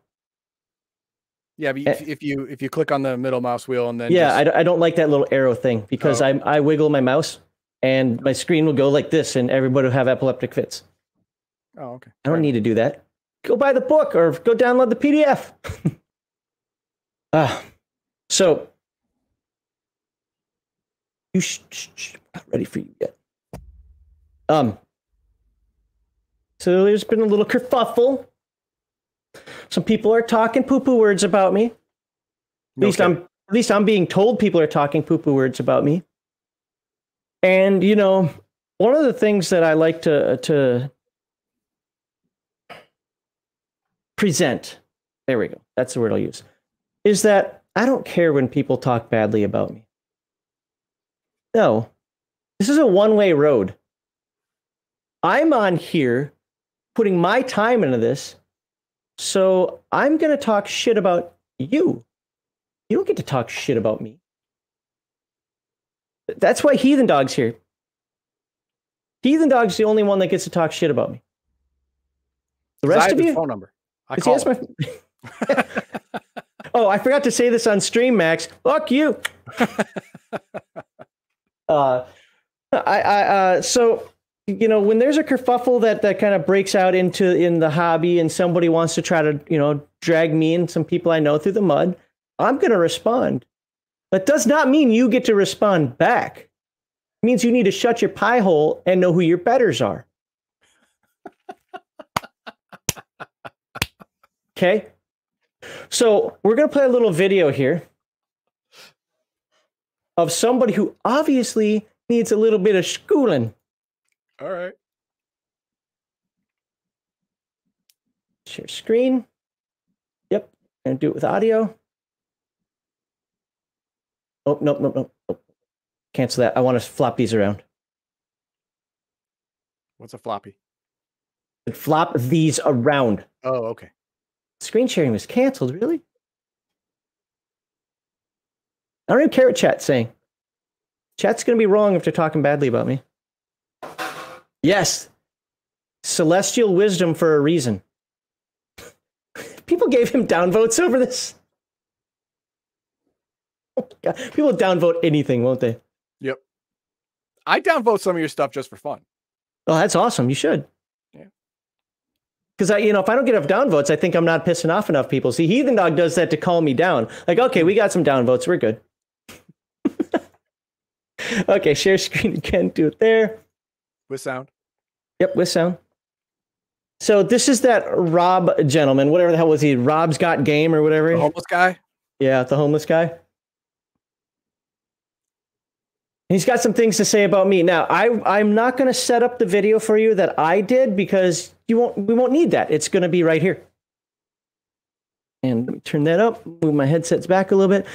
Yeah, but Eh. if, if you if you click on the middle mouse wheel and then yeah, just- I, don't- I don't like that little arrow thing because Oh. I I wiggle my mouse and my screen will go like this, and everybody will have epileptic fits. oh okay. I don't Fair need to do that. Go buy the book or go download the PDF. (laughs) Ah, so you sh- sh- sh- not ready for you yet. Um. So there's been a little kerfuffle. Some people are talking poo-poo words about me. At No least. I'm at least I'm being told people are talking poo-poo words about me. And you know, one of the things that I like to to present, there we go. That's the word I'll use. Is that I don't care when people talk badly about me. No. This is a one-way road. I'm on here putting my time into this. So I'm going to talk shit about you. You don't get to talk shit about me. That's why Heathen Dog's here. Heathen Dog's the only one that gets to talk shit about me. The rest of you, phone number. I call my- (laughs) oh, I forgot to say this on stream, Max. Fuck you. (laughs) uh, I, I, uh, so you know, when there's a kerfuffle that that kind of breaks out into in the hobby, and somebody wants to try to you know drag me and some people I know through the mud, I'm going to respond. That does not mean you get to respond back. It means you need to shut your pie hole and know who your betters are. (laughs) Okay. So we're going to play a little video here of somebody who obviously needs a little bit of schooling. All right. share screen. Yep, and do it with audio. Oh, nope, nope, nope, nope. Cancel that. I want to flop these around. What's a floppy? Flop these around. Oh, okay. Screen sharing was canceled, really? I don't even care what chat's saying. Chat's going to be wrong if they're talking badly about me. Yes. Celestial wisdom for a reason. (laughs) People gave him downvotes over this. (laughs) Oh God. People downvote anything, won't they? Yep. I downvote some of your stuff just for fun. Oh, that's awesome. You should. Yeah. Because I, you know, if I don't get enough downvotes, I think I'm not pissing off enough people. See, Heathen Dog does that to calm me down. Like, okay, we got some downvotes. We're good. (laughs) okay, share screen (laughs) again. Do it there. With sound. Yep, with sound. So this is that Rob gentleman, whatever the hell was he? Rob's got game or whatever. The homeless guy. Yeah, the homeless guy. He's got some things to say about me. Now, I I'm not going to set up the video for you that I did because you won't we won't need that. It's going to be right here. And let me turn that up, move my headsets back a little bit,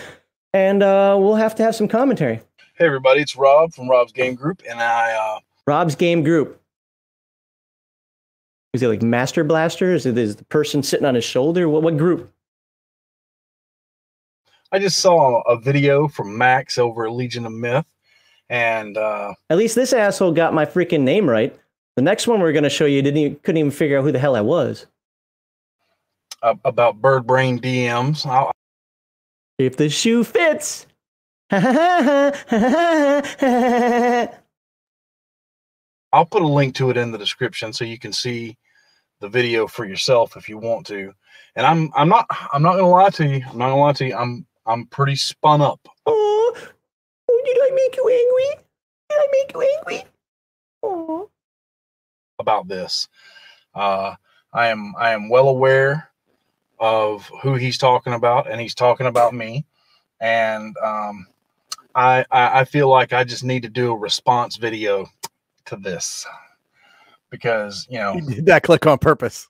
and uh, we'll have to have some commentary. Hey everybody, it's Rob from Rob's Game Group, and I uh, Rob's game group. Is it like Master Blaster? Is it is the person sitting on his shoulder? What what group? I just saw a video from Max over at Legion of Myth, and uh, At least this asshole got my freaking name right. The next one we're going to show you didn't even, couldn't even figure out who the hell I was. uh, about Bird Brain DMs. I'll, If the shoe fits. (laughs) I'll put a link to it in the description so you can see the video for yourself if you want to. And I'm I'm not I'm not gonna lie to you. I'm not gonna lie to you. I'm I'm pretty spun up oh, oh, did I make you angry? Did I make you angry? Oh. about this. Uh, I am I am well aware of who he's talking about, and he's talking about me. And um, I, I I feel like I just need to do a response video to this because you know He did that click on purpose.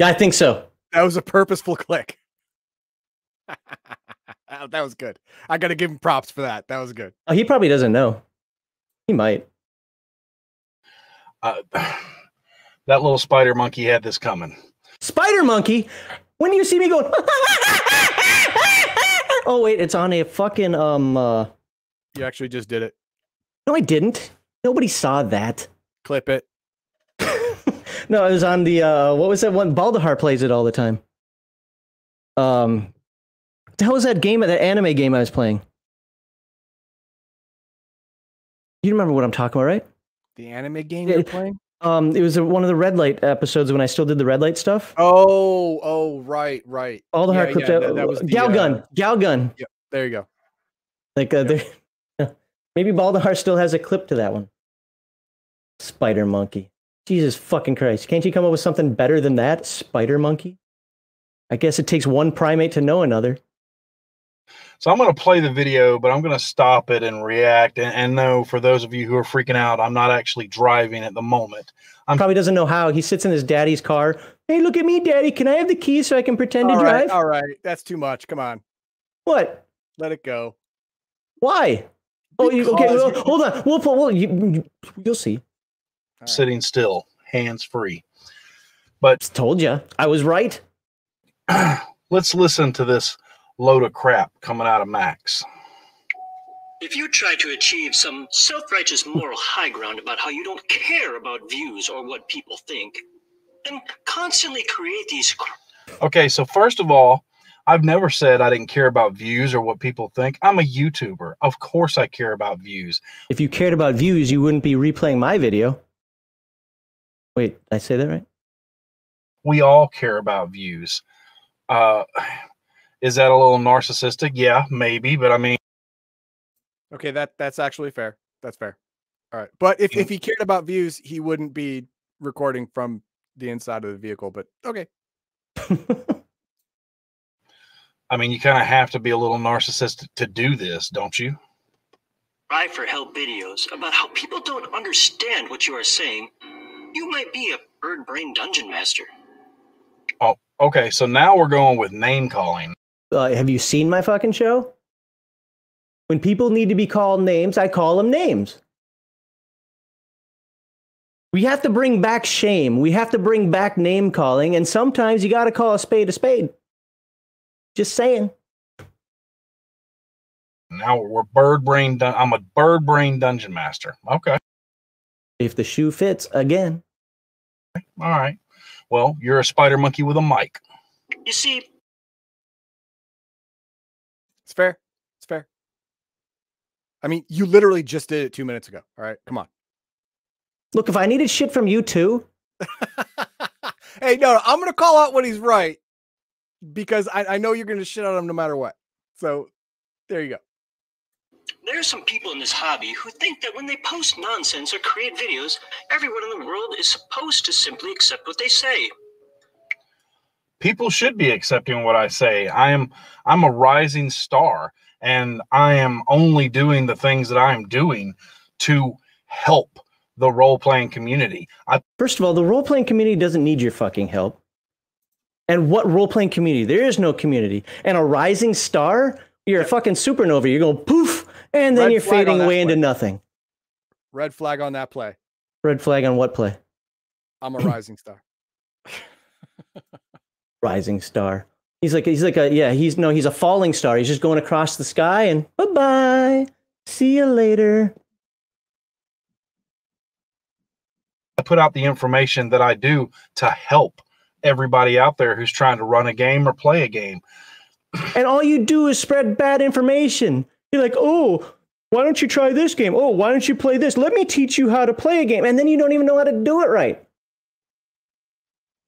I think so. That was a purposeful click. (laughs) that was good. I got to give him props for that. That was good. Oh, he probably doesn't know. He might. uh, (sighs) that little spider monkey had this coming. Spider Monkey, when do you see me going, (laughs) oh wait, it's on a fucking um. Uh, You actually just did it. no, I didn't. Nobody saw that. Clip it. (laughs) no, it was on the uh, what was that one? Baldahar plays it all the time. Um, the hell was that game? That anime game I was playing. You remember what I'm talking about, right? The anime game you're playing? Um, it was one of the red light episodes when I still did the red light stuff. Oh, oh, right, right. Baldahar yeah, hard yeah, that- that was the, Gal uh, Gun. Gal Gun. There you go. Like uh, Yep. There- yeah. maybe Baldahar still has a clip to that one. Spider Monkey. Jesus fucking Christ! Can't you come up with something better than that? Spider Monkey. I guess it takes one primate to know another. So I'm going to play the video, but I'm going to stop it and react. And, and no, for those of you who are freaking out, I'm not actually driving at the moment. I'm- Probably doesn't know how. He sits in his daddy's car. Hey, look at me, daddy. Can I have the keys so I can pretend to All right, drive? all right. That's too much. Come on. What? Let it go. Why? Oh, you, okay. Well, hold on. We'll, we'll, you, you, you'll see. All right. sitting still, hands free. But told you. I was right. (clears throat) Let's listen to this load of crap coming out of Max. If you try to achieve some self righteous moral high ground about how you don't care about views or what people think, and constantly create these. cr- Okay, so first of all, I've never said I didn't care about views or what people think. I'm a YouTuber. Of course I care about views. If you cared about views, you wouldn't be replaying my video. Wait, did I say that right? We all care about views. Uh is that a little narcissistic? Yeah, maybe, but I mean, Okay, that that's actually fair. That's fair. All right. But if, if he cared about views, he wouldn't be recording from the inside of the vehicle. But okay. (laughs) I mean, you kind of have to be a little narcissistic to do this, don't you? Cry for help videos about how people don't understand what you are saying, you might be a bird brain dungeon master. Oh, okay, so now we're going with name calling. Uh, have you seen my fucking show? When people need to be called names, I call them names. We have to bring back shame. We have to bring back name calling, and sometimes you got to call a spade a spade. Just saying. Now we're bird brain. Dun- I'm a bird brain dungeon master. Okay, If the shoe fits, again. all right. Well, you're a spider monkey with a mic. You see, It's fair. It's fair. I mean, you literally just did it two minutes ago. All right, come on. Look, if I needed shit from you too, (laughs) hey, no, I'm gonna call out when he's right because I, I know you're gonna shit on them no matter what. So there you go. there are some people in this hobby who think that when they post nonsense or create videos, everyone in the world is supposed to simply accept what they say. People should be accepting what I say. I am. I'm a rising star, and I am only doing the things that I am doing to help the role playing community. I first of all, the role playing community doesn't need your fucking help. And what role playing community? There is no community. And a rising star, you're a fucking supernova. You're going poof, and then Red you're fading that away into nothing. Red flag on that play. Red flag on what play? I'm a (clears throat) rising star. Rising star. He's like he's like a yeah, he's no, he's a falling star. He's just going across the sky and bye-bye. See you later. I put out the information that I do to help everybody out there who's trying to run a game or play a game. And all you do is spread bad information. You're like, "Oh, why don't you try this game? Oh, why don't you play this? Let me teach you how to play a game." And then you don't even know how to do it right.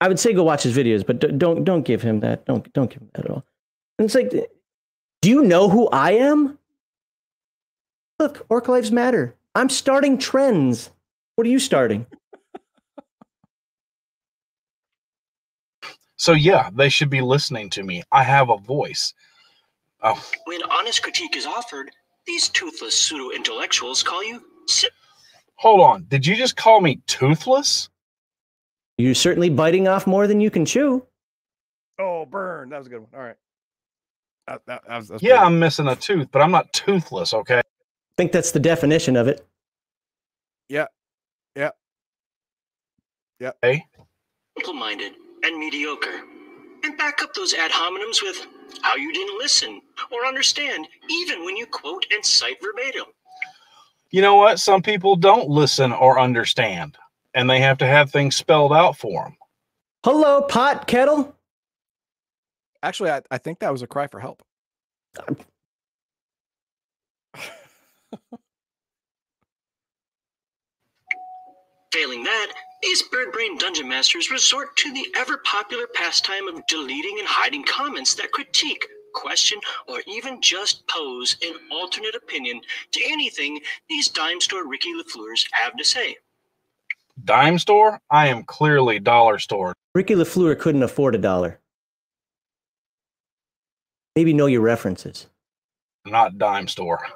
I would say go watch his videos, but don't don't give him that. Don't don't give him that at all. And it's like, do you know who I am? Look, Orc Lives Matter. I'm starting trends. What are you starting? So yeah, they should be listening to me. I have a voice. Oh, When honest critique is offered, these toothless pseudo intellectuals call you si- hold on. Did you just call me toothless? You're certainly biting off more than you can chew. Oh, burn. That was a good one. All right. That, that, that was, that was Yeah, I'm missing a tooth, but I'm not toothless, okay? I think that's the definition of it. Yeah. Yeah. Yeah. Hey, simple-minded and mediocre. And back up those ad hominems with how you didn't listen or understand, even when you quote and cite verbatim. you know what? Some people don't listen or understand, and they have to have things spelled out for them. Hello, pot kettle. Actually, I, I think that was a cry for help. Failing that, these bird brain dungeon masters resort to the ever popular pastime of deleting and hiding comments that critique, question, or even just pose an alternate opinion to anything these dime store Ricky LaFleurs have to say. Dime store? I am clearly dollar store. Ricky LaFleur couldn't afford a dollar. Maybe know your references. Not dime store.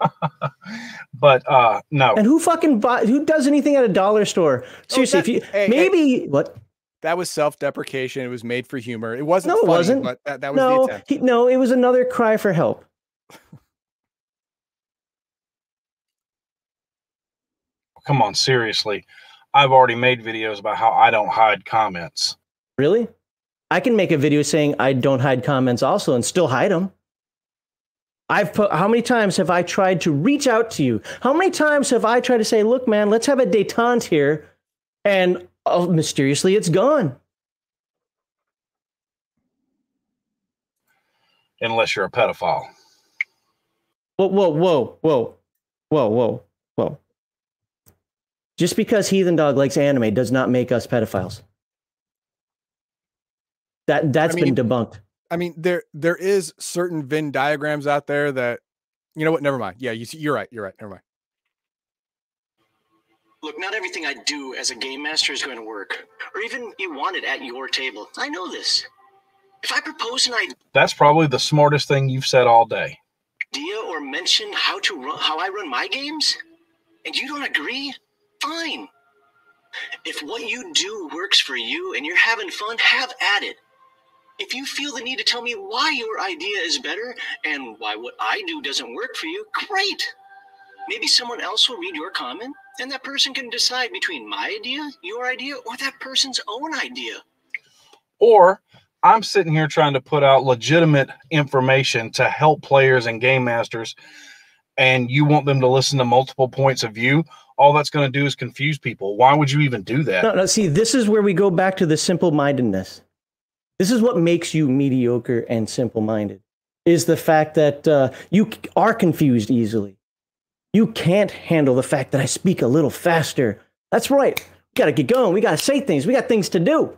(laughs) but uh no. And who fucking buy, who does anything at a dollar store? Seriously, Oh, that- if you hey, hey. maybe what? That was self-deprecation. It was made for humor. It wasn't. No, it funny, wasn't. But that, that was the No, attempt. he, no, it was another cry for help. (laughs) Come on, seriously. I've already made videos about how I don't hide comments. Really? I can make a video saying I don't hide comments also and still hide them. I've put, how many times have I tried to reach out to you? How many times have I tried to say, look, man, let's have a detente here? And oh, mysteriously, it's gone. Unless you're a pedophile. Whoa, whoa, whoa, whoa, whoa, whoa, whoa. Just because Heathen Dog likes anime does not make us pedophiles. That that's I mean- been debunked. I mean, there there is certain Venn diagrams out there that, you know what? Never mind. Yeah, you, see- you're right. You're right. Never mind. Look, not everything I do as a game master is going to work, or even you want it at your table. I know this. If I propose an idea, That's probably the smartest thing you've said all day. idea or mention how to run, how I run my games, and you don't agree, fine. If what you do works for you and you're having fun, have at it. If you feel the need to tell me why your idea is better and why what I do doesn't work for you, great. Maybe someone else will read your comment and that person can decide between my idea, your idea, or that person's own idea. Or I'm sitting here trying to put out legitimate information to help players and game masters, and you want them to listen to multiple points of view. All that's going to do is confuse people. Why would you even do that? No, no, see, this is where we go back to the simple mindedness. This is what makes you mediocre and simple minded, is the fact that uh, you are confused easily. You can't handle the fact that I speak a little faster. That's right. We got to get going. We got to say things. We got things to do.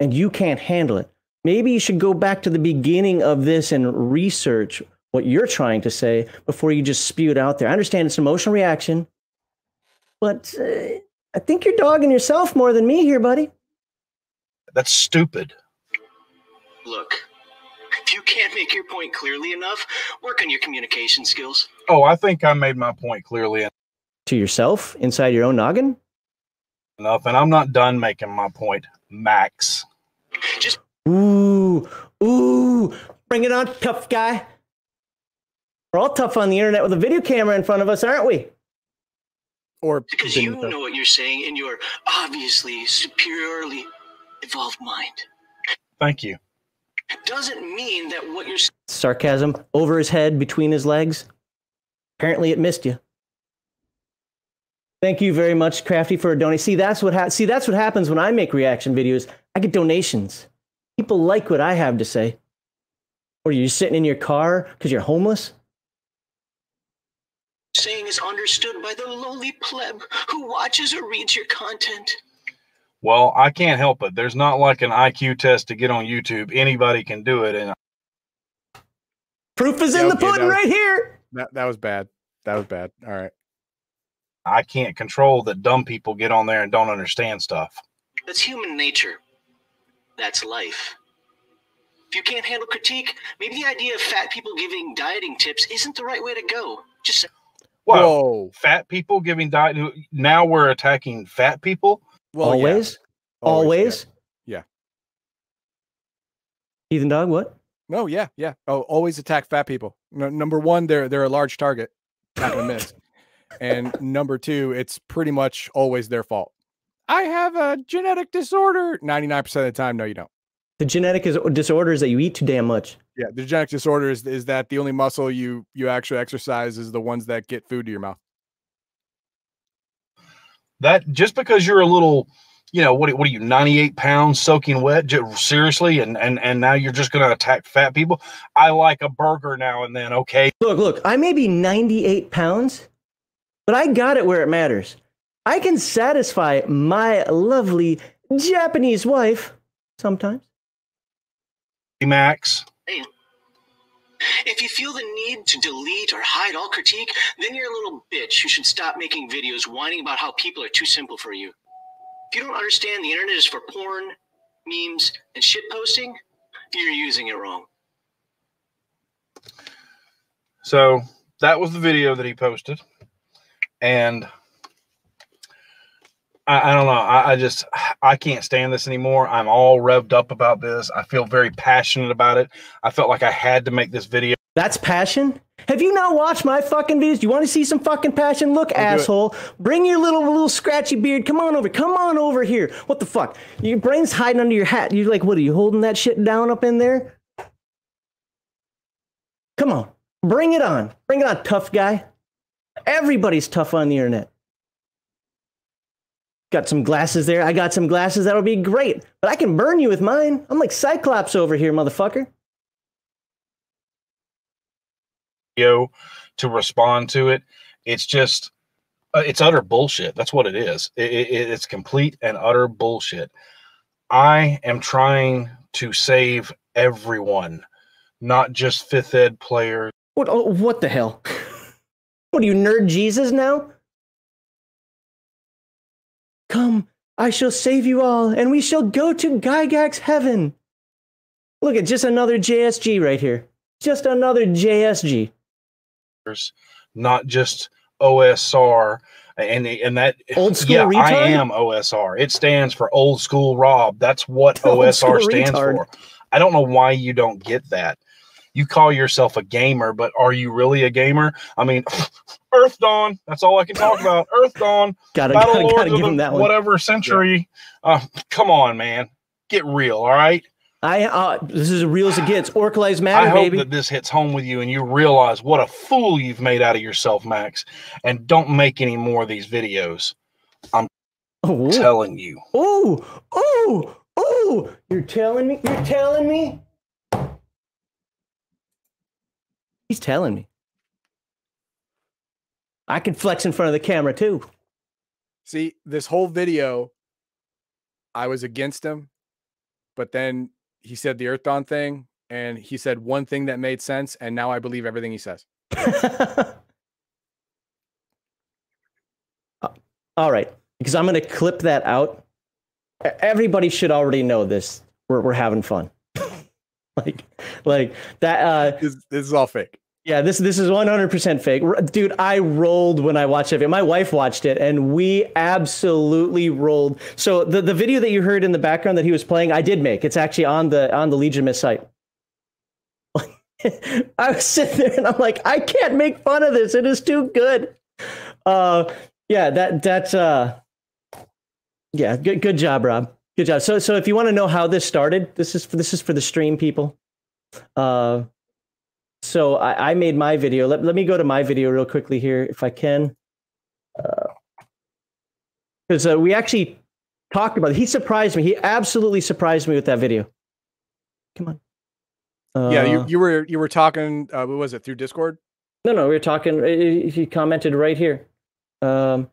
And you can't handle it. Maybe you should go back to the beginning of this and research what you're trying to say before you just spew it out there. I understand it's an emotional reaction, but uh, I think you're dogging yourself more than me here, buddy. That's stupid. Look, if you can't make your point clearly enough, work on your communication skills. Oh, I think I made my point clearly enough. To yourself inside your own noggin? enough, and I'm not done making my point, Max. Just Ooh, ooh, bring it on, tough guy. We're all tough on the internet with a video camera in front of us, aren't we? Or because you know what you're saying in your obviously superiorly evolved mind. Thank you. Doesn't mean that what you're Sarcasm over his head, between his legs. Apparently, it missed you. Thank you very much, Crafty, for a donation. See, that's what ha- see that's what happens when I make reaction videos. I get donations. People like what I have to say. Or you're sitting in your car because you're homeless. saying is understood by the lowly pleb who watches or reads your content. Well, I can't help it. There's not like an IQ test to get on YouTube. Anybody can do it, and Proof is Yeah, in the okay, pudding that- right here. that that was bad. That was bad. All right. I can't control that dumb people get on there and don't understand stuff. That's human nature. That's life. If you can't handle critique, maybe the idea of fat people giving dieting tips isn't the right way to go. Just say, Well, Whoa. fat people giving diet. Now we're attacking fat people. Well, yeah, always, always. yeah. Heathen dog, what? No, yeah, yeah. Oh, always attack fat people. No, number one, they're they're a large target. Not gonna miss. And number two, it's pretty much always their fault. I have a genetic disorder. Ninety nine percent of the time, no, you don't. The genetic is- disorder is that you eat too damn much. Yeah, the genetic disorder is is that the only muscle you you actually exercise is the ones that get food to your mouth. That just because you're a little, you know, what? What are you? 98 pounds soaking wet? J- Seriously, and and and now you're just going to attack fat people? I like a burger now and then. Okay, Look, look, I may be 98 pounds, but I got it where it matters. I can satisfy my lovely Japanese wife sometimes. Max. If you feel the need to delete or hide all critique, then you're a little bitch who should stop making videos whining about how people are too simple for you. If you don't understand the internet is for porn, memes, and shit posting, you're using it wrong. So that was the video that he posted, and I, I don't know. I, I just I can't stand this anymore. I'm all revved up about this. I feel very passionate about it. I felt like I had to make this video. That's passion? Have you not watched my fucking videos? You want to see some fucking passion? Look, it. asshole. Bring your little little scratchy beard. Come on over. Come on over here. What the fuck? Your brain's hiding under your hat. You're like, what are you holding that shit down up in there? Come on. Bring it on. Bring it on, tough guy. Everybody's tough on the internet. Got some glasses there. I got some glasses. That'll be great. But I can burn you with mine. I'm like Cyclops over here, motherfucker. video to respond to it. It's just, uh, it's utter bullshit. That's what it is. It, it, it's complete and utter bullshit. I am trying to save everyone, not just fifth ed players. What? Oh, what the hell? (laughs) What are you, nerd Jesus now? Come, I shall save you all, and we shall go to Gygax heaven. Look at just another JSG right here. Just another JSG. not just OSR. And and that Old school yeah, I am OSR. It stands for old school Rob. That's what (laughs) Old OSR stands retard. for. I don't know why you don't get that. You call yourself a gamer, but are you really a gamer? I mean, (laughs) Earthdawn. That's all I can talk about. Earthdawn. (laughs) Gotta, Battle gotta, Lords gotta of give the that one. whatever century. Uh, come on, man. Get real, all right? I uh, this is as real as it gets. Orc lives I matter, hope baby. that this hits home with you and you realize what a fool you've made out of yourself, Max. And don't make any more of these videos. I'm oh, telling you. oh, oh, oh! You're telling me? You're telling me? He's telling me. I can flex in front of the camera too. See, this whole video, I was against him, but then he said the Earthdawn thing, and he said one thing that made sense, and now I believe everything he says. (laughs) Uh, All right, because I'm going to clip that out. Everybody should already know this. We're we're having fun. (laughs) like like that uh This, this is all fake. yeah, this this is 100% fake. Dude, I rolled when I watched it. My wife watched it and we absolutely rolled. So the the video that you heard in the background that he was playing, I did make. It's actually on the on the Legion Myth site. (laughs) I was sitting there and I'm like, I can't make fun of this. It is too good. Uh yeah, that that's uh yeah, good good job, Rob. Good job. So so if you want to know how this started, this is for this is for the stream people. Uh so I, I made my video. Let, let me go to my video real quickly here, if I can. Because uh, we actually talked about it. He surprised me. He absolutely surprised me with that video. Come on. Uh, yeah, you, you were you were talking. Uh, what was it through Discord? No, no, we were talking. uh, He commented right here. Um,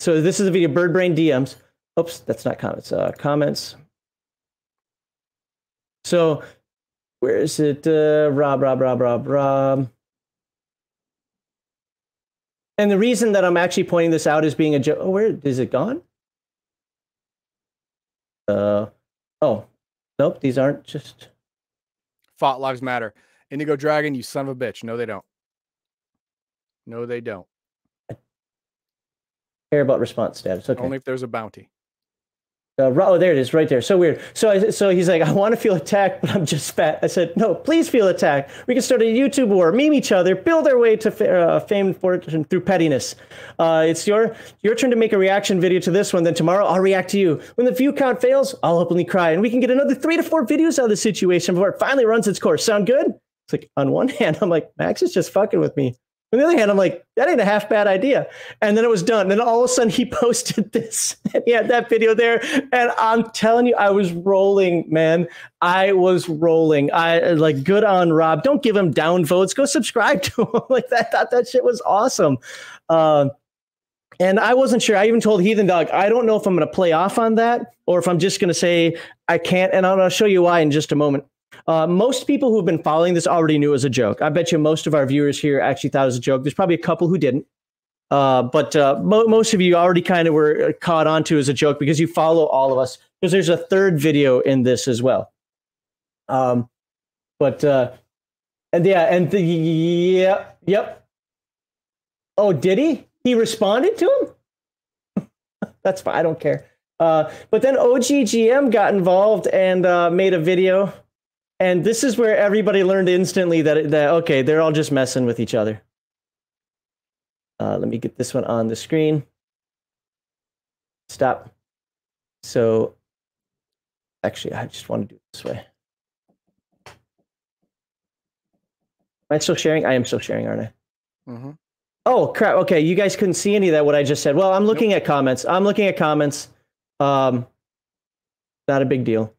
so this is a video. Bird Brain DMs. Oops, that's not comments. Uh, comments. So where is it? Uh, Rob, Rob, Rob, Rob, Rob. And the reason that I'm actually pointing this out is being a joke. Oh, where is it gone? Uh, oh, nope. These aren't just. Fought lives matter. Indigo Dragon, you son of a bitch. No, they don't. No, they don't. care about response status. Okay. Only if there's a bounty. Uh, oh, there it is, right there. So weird. So, I, so he's like, I want to feel attacked, but I'm just fat. I said, No, please feel attacked. We can start a YouTube war, meme each other, build our way to fa- uh, fame and fortune through pettiness. Uh, it's your your turn to make a reaction video to this one. Then tomorrow I'll react to you. When the view count fails, I'll openly cry, and we can get another three to four videos out of the situation before it finally runs its course. Sound good? It's like on one hand, I'm like, Max is just fucking with me. On the other hand, I'm like, that ain't a half bad idea. And then it was done. Then all of a sudden he (laughs) posted this and he had that video there. And I'm telling you, I was rolling, man. I was rolling. I like good on Rob. Don't give him down votes. Go subscribe to him. (laughs) like that. Thought that shit was awesome. Um, and I wasn't sure. I even told Heathen Dog, I don't know if I'm going to play off on that or if I'm just going to say I can't. And to show you why in just a moment. Uh, most people who've been following this already knew it was a joke. I bet you most of our viewers here actually thought it was a joke. There's probably a couple who didn't. Uh, but uh, mo- most of you already kind of were caught onto as a joke because you follow all of us. Because there's a third video in this as well. Um, but uh, and yeah, and the yep, yep. Oh, did he? He responded to him. (laughs) That's fine. I don't care. Uh, but then OGGM got involved and uh, made a video and this is where everybody learned instantly that that okay, they're all just messing with each other. Uh, let me get this one on the screen. Stop. So, actually, I just want to do it this way. Am I still sharing? I am still sharing, aren't I? Mm-hmm. Oh crap! Okay, you guys couldn't see any of that. What I just said. Well, I'm looking at comments. I'm looking at comments. Um, not a big deal.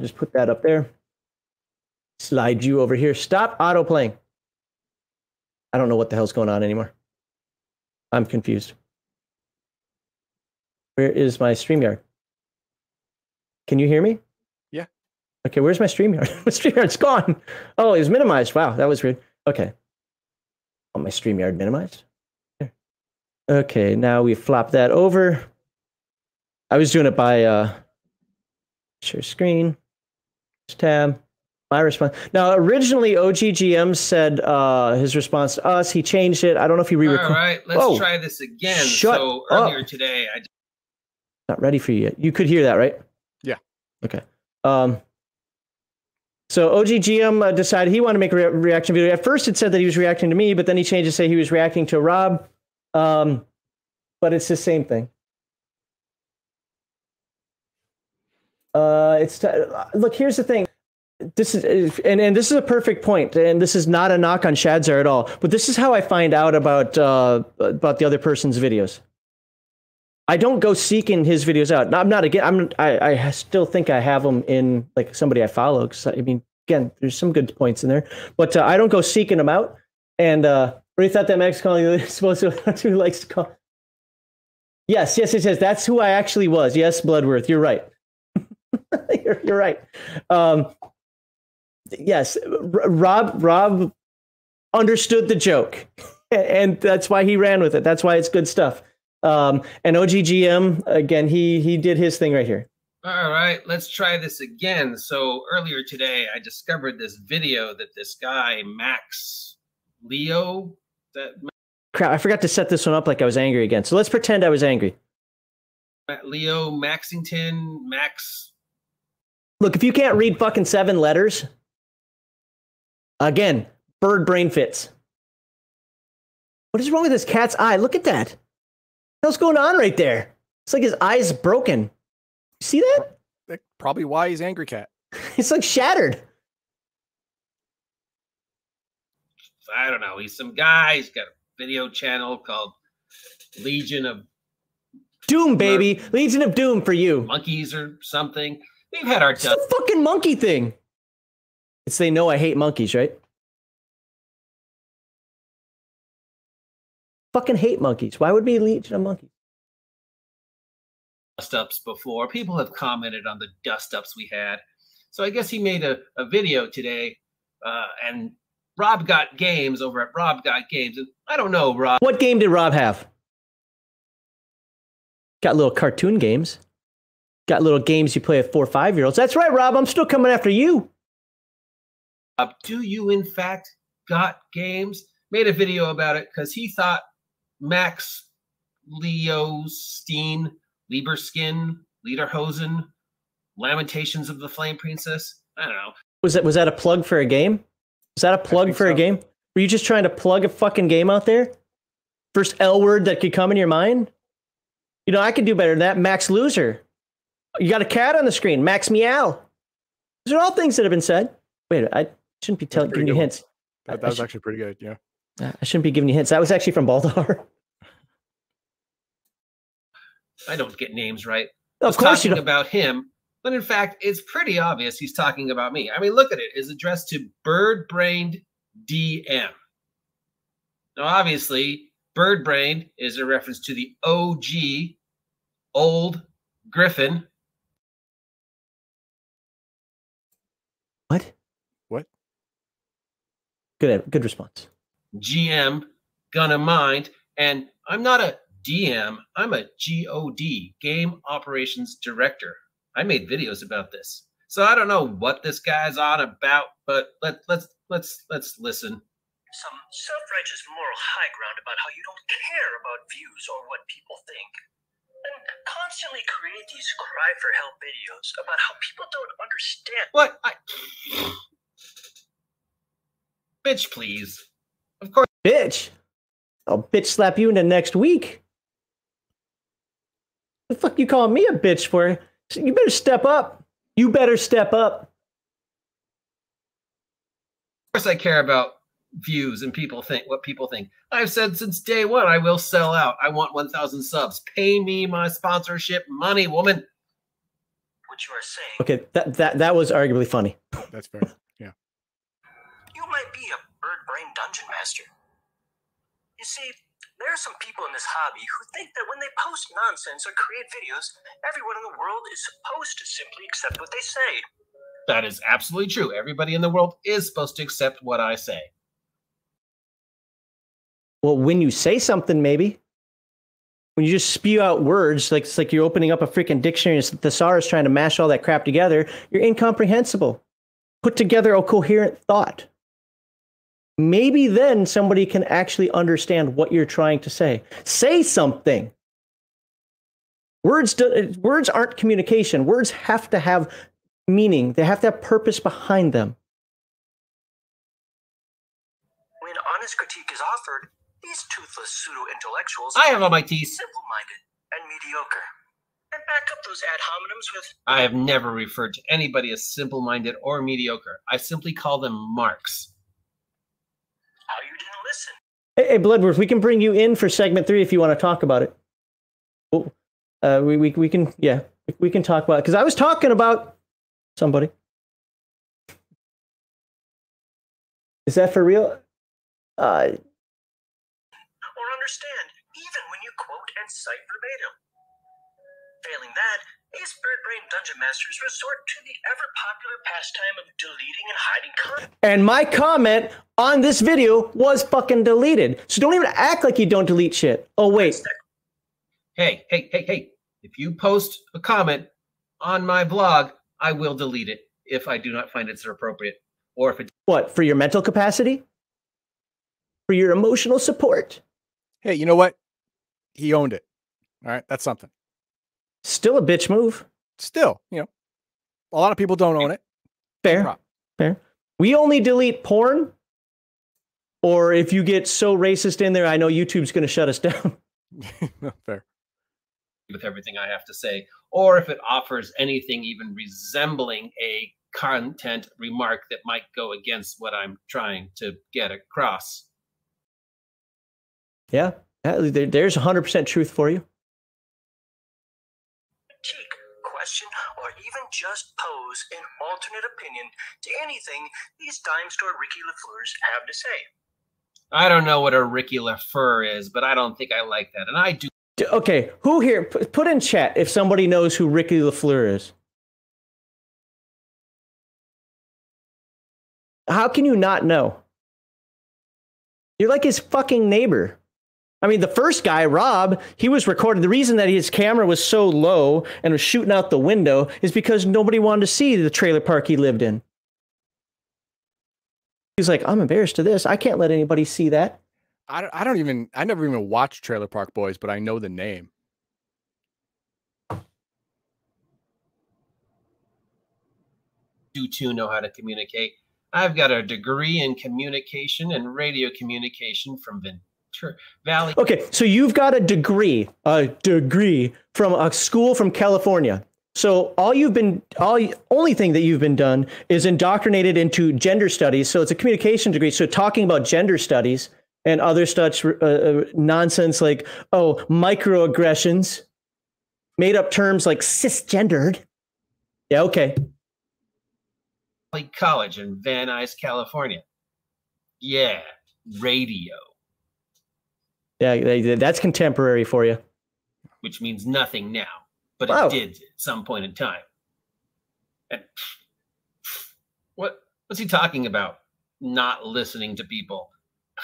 Just put that up there. Slide you over here. Stop auto playing. I don't know what the hell's going on anymore. I'm confused. Where is my StreamYard? Can you hear me? Yeah. Okay, where's my StreamYard? (laughs) my StreamYard's gone. Oh, it was minimized. Wow, that was weird. Okay. Oh, my StreamYard minimized. There. Okay, now we flop that over. I was doing it by uh, share screen, tab, my response. Now, originally OGGM said uh, his response to us. He changed it. I don't know if he All re-recorded. right, let's Whoa. try this again. Shut so up. earlier today, I Not ready for you yet. You could hear that, right? Yeah. Okay. Um, so OGGM uh, decided he wanted to make a re- reaction video. At first, it said that he was reacting to me, but then he changed to say he was reacting to Rob. Um, but it's the same thing. Uh, it's t- look. Here's the thing. This is and, and this is a perfect point, and this is not a knock on Shadzar at all. But this is how I find out about uh, about the other person's videos. I don't go seeking his videos out. I'm not again. I'm I, I still think I have them in like somebody I follow. Cause I mean, again, there's some good points in there, but uh, I don't go seeking them out. And uh, you thought that Max calling (laughs) you supposed to (laughs) who likes to call. Yes, yes, yes, yes. That's who I actually was. Yes, Bloodworth. You're right. (laughs) you're, you're right. Um, yes, R- Rob. Rob understood the joke, (laughs) and that's why he ran with it. That's why it's good stuff. Um, and OGGM again, he he did his thing right here. All right, let's try this again. So earlier today, I discovered this video that this guy Max Leo that Crap, I forgot to set this one up like I was angry again. So let's pretend I was angry. Leo Maxington Max. Look, if you can't read fucking seven letters, again, bird brain fits. What is wrong with this cat's eye? Look at that. What's going on right there? It's like his eye's broken. You see that? That's probably why he's angry cat. (laughs) It's like shattered. I don't know. He's some guy. He's got a video channel called Legion of Doom, baby. Legion of Doom for you. Monkeys or something. We've had our dust. fucking monkey thing. It's they know I hate monkeys, right? Fucking hate monkeys. Why would be Legion of Monkeys? dust ups before. People have commented on the dust ups we had. So I guess he made a, a video today, uh, and Rob got games over at Rob got games. And I don't know, Rob. What game did Rob have? Got little cartoon games. Got little games you play with four or five year olds. That's right, Rob. I'm still coming after you. Uh, Do you in fact got games? Made a video about it because he thought Max Leo Steen, Lieberskin, Lederhosen, Lamentations of the Flame Princess. I don't know. Was that was that a plug for a game? Was that a plug for a game? Were you just trying to plug a fucking game out there? First L word that could come in your mind? You know, I could do better than that. Max Loser. You got a cat on the screen. Max Meow. These are all things that have been said. Wait, I shouldn't be telling giving you hints. That, that was should- actually pretty good. Yeah. I shouldn't be giving you hints. That was actually from Baldar. (laughs) I don't get names right. of was course you don't. about him, but in fact, it's pretty obvious he's talking about me. I mean, look at it. It's addressed to Bird Brained DM. Now, obviously, Bird Brained is a reference to the OG old Griffin. What? What? Good good response. GM gonna mind, and I'm not a DM. I'm a GOD, Game Operations Director. I made videos about this, so I don't know what this guy's on about. But let let's let's let's listen. some self-righteous moral high ground about how you don't care about views or what people think. And constantly create these cry for help videos about how people don't understand. What? I... Bitch, please. Of course, Bitch. I'll bitch slap you into next week. The fuck you calling me a bitch for? You better step up. You better step up. of course, I care about views and people think what people think. I've said since day one, I will sell out. I want 1,000 subs. Pay me my sponsorship money, woman. What you are saying, Okay, that that that was arguably funny. That's fair. (laughs) Yeah. you might be a bird brain dungeon master. You see, there are some people in this hobby who think that when they post nonsense or create videos, everyone in the world is supposed to simply accept what they say. That is absolutely true. Everybody in the world is supposed to accept what I say. Well, when you say something, maybe. When you just spew out words, like it's like you're opening up a freaking dictionary and it's thesaurus trying to mash all that crap together, you're incomprehensible. Put together a coherent thought. Maybe then somebody can actually understand what you're trying to say. Say something. Words do, words aren't communication. Words have to have meaning. They have to have purpose behind them. When honest critique is offered, these toothless pseudo intellectuals I have on my teeth. simple minded and mediocre. And back up those ad hominems with I have never referred to anybody as simple minded or mediocre. I simply call them marks. How you didn't listen. Hey, hey, Bloodworth, we can bring you in for segment three if you want to talk about it. Oh, uh, we, we, we can, yeah, we- can talk about it. Because I was talking about somebody. Is that for real? Uh, or understand, even when you quote and cite verbatim. Failing that, these bird brain dungeon masters resort to the ever popular pastime of deleting and hiding content. and my comment on this video was fucking deleted. So don't even act like you don't delete shit. Oh, wait. Hey, hey, hey, hey. If you post a comment on my blog, I will delete it if I do not find it's appropriate. Or if it What? For your mental capacity? For your emotional support? Hey, you know what? He owned it. All right, that's something. Still a bitch move. Still, you know, a lot of people don't own it. Fair. Fair. We only delete porn. Or if you get so racist in there, I know YouTube's going to shut us (laughs) down. (laughs) Fair. with everything I have to say, or if it offers anything even resembling a content remark that might go against what I'm trying to get across. Yeah. that- there- There's 100% truth for you. critique, question, or even just pose an alternate opinion to anything these dime store Ricky LaFleurs have to say. I don't know what a Ricky LaFleur is, but I don't think I like that. And I do Okay, who here? Put in chat if somebody knows who Ricky LaFleur is. How can you not know? You're like his fucking neighbor. I mean, the first guy, Rob, he was recording. The reason that his camera was so low and was shooting out the window is because nobody wanted to see the trailer park he lived in. He's like, I'm embarrassed to this. I can't let anybody see that. I don't, I don't even, I never even watched Trailer Park Boys, but I know the name. do too know how to communicate. I've got a degree in communication and radio communication from Ventura Valley. Okay, so you've got a degree, a degree from a school from California. So all you've been, all only thing that you've been done is indoctrinated into gender studies. So it's a communication degree. So talking about gender studies and other such uh, uh, nonsense like oh microaggressions, made up terms like cisgendered. Yeah, okay. College in Van Nuys, California. Yeah, radio, Yeah, they- that's contemporary for you. which means nothing now, but Wow. it did at some point in time. And what what's he talking about? Not listening to people. (sighs)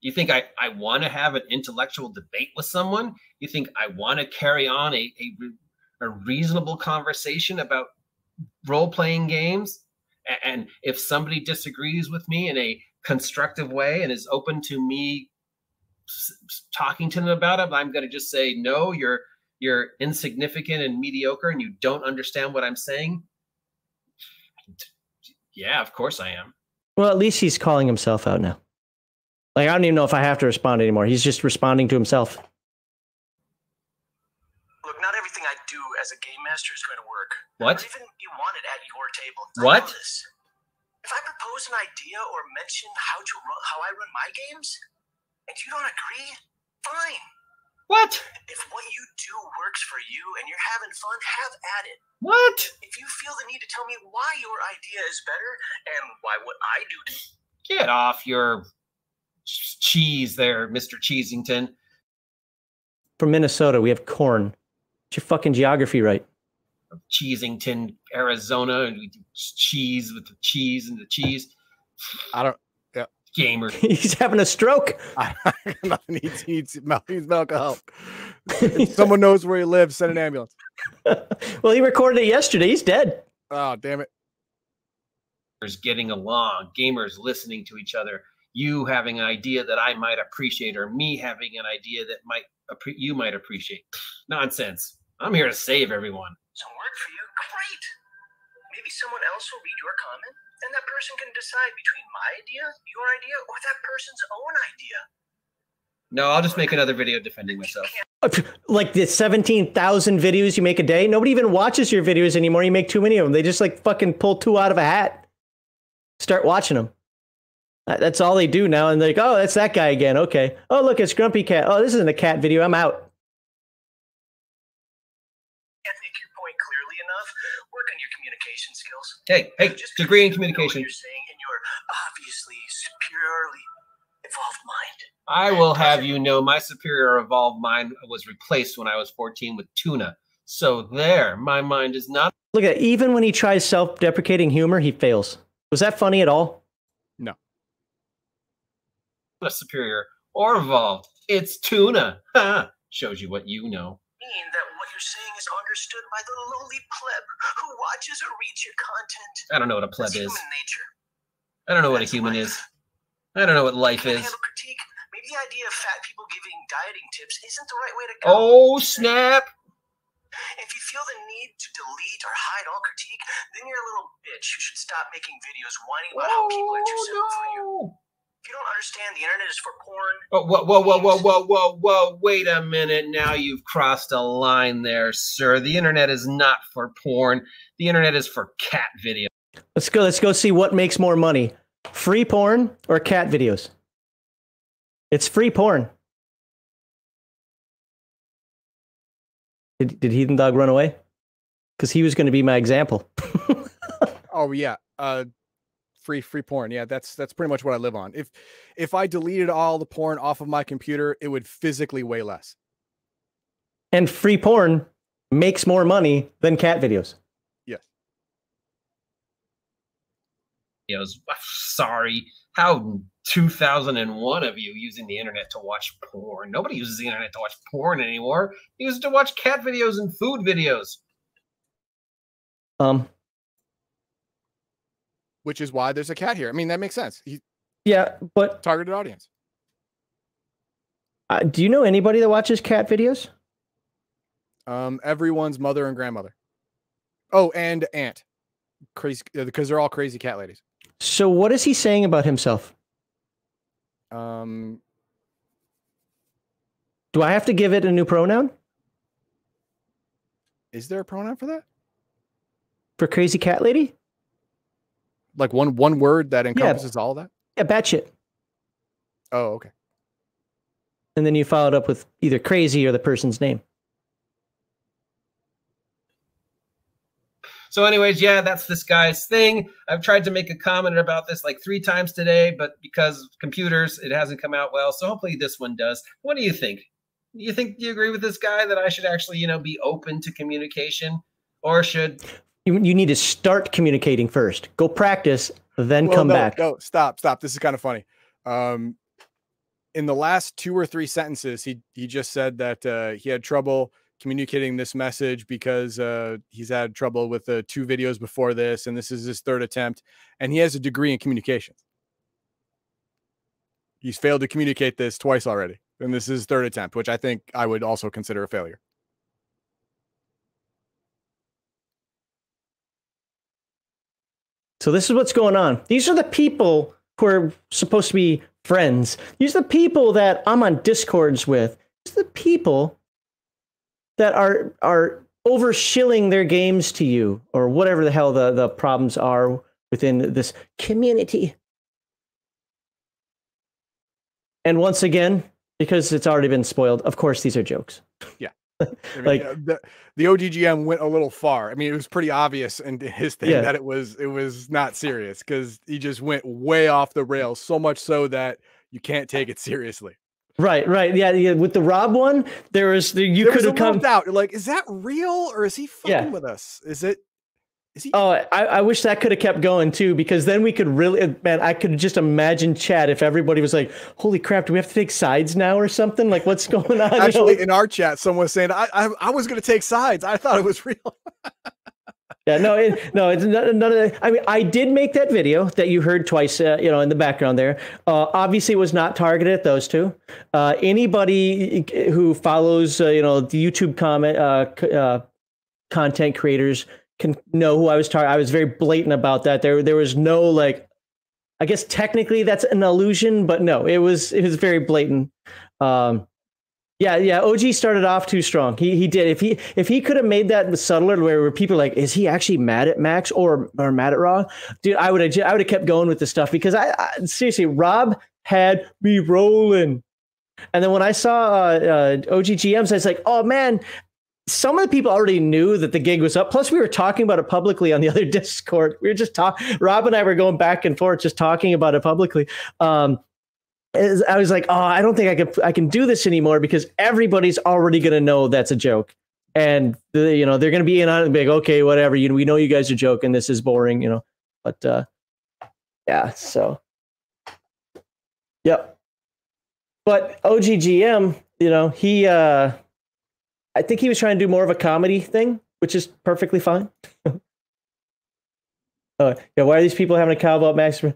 You think I, I want to have an intellectual debate with someone? You think I want to carry on a, a, a reasonable conversation about role playing games? And if somebody disagrees with me in a constructive way and is open to me talking to them about it, I'm going to just say, no, you're you're insignificant and mediocre and you don't understand what I'm saying. Yeah, of course I am. Well, at least he's calling himself out now. Like I don't even know if I have to respond anymore. He's just responding to himself. Look, not everything I do as a game master is going to work. What? Or even you want it at your table. What? If I propose an idea or mention how to run, how I run my games, and you don't agree, fine. What? If what you do works for you and you're having fun, have at it. What? If you feel the need to tell me why your idea is better and why what I do to Get off your cheese there, Mr. Cheesington. From Minnesota, we have corn. Get your fucking geography right. Cheesington, Arizona, and we do cheese with the cheese and the cheese. I don't, Gamer. (laughs) He's having a stroke. I, (laughs) nothing. He needs, he needs, needs medical help. If someone knows where he lives, send an ambulance. (laughs) well, he recorded it yesterday. He's dead. Oh, damn it. Gamers getting along, gamers listening to each other, you having an idea that I might appreciate, or me having an idea that might you might appreciate. (sighs) Nonsense. I'm here to save everyone. Some work for you? Great. Maybe someone else will read your comment, and that person can decide between my idea, your idea, or that person's own idea. No, I'll just make another video defending myself. Like the 17,000 videos you make a day, nobody even watches your videos anymore. You make too many of them. They just like fucking pull two out of a hat. Start watching them. That's all they do now. And they're like, oh, that's that guy again. Okay. Oh, look, it's Grumpy Cat. Oh, this isn't a cat video. I'm out. Hey, hey, Just degree in because what communication. You're saying in your obviously superiorly evolved mind. I will have you know my superior evolved mind was replaced when I was 14 with tuna. So there, my mind is not Look at that. Even when he tries self deprecating humor, he fails. Was that funny at all? No. a superior or evolved. It's tuna. Ha! (laughs) Shows you what you know. Mean that what you're saying is understood by the lowly pleb who watches or reads your content. I don't know what a pleb That's is. human nature. I don't know what a human life. is. I don't know what life is. critique. Maybe the idea of fat people giving dieting tips isn't the right way to go. Oh, snap. If you feel the need to delete or hide all critique, then you're a little bitch who should stop making videos whining about how people are oh, too simple for you. No. If you don't understand the internet is for porn, Oh, whoa, whoa, whoa, whoa, whoa, whoa, whoa. Wait a minute. Now you've crossed a line there, sir. The internet is not for porn. The internet is for cat video. Let's go. Let's go see what makes more money: free porn or cat videos. It's free porn. Did, did Heathen Dog run away? Because he was going to be my example. (laughs) Oh yeah. Uh free free porn. Yeah, that's that's pretty much what I live on. If if I deleted all the porn off of my computer, it would physically weigh less. and free porn makes more money than cat videos. Yes. Videos. (laughs) Sorry. How 2001 of you using the internet to watch porn? Nobody uses the internet to watch porn anymore. They use it to watch cat videos and food videos. Um, Which is why there's a cat here. I mean, that makes sense. He yeah, but targeted audience. uh, do you know anybody that watches cat videos? Um, everyone's mother and grandmother. Oh, and aunt. Crazy because they're all crazy cat ladies. So what is he saying about himself? Um, Do I have to give it a new pronoun is there a pronoun for that? for crazy cat lady? Like one one word that encompasses all of that? Yeah, batshit. Oh, okay. And then you follow it up with either crazy or the person's name. So, anyways, yeah, that's this guy's thing. I've tried to make a comment about this like three times today, but because computers, it hasn't come out well. So hopefully this one does. What do you think? Do you think do you agree with this guy that I should actually, you know, be open to communication? Or should You, you need to start communicating first. Go practice, then Well, come no, back. No, stop, stop. This is kind of funny. Um, in the last two or three sentences, he he just said that uh, he had trouble communicating this message because uh, he's had trouble with the two videos before this, and this is his third attempt, and he has a degree in communications. He's failed to communicate this twice already, and this is his third attempt, which I think I would also consider a failure. So this is what's going on. These are the people who are supposed to be friends. These are the people that I'm on discords with. These are the people that are are overshilling their games to you or whatever the hell the, the problems are within this community. And once again, because it's already been spoiled, of course these are jokes. I (laughs) mean, Like- the, the OGGM went a little far. I mean, it was pretty obvious in his thing Yeah. that it was it was not serious because he just went way off the rails, so much so that you can't take it seriously. Right, right. Yeah, yeah. With the Rob one, there was you could have come out. You're like, is that real or is he fucking Yeah. with us? Is it? He? Oh, I, I wish that could have kept going too, because then we could really, man, I could just imagine chat if everybody was like, "Holy crap, do we have to take sides now or something? Like, what's going on?" (laughs) You know, Actually, in our chat, someone was saying, I, I, I was going to take sides. I thought it was real. (laughs) Yeah, no, it, no, it's none, none of that. I mean, I did make that video that you heard twice, uh, you know, in the background there. Uh, obviously, it was not targeted at those two. Uh, anybody who follows, uh, you know, the YouTube comment uh, c- uh, content creators can know who I was targeting. I was very blatant about that. There, there was no like, I guess technically that's an illusion, but no, it was it was very blatant. Um, yeah, yeah. OG started off too strong. He he did. If he if he could have made that subtler, where, people like, is he actually mad at Max or or mad at Raw? Dude, I would have I would have kept going with the stuff because I, I seriously Rob had me rolling, and then when I saw uh, uh, OG GMs, I was like, oh man. Some of the people already knew that the gig was up. Plus, we were talking about it publicly on the (laughs) other Discord. We were just talking. Rob and I were going back and forth, just talking about it publicly. Um, I was like, oh, I don't think I can I can do this anymore because everybody's already gonna know that's a joke, and the, you know they're gonna be in on it and be like, okay, whatever. You know, we know you guys are joking. This is boring, you know. But uh, yeah, so yep. But OGGM, you know, he uh, I think he was trying to do more of a comedy thing, which is perfectly fine. (laughs) uh, yeah, why are these people having a cow about Max? (laughs)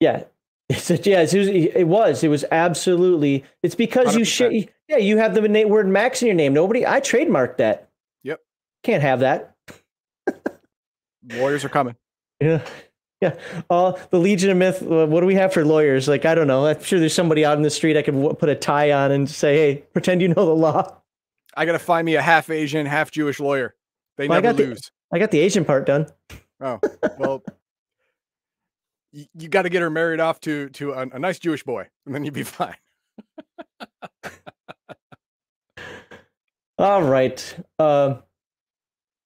Yeah, it's a, yeah, it's, it was. It was absolutely. It's because you 100%. share. Yeah, you have the word Max in your name. Nobody. I trademarked that. Yep. Can't have that. (laughs) Lawyers are coming. Yeah. Yeah. Uh, the Legion of Myth. uh, What do we have for lawyers? Like, I don't know. I'm sure there's somebody out in the street I could w- put a tie on and say, hey, pretend you know the law. I gotta find me a half Asian, half Jewish lawyer. They Well, I never the- lose. I got the Asian part done. Oh (laughs) well, you, you got to get her married off to to a, a nice Jewish boy, and then you'd be fine. (laughs) All right. Um,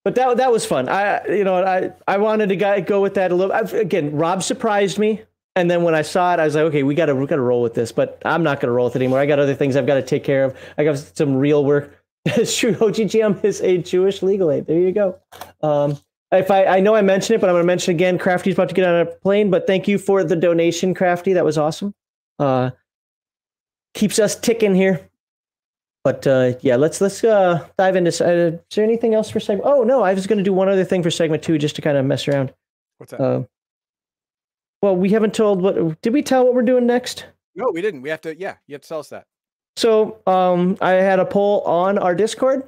but that that was fun. I you know I I wanted to go go with that a little. I've, again, Rob surprised me, and then when I saw it, I was like, okay, we got to we got to roll with this. But I'm not going to roll with it anymore. I got other things I've got to take care of. I got some real work. (laughs) It's true. OGGM is a Jewish legal aid. There you go. Um, if I, I know I mentioned it, but I'm going to mention again. Crafty's about to get on a plane, but thank you for the donation, Crafty. That was awesome. Uh, keeps us ticking here. But uh, yeah, let's let's uh, dive into. Uh, is there anything else for segment? Oh no, I was going to do one other thing for segment two, just to kind of mess around. What's that? Uh, well, we haven't told what. Did we tell what we're doing next? no, we didn't. We have to. Yeah, you have to tell us that. So um, I had a poll on our Discord,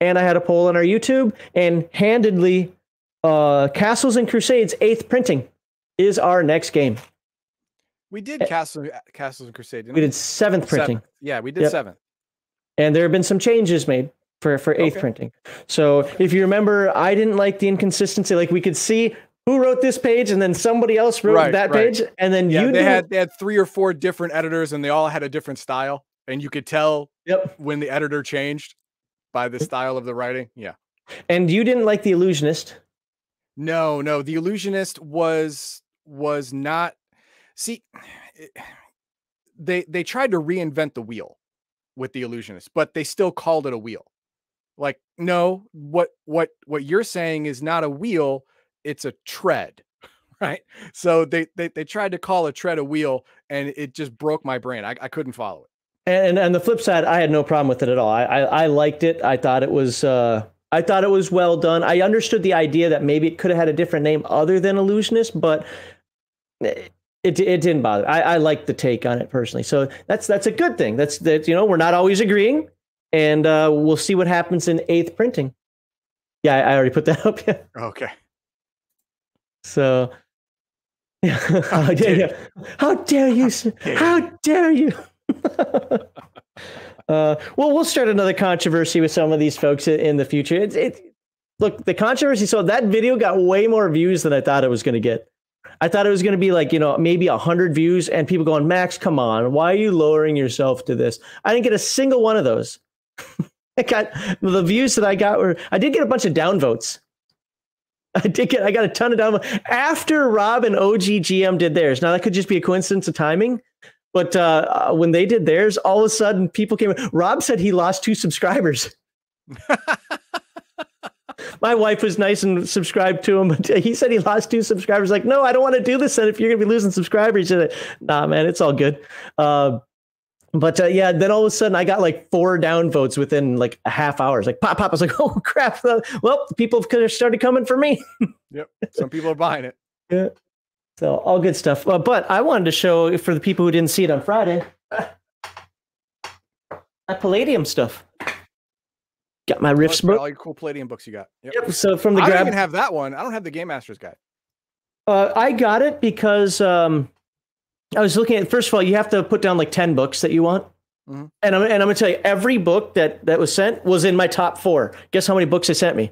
and I had a poll on our YouTube, and handedly, uh, Castles and Crusades Eighth Printing is our next game. We did Castle, Castles and Crusades. Didn't We did seventh printing. Seventh. Yeah, we did Yep. seventh. and there have been some changes made for for eighth Okay. printing. So if you remember, I didn't like the inconsistency. Like we could see who wrote this page, and then somebody else wrote Right, that right. page, and then Yeah, you they didn't- had they had three or four different editors, and they all had a different style, and you could tell Yep. when the editor changed by the mm. style of the writing. Yeah. And you didn't like the illusionist. No, no, the illusionist was was not. See, it- they they tried to reinvent the wheel with the illusionist, but they still called it a wheel. Like, no, what what what you're saying is not a wheel; it's a tread, (laughs) right? So they they they tried to call a tread a wheel, and it just broke my brain. I, I couldn't follow it. And and the flip side, I had no problem with it at all. I I, I liked it. I thought it was. Uh, I thought it was well done. I understood the idea that maybe it could have had a different name other than illusionist, but it it, didn't bother. I, I like the take on it personally. So that's that's a good thing. That's that you know we're not always agreeing, and uh, we'll see what happens in eighth printing. Yeah, I, I already put that (laughs) up. Yeah. Okay. So. (laughs) Yeah. How dare you? How dare you? How dare you? (laughs) uh, well, we'll start another controversy with some of these folks in the future. It. Look, the controversy. So that video got way more views than I thought it was going to get. I thought it was going to be like you know maybe hundred views and people going, Max, come on, why are you lowering yourself to this? I didn't get a single one of those. (laughs) I got the views that I got were. I did get a bunch of downvotes. (laughs) I did get. I got a ton of downvotes after Rob and OGGM did theirs. Now that could just be a coincidence of timing, but uh, uh, when they did theirs, all of a sudden people came. Rob said he lost two subscribers. (laughs) My wife was nice and subscribed to him, but he said he lost two subscribers. Like, no, I don't want to do this. And if you're gonna be losing subscribers, said, nah, man, it's all good. Uh, But uh, yeah, then all of a sudden I got like four downvotes within like a half hour. It's like pop, pop. I was like, (laughs) oh crap. Well, people have started coming for me. yep. Some people are buying it. Yeah. So all good stuff. Uh, but I wanted to show for the people who didn't see it on Friday, (laughs) that Palladium stuff. Got my Rifts book. All your cool Palladium books you got. Yep. yep. So from the I grab, don't even have that one. I don't have the Game Master's guide. Uh, I got it because um, I was looking at. First of all, you have to put down like ten books that you want, mm-hmm. and I'm and I'm gonna tell you every book that that was sent was in my top four. Guess how many books they sent me?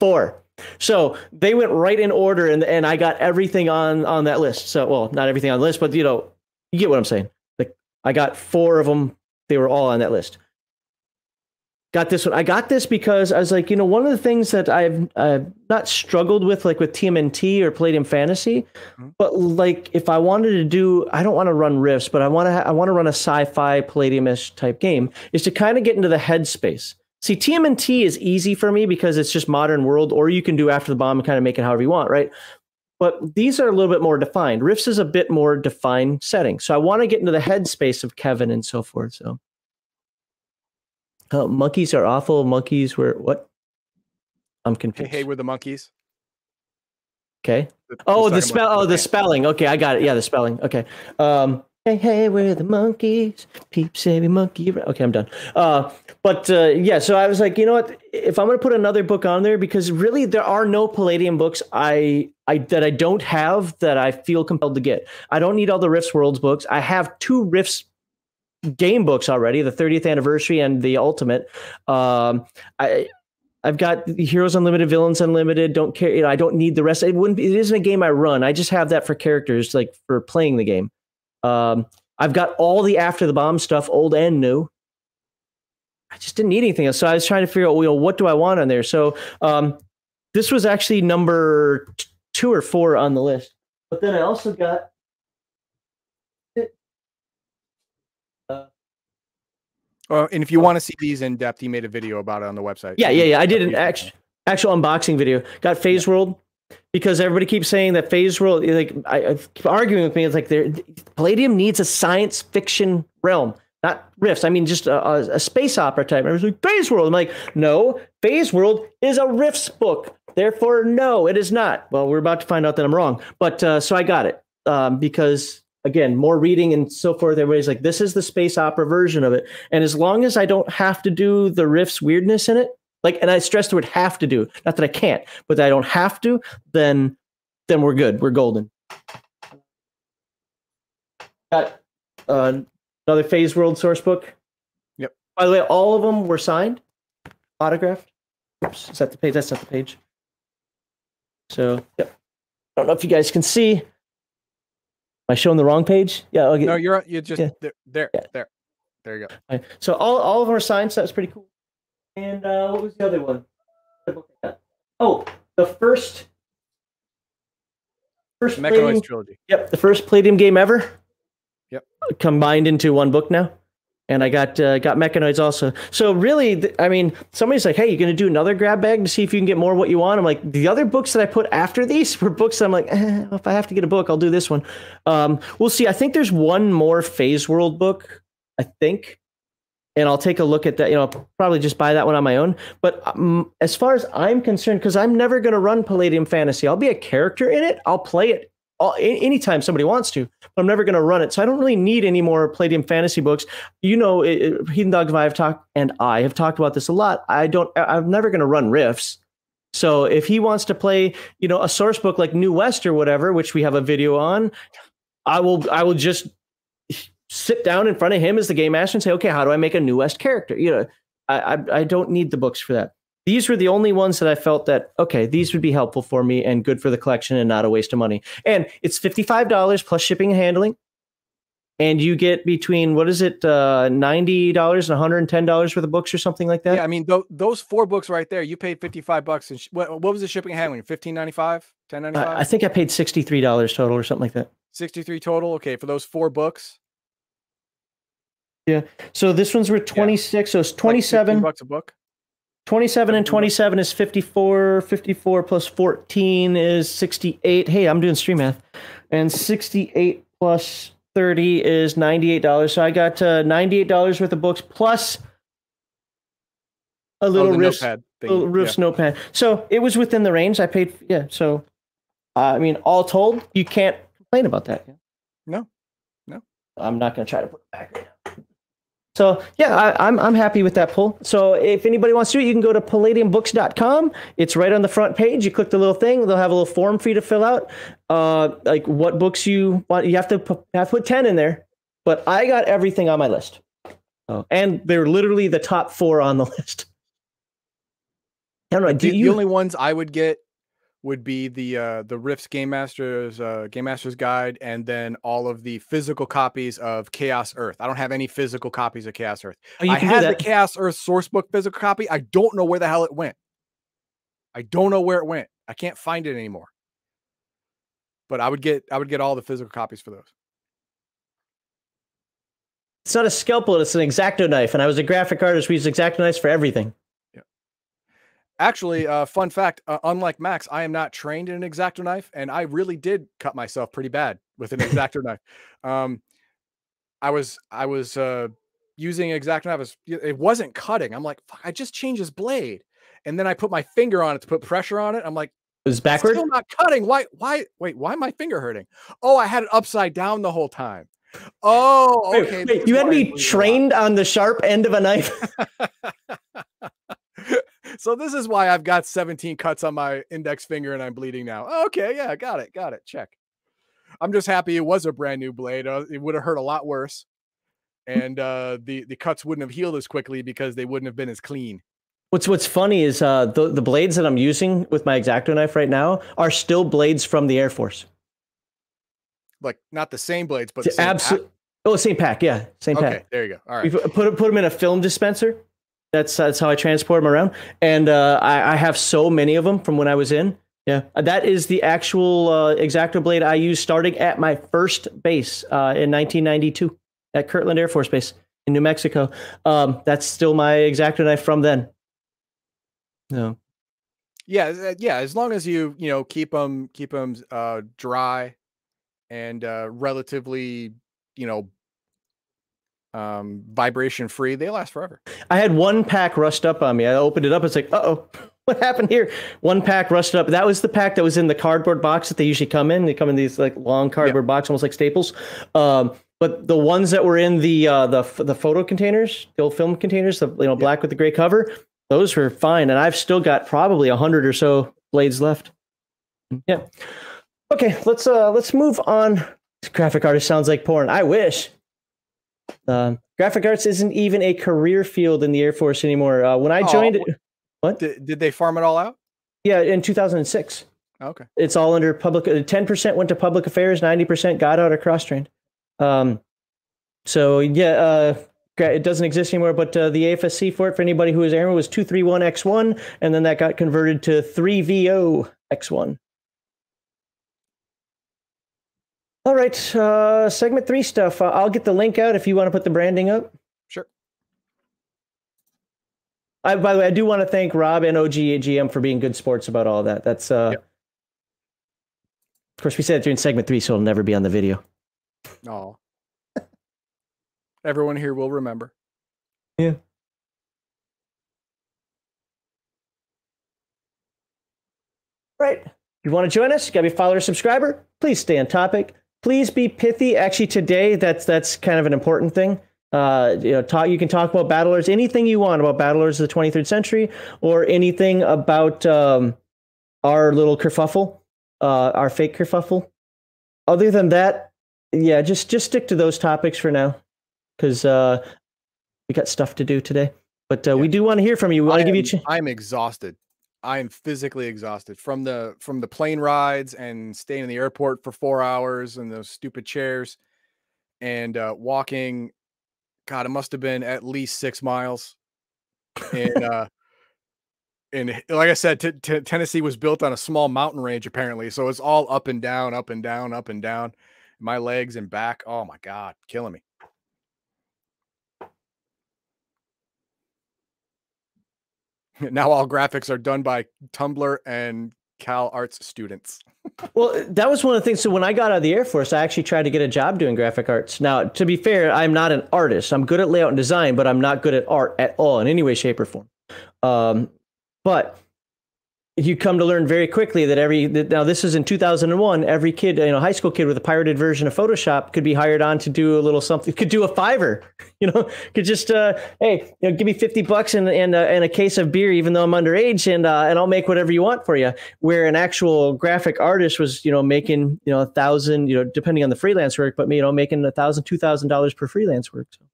Four. So they went right in order, and and I got everything on on that list. So well, not everything on the list, but you know, you get what I'm saying. Like I got four of them. They were all on that list got this one. I got this because I was like, you know, one of the things that I've uh, not struggled with, like with TMNT or Palladium Fantasy, mm-hmm. but like if I wanted to do, I don't want to run Rifts, but I want to, I want to run a sci-fi Palladiumish type game, is to kind of get into the headspace. See, TMNT is easy for me because it's just modern world, or you can do after the bomb and kind of make it however you want, right? But these are a little bit more defined. Rifts is a bit more defined setting. So I want to get into the headspace of Kevin and so forth. So uh, monkeys are awful. Monkeys were what? I'm confused. Hey, hey, we're the Monkees. Okay. oh, the spell. Oh, the spelling. Okay, I got it. Yeah, the spelling. Okay. Um, hey, hey, we're the Monkees. Peep, say monkey. Okay, I'm done. Uh, but uh, yeah, so I was like, you know what? If I'm to put another book on there, because really there are no Palladium books I I that I don't have that I feel compelled to get. I don't need all the Rifts Worlds books. I have two Rifts game books already, the 30th anniversary and the ultimate. Um, I I've got Heroes Unlimited, Villains Unlimited. Don't care. You know, I don't need the rest. It wouldn't. Be, it isn't a game I run. I just have that for characters, like for playing the game. Um, I've got all the After the Bomb stuff, old and new. I just didn't need anything else. So I was trying to figure out, well, what do I want on there? So um, this was actually number t- two or four on the list. But then I also got Uh, and if you want to see these in depth, he made a video about it on the website. Yeah, yeah, yeah. I did an actual actual unboxing video. Got Phase yeah. World because everybody keeps saying that Phase World. Like I, I keep arguing with me. It's like there, Palladium needs a science fiction realm, not Rifts. I mean, just a, a, a space opera type. Was like Phase World. I'm like, no, Phase World is a Rifts book. Therefore, no, it is not. Well, we're about to find out that I'm wrong. But uh, so I got it um, because again, more reading and so forth. Everybody's like, this is the space opera version of it. And as long as I don't have to do the Rifts weirdness in it, like, and I stress the word have to do, not that I can't, but I don't have to, then, then we're good. We're golden. Got uh, another Phase World source book. Yep. By the way, all of them were signed, autographed. Oops, is that the page? That's not the page. So, yep. I don't know if you guys can see. Am I showing the wrong page? Yeah. Okay. No, you're you're just yeah. there, there, yeah. there. There you go. So all, all of them are signed. So that's pretty cool. And uh, what was the other one? Oh, the first first Mechanoids trilogy. Yep, the first Palladium game ever. Yep. Combined into one book now and I got uh, got mechanoids also. So really, th- I mean, somebody's like, "Hey, you're going to do another grab bag to see if you can get more of what you want." I'm like, the other books that I put after these were books that I'm like, eh, if I have to get a book, I'll do this one. Um, we'll see. I think there's one more Phase World book, I think, and I'll take a look at that. You know, probably just buy that one on my own. But um, as far as I'm concerned, because I'm never going to run Palladium Fantasy, I'll be a character in it. I'll play it all, anytime somebody wants to, but I'm never going to run it. So I don't really need any more Palladium fantasy books. You know, it, Heathen Dogs and I have talked, and I have talked about this a lot. I don't, I'm never going to run Rifts. So if he wants to play, you know, a source book like New West or whatever, which we have a video on, I will, I will just sit down in front of him as the game master and say, okay, how do I make a New West character? You know, I, I, I don't need the books for that these were the only ones that I felt that okay, these would be helpful for me and good for the collection and not a waste of money. And it's fifty five dollars plus shipping and handling, and you get between what is it, uh, ninety dollars and one hundred and ten dollars worth of books or something like that. Yeah, I mean th- those four books right there, you paid fifty five bucks. And sh- what, what was the shipping and handling? Fifteen ninety five, ten ninety five. I think I paid sixty three dollars total or something like that. Sixty three total. Okay, for those four books. Yeah. So this one's worth twenty six. Yeah. So it's twenty seven like bucks a book. 27 and 27 is 54. 54 plus 14 is 68. Hey, I'm doing stream math. And 68 plus thirty is ninety eight dollars. So I got uh, ninety eight dollars worth of books plus a Oh, little risk, notepad little Rifts notepad. So it was within the range. I paid. Yeah. So uh, I mean, all told, you can't complain about that. No. No. I'm not going to try to put it back. So yeah, I, I'm I'm happy with that pull. So if anybody wants to do it, you can go to palladiumbooks.com. It's right on the front page. You click the little thing. They'll have a little form for you to fill out. Uh, like what books you want. You have to pu- have to put ten in there. But I got everything on my list. Oh, and they're literally the top four on the (laughs) list. I don't know. Do The, the only ones I would get would be the uh the Rifts Game Masters uh Game Masters Guide and then all of the physical copies of Chaos Earth. I don't have any physical copies of Chaos Earth. oh, I had the. Chaos Earth source book physical copy. I don't know where the hell it went. I don't know where it went. I can't find it anymore. But I would get I would get all the physical copies for those. It's not a scalpel. It's an exacto knife. And I was a graphic artist. We use exacto knives for everything. Actually, uh, fun fact: uh, unlike Max, I am not trained in an exacto knife, and I really did cut myself pretty bad with an exacto knife. Um, I was I was uh, using an exacto knife. It was- It wasn't cutting. I'm like, Fuck, I just changed this blade, and then I put my finger on it to put pressure on it. I'm like, It was "It's backward. still not cutting. Why? Why? Wait, why my finger hurting? Oh, I had it upside down the whole time. Oh, okay. wait, is you had why to be bleed a lot. trained on the sharp end of a knife. (laughs) so this is why I've got 17 cuts on my index finger and I'm bleeding now. Okay, yeah, got it, got it. Check. I'm just happy it was a brand new blade. Uh, it would have hurt a lot worse, and uh, the the cuts wouldn't have healed as quickly because they wouldn't have been as clean. What's What's funny is uh, the the blades that I'm using with my exacto knife right now are still blades from the Air Force. Like not the same blades, but the It's same pack. absolute. Oh, same pack. Yeah, same Okay, pack. there you go. All right, We put put put them in a film dispenser. That's that's how I transport them around, and uh, I, I have so many of them from when I was in. Yeah, that is the actual uh, exacto blade I used starting at my first base uh, in 1992 at Kirtland Air Force Base in New Mexico. Um, that's still my exacto knife from then. No. Yeah, uh, yeah. As long as you you know keep them keep them uh, dry and uh, relatively you know um, vibration free, they last forever. I had one pack rust up on me. I opened it up. It's like, uh oh, (laughs) what happened here? One pack rusted up. That was the pack that was in the cardboard box that they usually come in. They come in these like long cardboard box, almost like staples. Um, but the ones that were in the uh, the the photo containers, the old film containers, the you know black with the gray cover, those were fine. And I've still got probably a hundred or so blades left. Yeah. Okay, let's uh let's move on. Graphic artist sounds like porn. I wish. Um, graphic arts isn't even a career field in the Air Force anymore. Uh, when I oh, joined, (laughs) what did, did they farm it all out? Yeah, in 2006. Okay. It's all under public. Uh, 10% went to public affairs, 90% got out or cross trained. Um, so, yeah, uh, it doesn't exist anymore, but uh, the AFSC for it, for anybody who was airman, was 231X1, and then that got converted to 3VOX1. All right, uh, segment three stuff. Uh, I'll get the link out if you want to put the branding up. Sure. I, by the way, I do want to thank Rob and OGGM for being good sports about all that. That's uh, Yep. of course we said it during segment three, so it'll never be on the video. Oh. Everyone here will remember. Yeah. Right. If you want to join us, you gotta be a follower or subscriber. Please stay on topic. Please be pithy. Actually, today that's that's kind of an important thing. Uh, you know, talk. You can talk about Battlelords, anything you want about Battlelords of the 23rd century, or anything about um, our little kerfuffle, uh, our fake kerfuffle. Other than that, yeah, just just stick to those topics for now, because uh, we got stuff to do today. But uh, we do want to hear from you. We want to give you. ch- I'm exhausted. I am physically exhausted from the from the plane rides and staying in the airport for four hours and those stupid chairs and uh, walking. God, it must have been at least six miles. And uh, and like I said, t- t- Tennessee was built on a small mountain range apparently, so it's all up and down, up and down, up and down. My legs and back, oh my God, killing me. (laughs) now all graphics are done by Tumblr and Cal Arts students. (laughs) Well, that was one of the things. So when I got out of the Air Force, I actually tried to get a job doing graphic arts. Now, to be fair, I'm not an artist. I'm good at layout and design, but I'm not good at art at all in any way, shape, or form. Um, but you come to learn very quickly that every that now this is in 2001 every kid you know high school kid with a pirated version of photoshop could be hired on to do a little something could do a fiver (laughs) you know could just uh, hey you know give me 50 bucks and and, uh, and a case of beer even though i'm underage and uh, and i'll make whatever you want for you where an actual graphic artist was you know making you know a thousand you know depending on the freelance work but you know making a thousand two thousand dollars per freelance work so.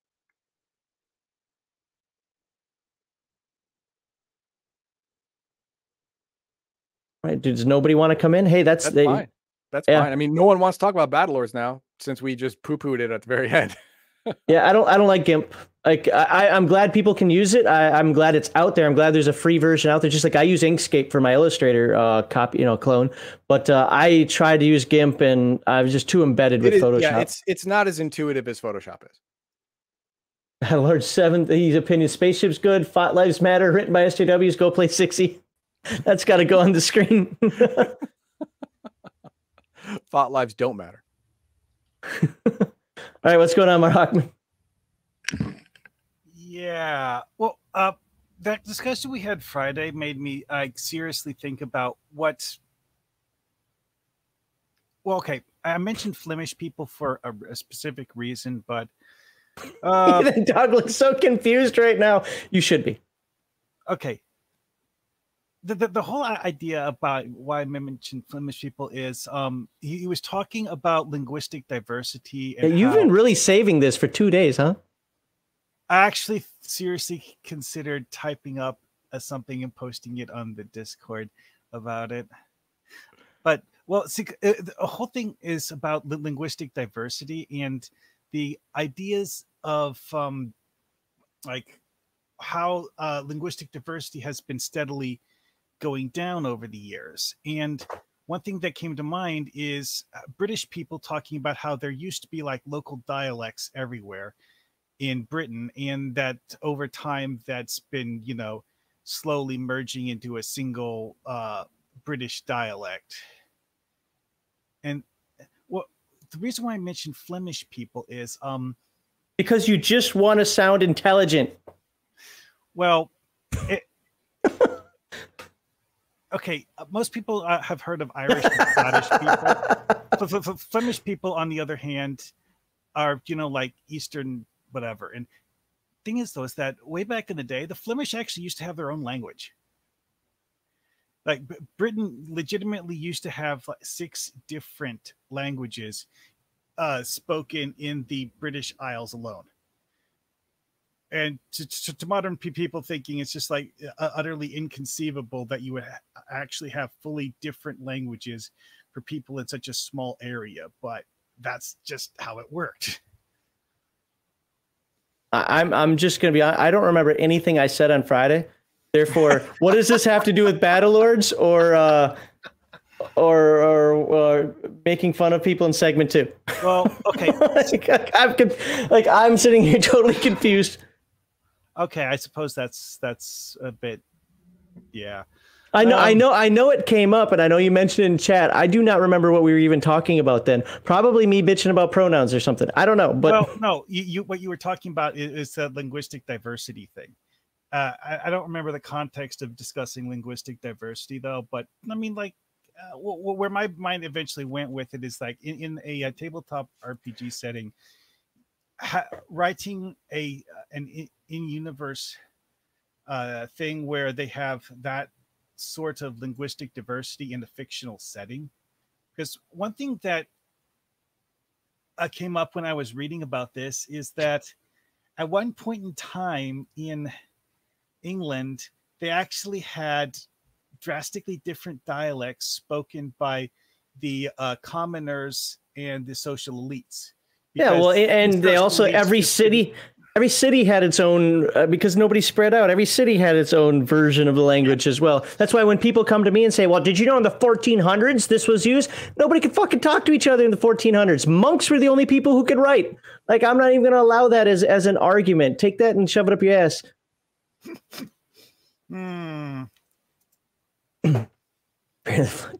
Right. Does nobody want to come in? Hey, that's, That's they, fine. That's yeah. fine. I mean, no one wants to talk about Battlelords now since we just poo pooed it at the very (laughs) end. yeah. I don't. I don't like GIMP. Like I, I'm glad people can use it. I, I'm glad it's out there. I'm glad there's a free version out there. Just like I use Inkscape for my Illustrator uh, copy, you know, clone. But uh, I tried to use GIMP, and I was just too embedded with It is- Photoshop. yeah, it's it's not as intuitive as Photoshop is. Lord Seven, his opinion, spaceship's good. Fight Lives Matter, written by SJWs. Go play sixty. That's got to go on the screen. (laughs) Thought lives don't matter. (laughs) All right, what's going on, Mark Hockman? Yeah. Well, uh, that discussion we had Friday made me like seriously think about what. Well, okay, I mentioned Flemish people for a, a specific reason, but (laughs) uh, Doug looks so confused right now. You should be. okay. The, the, the whole idea about why I mentioned Flemish people is um he, he was talking about linguistic diversity and You've been really saving this for two days, huh? I actually seriously considered typing up something and posting it on the Discord about it. But well, see, uh, the whole thing is about the linguistic diversity and the ideas of um, like how uh, linguistic diversity has been steadily going down over the years. And one thing that came to mind is uh, British people talking about how there used to be like local dialects everywhere in Britain, and that over time that's been, you know, slowly merging into a single uh, British dialect. And what the reason why I mentioned Flemish people is, um, Because you just want to sound intelligent. well, it, okay, uh, most people uh, have heard of Irish and Scottish people. (laughs) F- f- Flemish people, on the other hand, are you know like Eastern whatever. And thing is, though, is that way back in the day, the Flemish actually used to have their own language. Like Britain, legitimately used to have like six different languages uh, spoken in the British Isles alone. And to, to, to modern people thinking, it's just like utterly inconceivable that you would ha- actually have fully different languages for people in such a small area. But that's just how it worked. I'm I'm just gonna be. I don't remember anything I said on Friday. Therefore, (laughs) what does this have to do with Battlelords or uh, or, or or making fun of people in segment two? Well, okay, (laughs) like, I'm like I'm sitting here totally confused. Okay. I suppose that's that's a bit, yeah. I know, I Um, know, I know it came up, and I know you mentioned it in chat. I do not remember what we were even talking about then. Probably me bitching about pronouns or something. I don't know, but well, no, you, you what you were talking about is, is the linguistic diversity thing. Uh, I, I don't remember the context of discussing linguistic diversity though, but I mean, like, uh, where my mind eventually went with it is like in, in a, uh tabletop RPG setting, ha- writing a an in, universe uh, thing where they have that sort of linguistic diversity in a fictional setting. Because one thing that uh, came up when I was reading about this is that at one point in time in England, they actually had drastically different dialects spoken by the uh, commoners and the social elites. yeah. Well, and they also every city, every city had its own uh, because nobody spread out. Every city had its own version of the language as well. That's why when people come to me and say, "Well, did you know in the 1400s this was used?" Nobody could fucking talk to each other in the 1400s. Monks were the only people who could write. Like, I'm not even going to allow that as as an argument. Take that and shove it up your ass. (laughs) Hmm.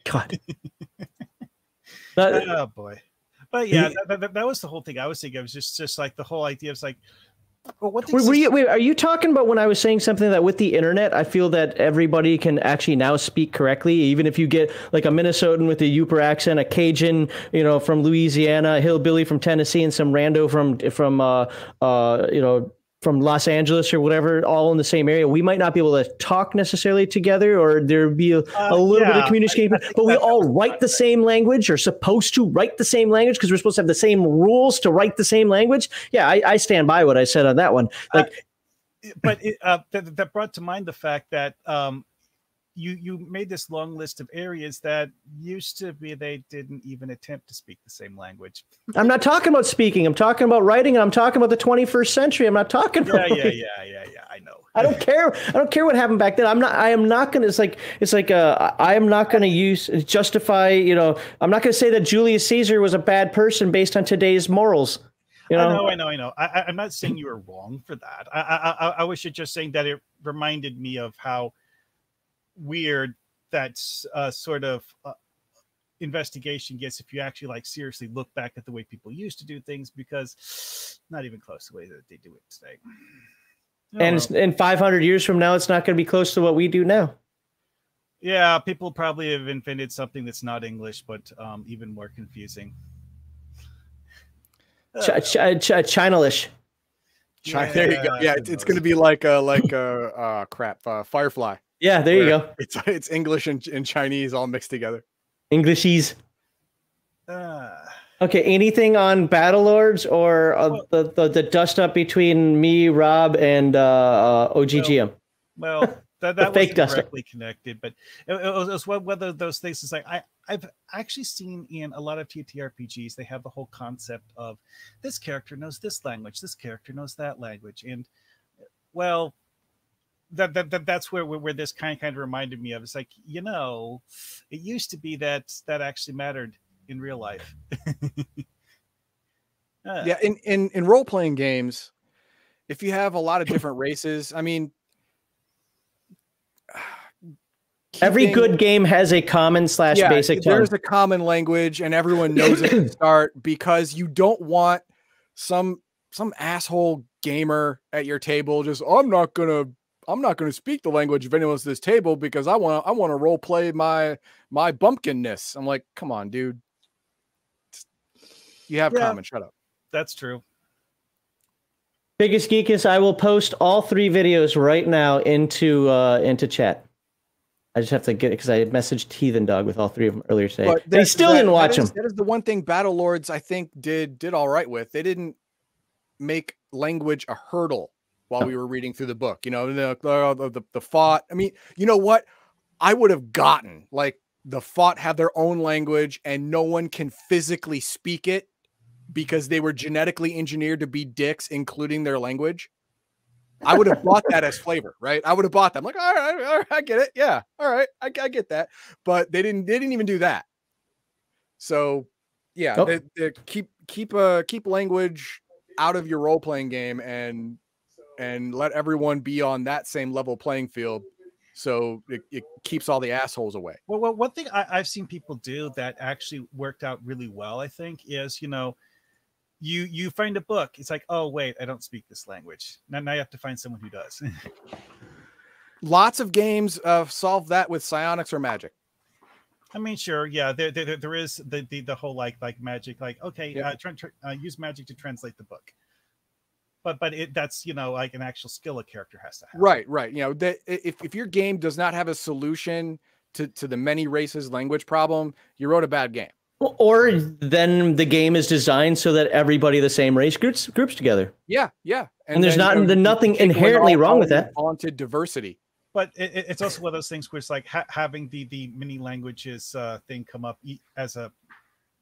God. (laughs) But- oh boy. But yeah, that, that, that was the whole thing. I was thinking. It was just just like the whole idea. It's like, well, what Were, things were you, wait, are you talking about when I was saying something that with the internet, I feel that everybody can actually now speak correctly, even if you get like a Minnesotan with a Yooper accent, a Cajun, you know, from Louisiana, a hillbilly from Tennessee, and some rando from from uh, uh, you know from Los Angeles or whatever, all in the same area. We might not be able to talk necessarily together, or there'd be a, Uh, a little bit of communication, but we all write the same language, or supposed to write the same language because we're supposed to have the same rules to write the same language. Yeah, I, I stand by what I said on that one. Like. but it, uh, that, that brought to mind the fact that um, you you made this long list of areas that used to be they didn't even attempt to speak the same language. I'm not talking about speaking. I'm talking about writing, and I'm talking about the 21st century. I'm not talking Yeah, about. yeah, yeah, yeah, yeah. I know. I don't care. I don't care what happened back then. I'm not. I am not gonna. It's like. It's like. Uh, I am not gonna use justify. You know. I'm not gonna say that Julius Caesar was a bad person based on today's morals. You know. I know, I know, I know. I, I'm not saying you were wrong for that. I, I, I, I was just saying that it reminded me of how weird that uh, sort of uh, investigation gets if you actually like seriously look back at the way people used to do things, because not even close to the way that they do it today. Oh, And well. it's, in 500 years from now, it's not going to be close to what we do now. yeah, people probably have invented something that's not English, but um, even more confusing. Ch- ch- ch- Chinalish. China, there you go. Yeah, Yeah, it's, it's going to be like uh like uh, uh crap uh, Firefly. Yeah, there you go. (laughs) It's it's English and, and Chinese all mixed together. Englishies. Ah. Okay, anything on Battlelords or uh, Well- the, the the dust up between me, Rob, and uh, uh, OGGM? Well, that, The that fake wasn't directly connected, but it, it was, it was of those things. Is like I I've actually seen in a lot of TTRPGs they have the whole concept of this character knows this language, this character knows that language, and well, that, that, that that's where where this kind kind of reminded me of. It's like you know, it used to be that that actually mattered in real life. (laughs) Uh, Yeah, in in in role playing games, if you have a lot of different races, I mean, (sighs) Every keeping- good game has a common slash yeah, basic tongue. there's a common language and everyone knows it to (clears throat) start because you don't want some some asshole gamer at your table just I'm not gonna I'm not gonna speak the language of anyone's at this table because I want I want to role play my my bumpkinness. I'm like, come on, dude. You have Yeah. common. Shut up. that's true. Biggest Geekus, I will post all three videos right now into uh, into chat. I just have to get it because I messaged Heathen Dog with all three of them earlier today. But and he that- still that- didn't watch that is- them. That is the one thing Battlelords I think did did all right with. They didn't make language a hurdle while we were reading through the book. You know, the the, the, the fought. I mean, you know what? I would have gotten like the fought have their own language and no one can physically speak it because they were genetically engineered to be dicks, including their language. I would have bought that as flavor, right? I would have bought them. Like, all right, all right, I get it. Yeah, all right, I, I get that. But they didn't. They didn't even do that. So, yeah, Oh. they, they keep keep uh keep language out of your role playing game and and let everyone be on that same level playing field. So it, it keeps all the assholes away. Well, well one thing I, I've seen people do that actually worked out really well, I think, is you know, you you find a book. It's like, oh wait, I don't speak this language. Now, now you have to find someone who does. (laughs) Lots of games uh, solve that with psionics or magic. I mean, sure, yeah, there there, there- is the, the the whole like like magic, like okay, Yeah. uh, try, try, uh, use magic to translate the book. But but it that's you know like an actual skill a character has to have. Right, right. You know, that if, if your game does not have a solution to, to the many races language problem, you wrote a bad game. Or then the game is designed so that everybody the same race groups groups together. Yeah, yeah. And there's not- you know, there's nothing inherently all- wrong all with your that. Vaunted diversity. but it, it- it's also one of those things where it's like ha- having the the many languages uh, thing come up e- as a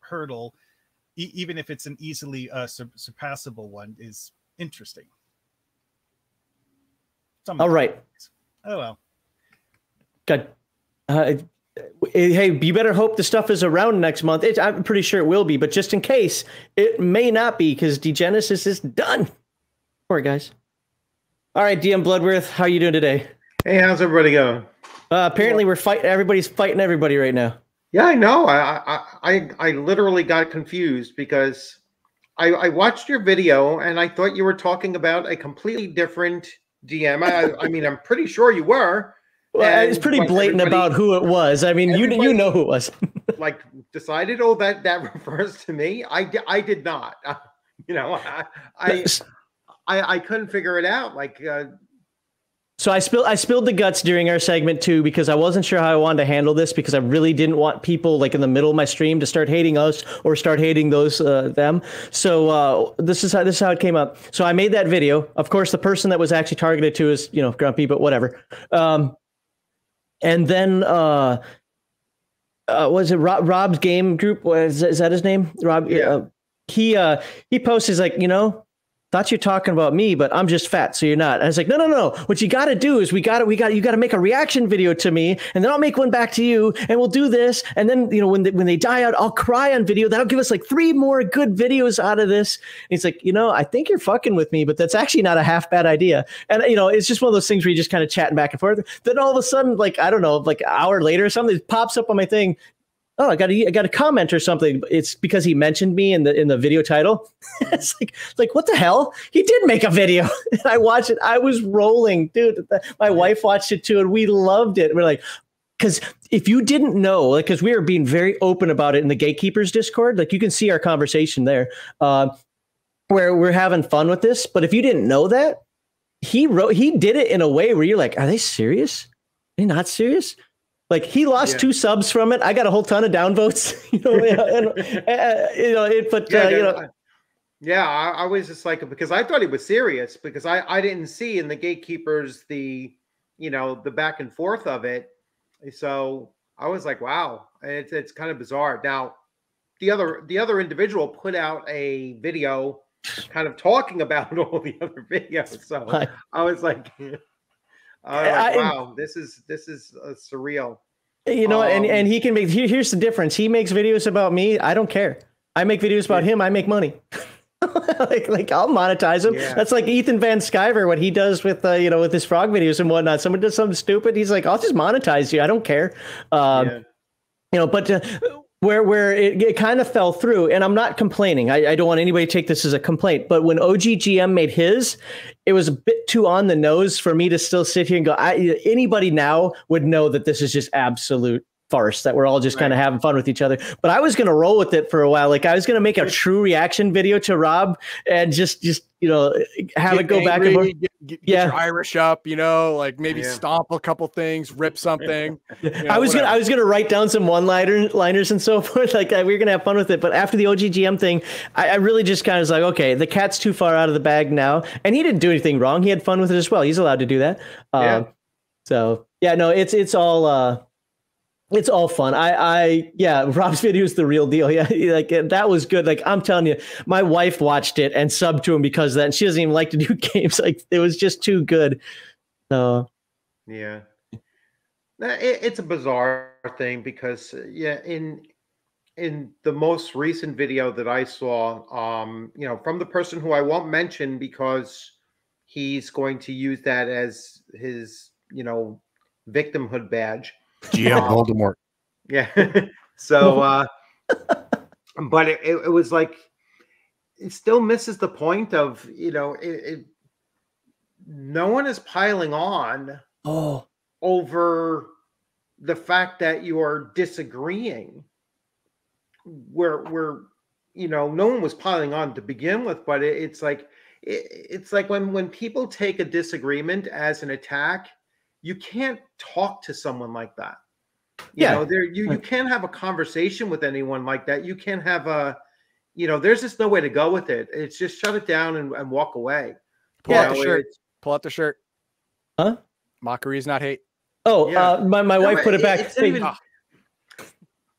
hurdle, e- even if it's an easily uh, sur- surpassable one, is interesting. Some All right. Oh well. God. Uh, hey, you better hope the stuff is around next month. It, I'm pretty sure it will be, but just in case, it may not be because Degenesis is done. Poor guys. All right, DM Bloodworth, how you doing today? Hey, how's everybody going? Uh, apparently, we're fighting. Everybody's fighting everybody right now. Yeah, I know. I I I, I literally got confused because I, I watched your video and I thought you were talking about a completely different DM. I, I mean, I'm pretty sure you were. Well, it's pretty blatant about who it was. I mean, you you know who it was. (laughs) like decided oh that that (laughs) refers to me i i did not (laughs) you know i i i, I couldn't figure it out like uh, So I spilled I spilled the guts during our segment too because I wasn't sure how I wanted to handle this because I really didn't want people like in the middle of my stream to start hating us or start hating those uh, them. So uh, this is how this is how it came up. So I made that video. Of course, the person that was actually targeted to is you know grumpy, but whatever. Um, and then uh, uh, was it Rob, Rob's game group? Was is that his name? Rob. Yeah. Uh, he uh, he posts he's like you know thought you're talking about me, but I'm just fat, so you're not. And I was like, no, no, no. What you got to do is we got to, we got, you got to make a reaction video to me, and then I'll make one back to you, and we'll do this. And then you know when they, when they die out, I'll cry on video. That'll give us like three more good videos out of this. And he's like, you know, I think you're fucking with me, but that's actually not a half bad idea. And you know, it's just one of those things where you just kind of chatting back and forth. Then all of a sudden, like I don't know, like an hour later or something, pops up on my thing oh, I got a, I got a comment or something. It's because he mentioned me in the in the video title. (laughs) it's like it's like what the hell? He did make a video, (laughs) and I watched it. I was rolling, dude. My wife watched it too, and we loved it. We're like. Because if you didn't know, like, because we were being very open about it in the Gatekeepers Discord, like you can see our conversation there, uh, where we're having fun with this. But if you didn't know that, he wrote, he did it in a way where you're like, are they serious? Are they not serious? Like he lost Yeah. two subs from it. I got a whole ton of downvotes. (laughs) You know, and, uh, you know, it, but yeah, uh, you know, I- yeah I, I was just like because i thought he was serious because i i didn't see in the gatekeepers the you know the back and forth of it so i was like wow it's it's kind of bizarre now the other the other individual put out a video kind of talking about (laughs) all the other videos so I- I was like, (laughs) Was I- like, wow, this is this is uh, surreal. you know, and Um, and he can make. Here, here's the difference. He makes videos about me. I don't care. I make videos about him. I make money. (laughs) like, like I'll monetize him. Yeah. That's like Ethan Van Sciver, what he does with, uh, you know, with his frog videos and whatnot. Someone does something stupid, he's like, I'll just monetize you. I don't care. Um, yeah. you know but uh, where where it, it kind of fell through and i'm not complaining. I, I don't want anybody to take this as a complaint but when oggm made his it was a bit too on the nose for me to still sit here and go I, anybody now would know that this is just absolute farce that we're all just kind of having fun with each other but i was going to roll with it for a while like i was going to make a true reaction video to rob and just just you know have Get it go back and forth Get, get, get Yeah. your Irish up, you know, like maybe Yeah. stomp a couple things, rip something. (laughs) you know, I was gonna I was gonna write down some one liner liners and so (laughs) forth. Like uh, we were gonna have fun with it. But after the OGGM thing, I, I really just kind of was like, okay, the cat's too far out of the bag now. And he didn't do anything wrong. He had fun with it as well. He's allowed to do that. Yeah. Um, so yeah, no, it's it's all uh it's all fun. I, I, yeah, (laughs) Rob's video is the real deal. (laughs) Yeah, like that was good. Like I'm telling you, my wife watched it and subbed to him because that. She doesn't even like to do (laughs) games. Like it was just too good. So Yeah. It, it's a bizarre thing because uh, yeah, in in the most recent video that I saw, um, you know, from the person who I won't mention because he's going to use that as his, you know, victimhood badge. GM Voldemort. Yeah. (laughs) so uh (laughs) but it, it, it was like it still misses the point of, you know, it, it no one is piling on oh over the fact that you are disagreeing where where you know no one was piling on to begin with but it, it's like it, it's like when when people take a disagreement as an attack you can't talk to someone like that you Yeah. know there you you can't have a conversation with anyone like that you can't have a you know there's just no way to go with it it's just shut it down and, and walk away Pull You out the shirt. Pull out the shirt. Huh? Mockery is not hate. Oh, Yeah. uh, my, my No, wife put it it- back. it's not Hey, even-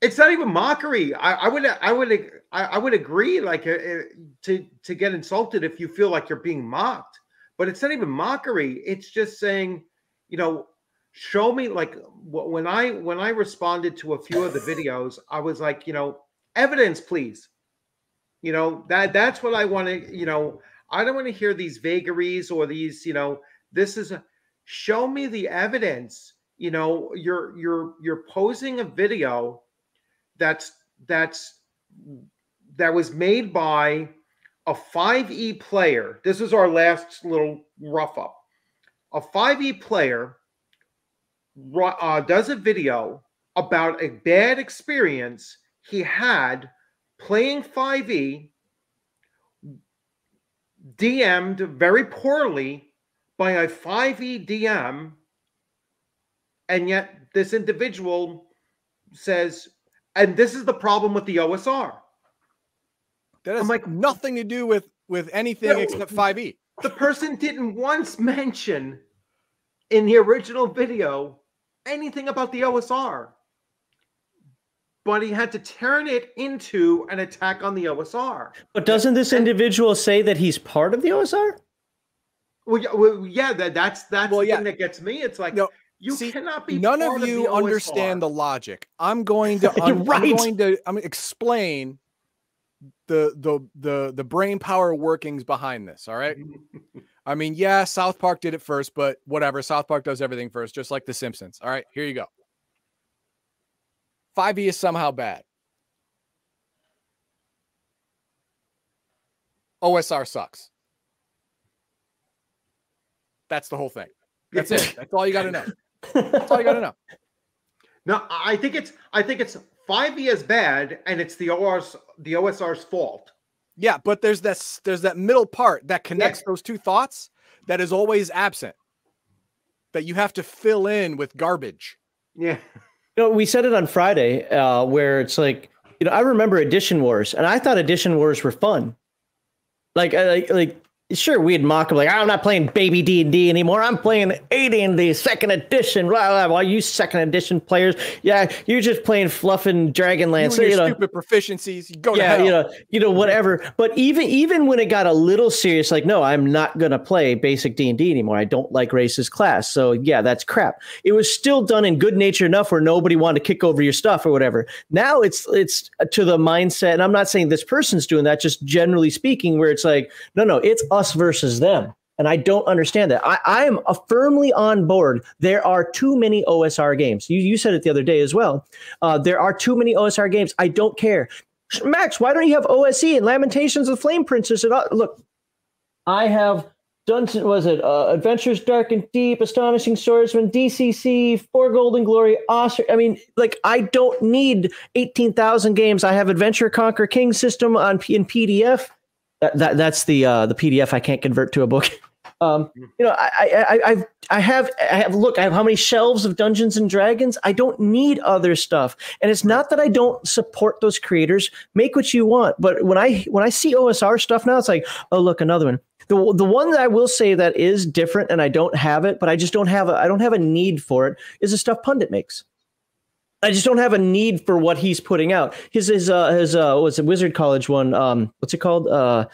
it's not even mockery. I, I would I would I, I would agree like uh, uh, to to get insulted if you feel like you're being mocked, but it's not even mockery. It's just saying, you know, show me like when I when I responded to a few of the videos, I was like, you know, evidence, please. You know that that's what I want to. You know, I don't want to hear these vagaries or these. You know, this is a show me the evidence. You know, you're you're you're posing a video that's that's that was made by a 5e player. This is our last little rough up. A 5e player uh, does a video about a bad experience he had playing 5e, DM'd very poorly by a 5e DM, and yet this individual says, and this is the problem with the OSR. That has I'm like- nothing to do with with anything No. except E. 5e. The person didn't once mention in the original video anything about the OSR, but he had to turn it into an attack on the OSR. But doesn't this individual say that he's part of the OSR? Well, yeah, well, yeah that, that's that's Well, the yeah. thing that gets me. It's like No, you see, cannot be. None part of you the understand the logic. I'm going to You're (laughs) un- I'm right. going to I'm gonna explain the the the the brain power workings behind this, all right? (laughs) I mean, yeah, South Park did it first, but whatever. South Park does everything first, just like The Simpsons. All right, here you go. 5e is somehow bad. OSR sucks. That's the whole thing. That's it. That's all you got to know. That's all you got to know. (laughs) No, I think it's I think it's five E is bad, and it's the OR's the OSR's fault. Yeah, but there's this there's that middle part that connects those two thoughts that is always absent. That you have to fill in with garbage. Yeah, You know, we said it on Friday, uh, where it's like, you know, I remember Edition Wars, and I thought Edition Wars were fun. Like, I- like, like, sure, we'd mock him like, I'm not playing Baby D and D anymore. I'm playing AD and D Second Edition. Blah, blah, blah. you Second Edition players, yeah, you're just playing fluffing You Dragonlance. and So, your you know, stupid proficiencies, you go to yeah, you know, you know, whatever. But even even when it got a little serious, like, no, I'm not gonna play basic D and D anymore. I don't like race as class. So yeah, that's crap. It was still done in good nature enough where nobody wanted to kick over your stuff or whatever. Now it's it's to the mindset, and I'm not saying this person's doing that. Just generally speaking, where it's like, no, no, it's us versus them. And I don't understand that. I, I am firmly on board. There are too many OSR games. You, you said it the other day as well. Uh, there are too many OSR games. I don't care. Max, why don't you have OSE and Lamentations of the Flame Princess? And all? look, I have Dungeon. Was it uh, Adventures Dark and Deep, Astonishing Swordsman, DCC, For Gold and Glory, Osric? I mean, like I don't need eighteen thousand games. I have Adventurer Conqueror King system on in PDF. That, that that's the uh, the PDF I can't convert to a book. (laughs) Um, you know, I, I, I, I've, I have, I have, look, I have how many shelves of Dungeons and Dragons? I don't need other stuff. And it's not that I don't support those creators. Make what you want. But when I, when I see OSR stuff now, it's like, oh, look, another one. The, the one that I will say that is different and I don't have it, but I just don't have a, I don't have a need for it is the stuff Pundit makes. I just don't have a need for what he's putting out. His, his, uh, his, uh, what's it, Wizard College one? Um, what's it called? Uh,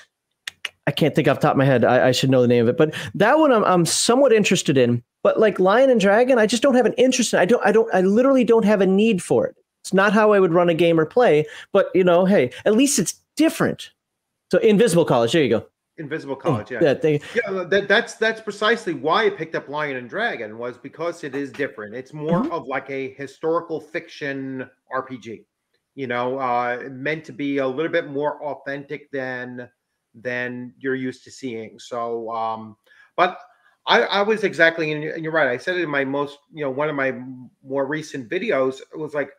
I can't think off the top of my head. I, I should know the name of it, but that one I'm, I'm somewhat interested in. But like Lion and Dragon, I just don't have an interest in. I don't. I don't. I literally don't have a need for it. It's not how I would run a game or play. But you know, hey, at least it's different. So Invisible College. There you go. Invisible College. Yeah, Yeah. They, yeah. That, that's that's precisely why I picked up Lion and Dragon was because it is different. It's more of like a historical fiction RPG. You know, uh, meant to be a little bit more authentic than than you're used to seeing. So, um, but I, I was exactly, and you're, right. I said it in my most, you know, one of my more recent videos. It was like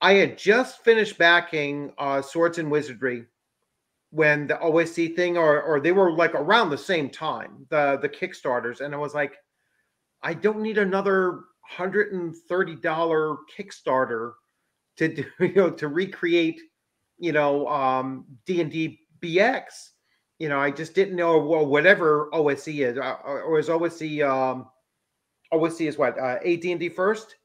I had just finished backing uh, Swords and Wizardry when the OSE thing, or or they were like around the same time, the the Kickstarters, and I was like, I don't need another hundred and thirty dollar Kickstarter to do, (laughs) you know, to recreate, you know, um, D and D BX. You know, I just didn't know well, whatever OSE is, or is OSE um, OSE is what uh, AD&D first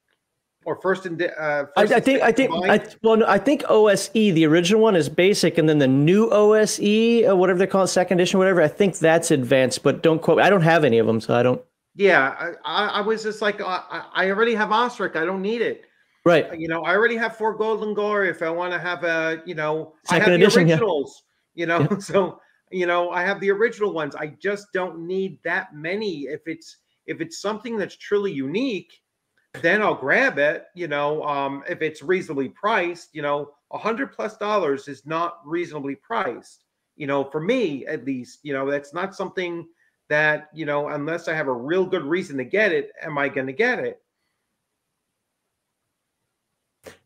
or first and uh, I, first I and think. I think. I, well, no, I think OSE, the original one, is basic, and then the new OSE, or whatever they call it, second edition, whatever. I think that's advanced, but don't quote. I don't have any of them, so I don't. Yeah, I, I I was just like, uh, I, I already have Osric. I don't need it. Right. You know, I already have For Gold and Glory. If I want to have a, you know, I Second have the edition, yeah. originals. You know, (laughs) so you know, I have the original ones. I just don't need that many. If it's if it's something that's truly unique, then I'll grab it. You know, um, if it's reasonably priced, you know, a hundred plus dollars is not reasonably priced. You know, for me at least, you know, that's not something that you know, unless I have a real good reason to get it, am I going to get it?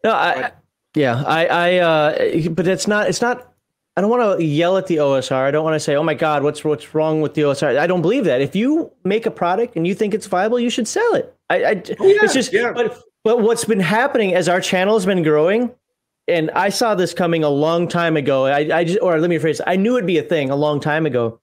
No, I, But- yeah, I, I, uh, but it's not, it's not. I don't want to yell at the OSR. I don't want to say, "Oh my God, what's what's wrong with the OSR?" I don't believe that. If you make a product and you think it's viable, you should sell it. I, I Oh, yeah, it's just, yeah. but but what's been happening as our channel has been growing, and I saw this coming a long time ago. I, I just, or let me rephrase, it, I knew it'd be a thing a long time ago.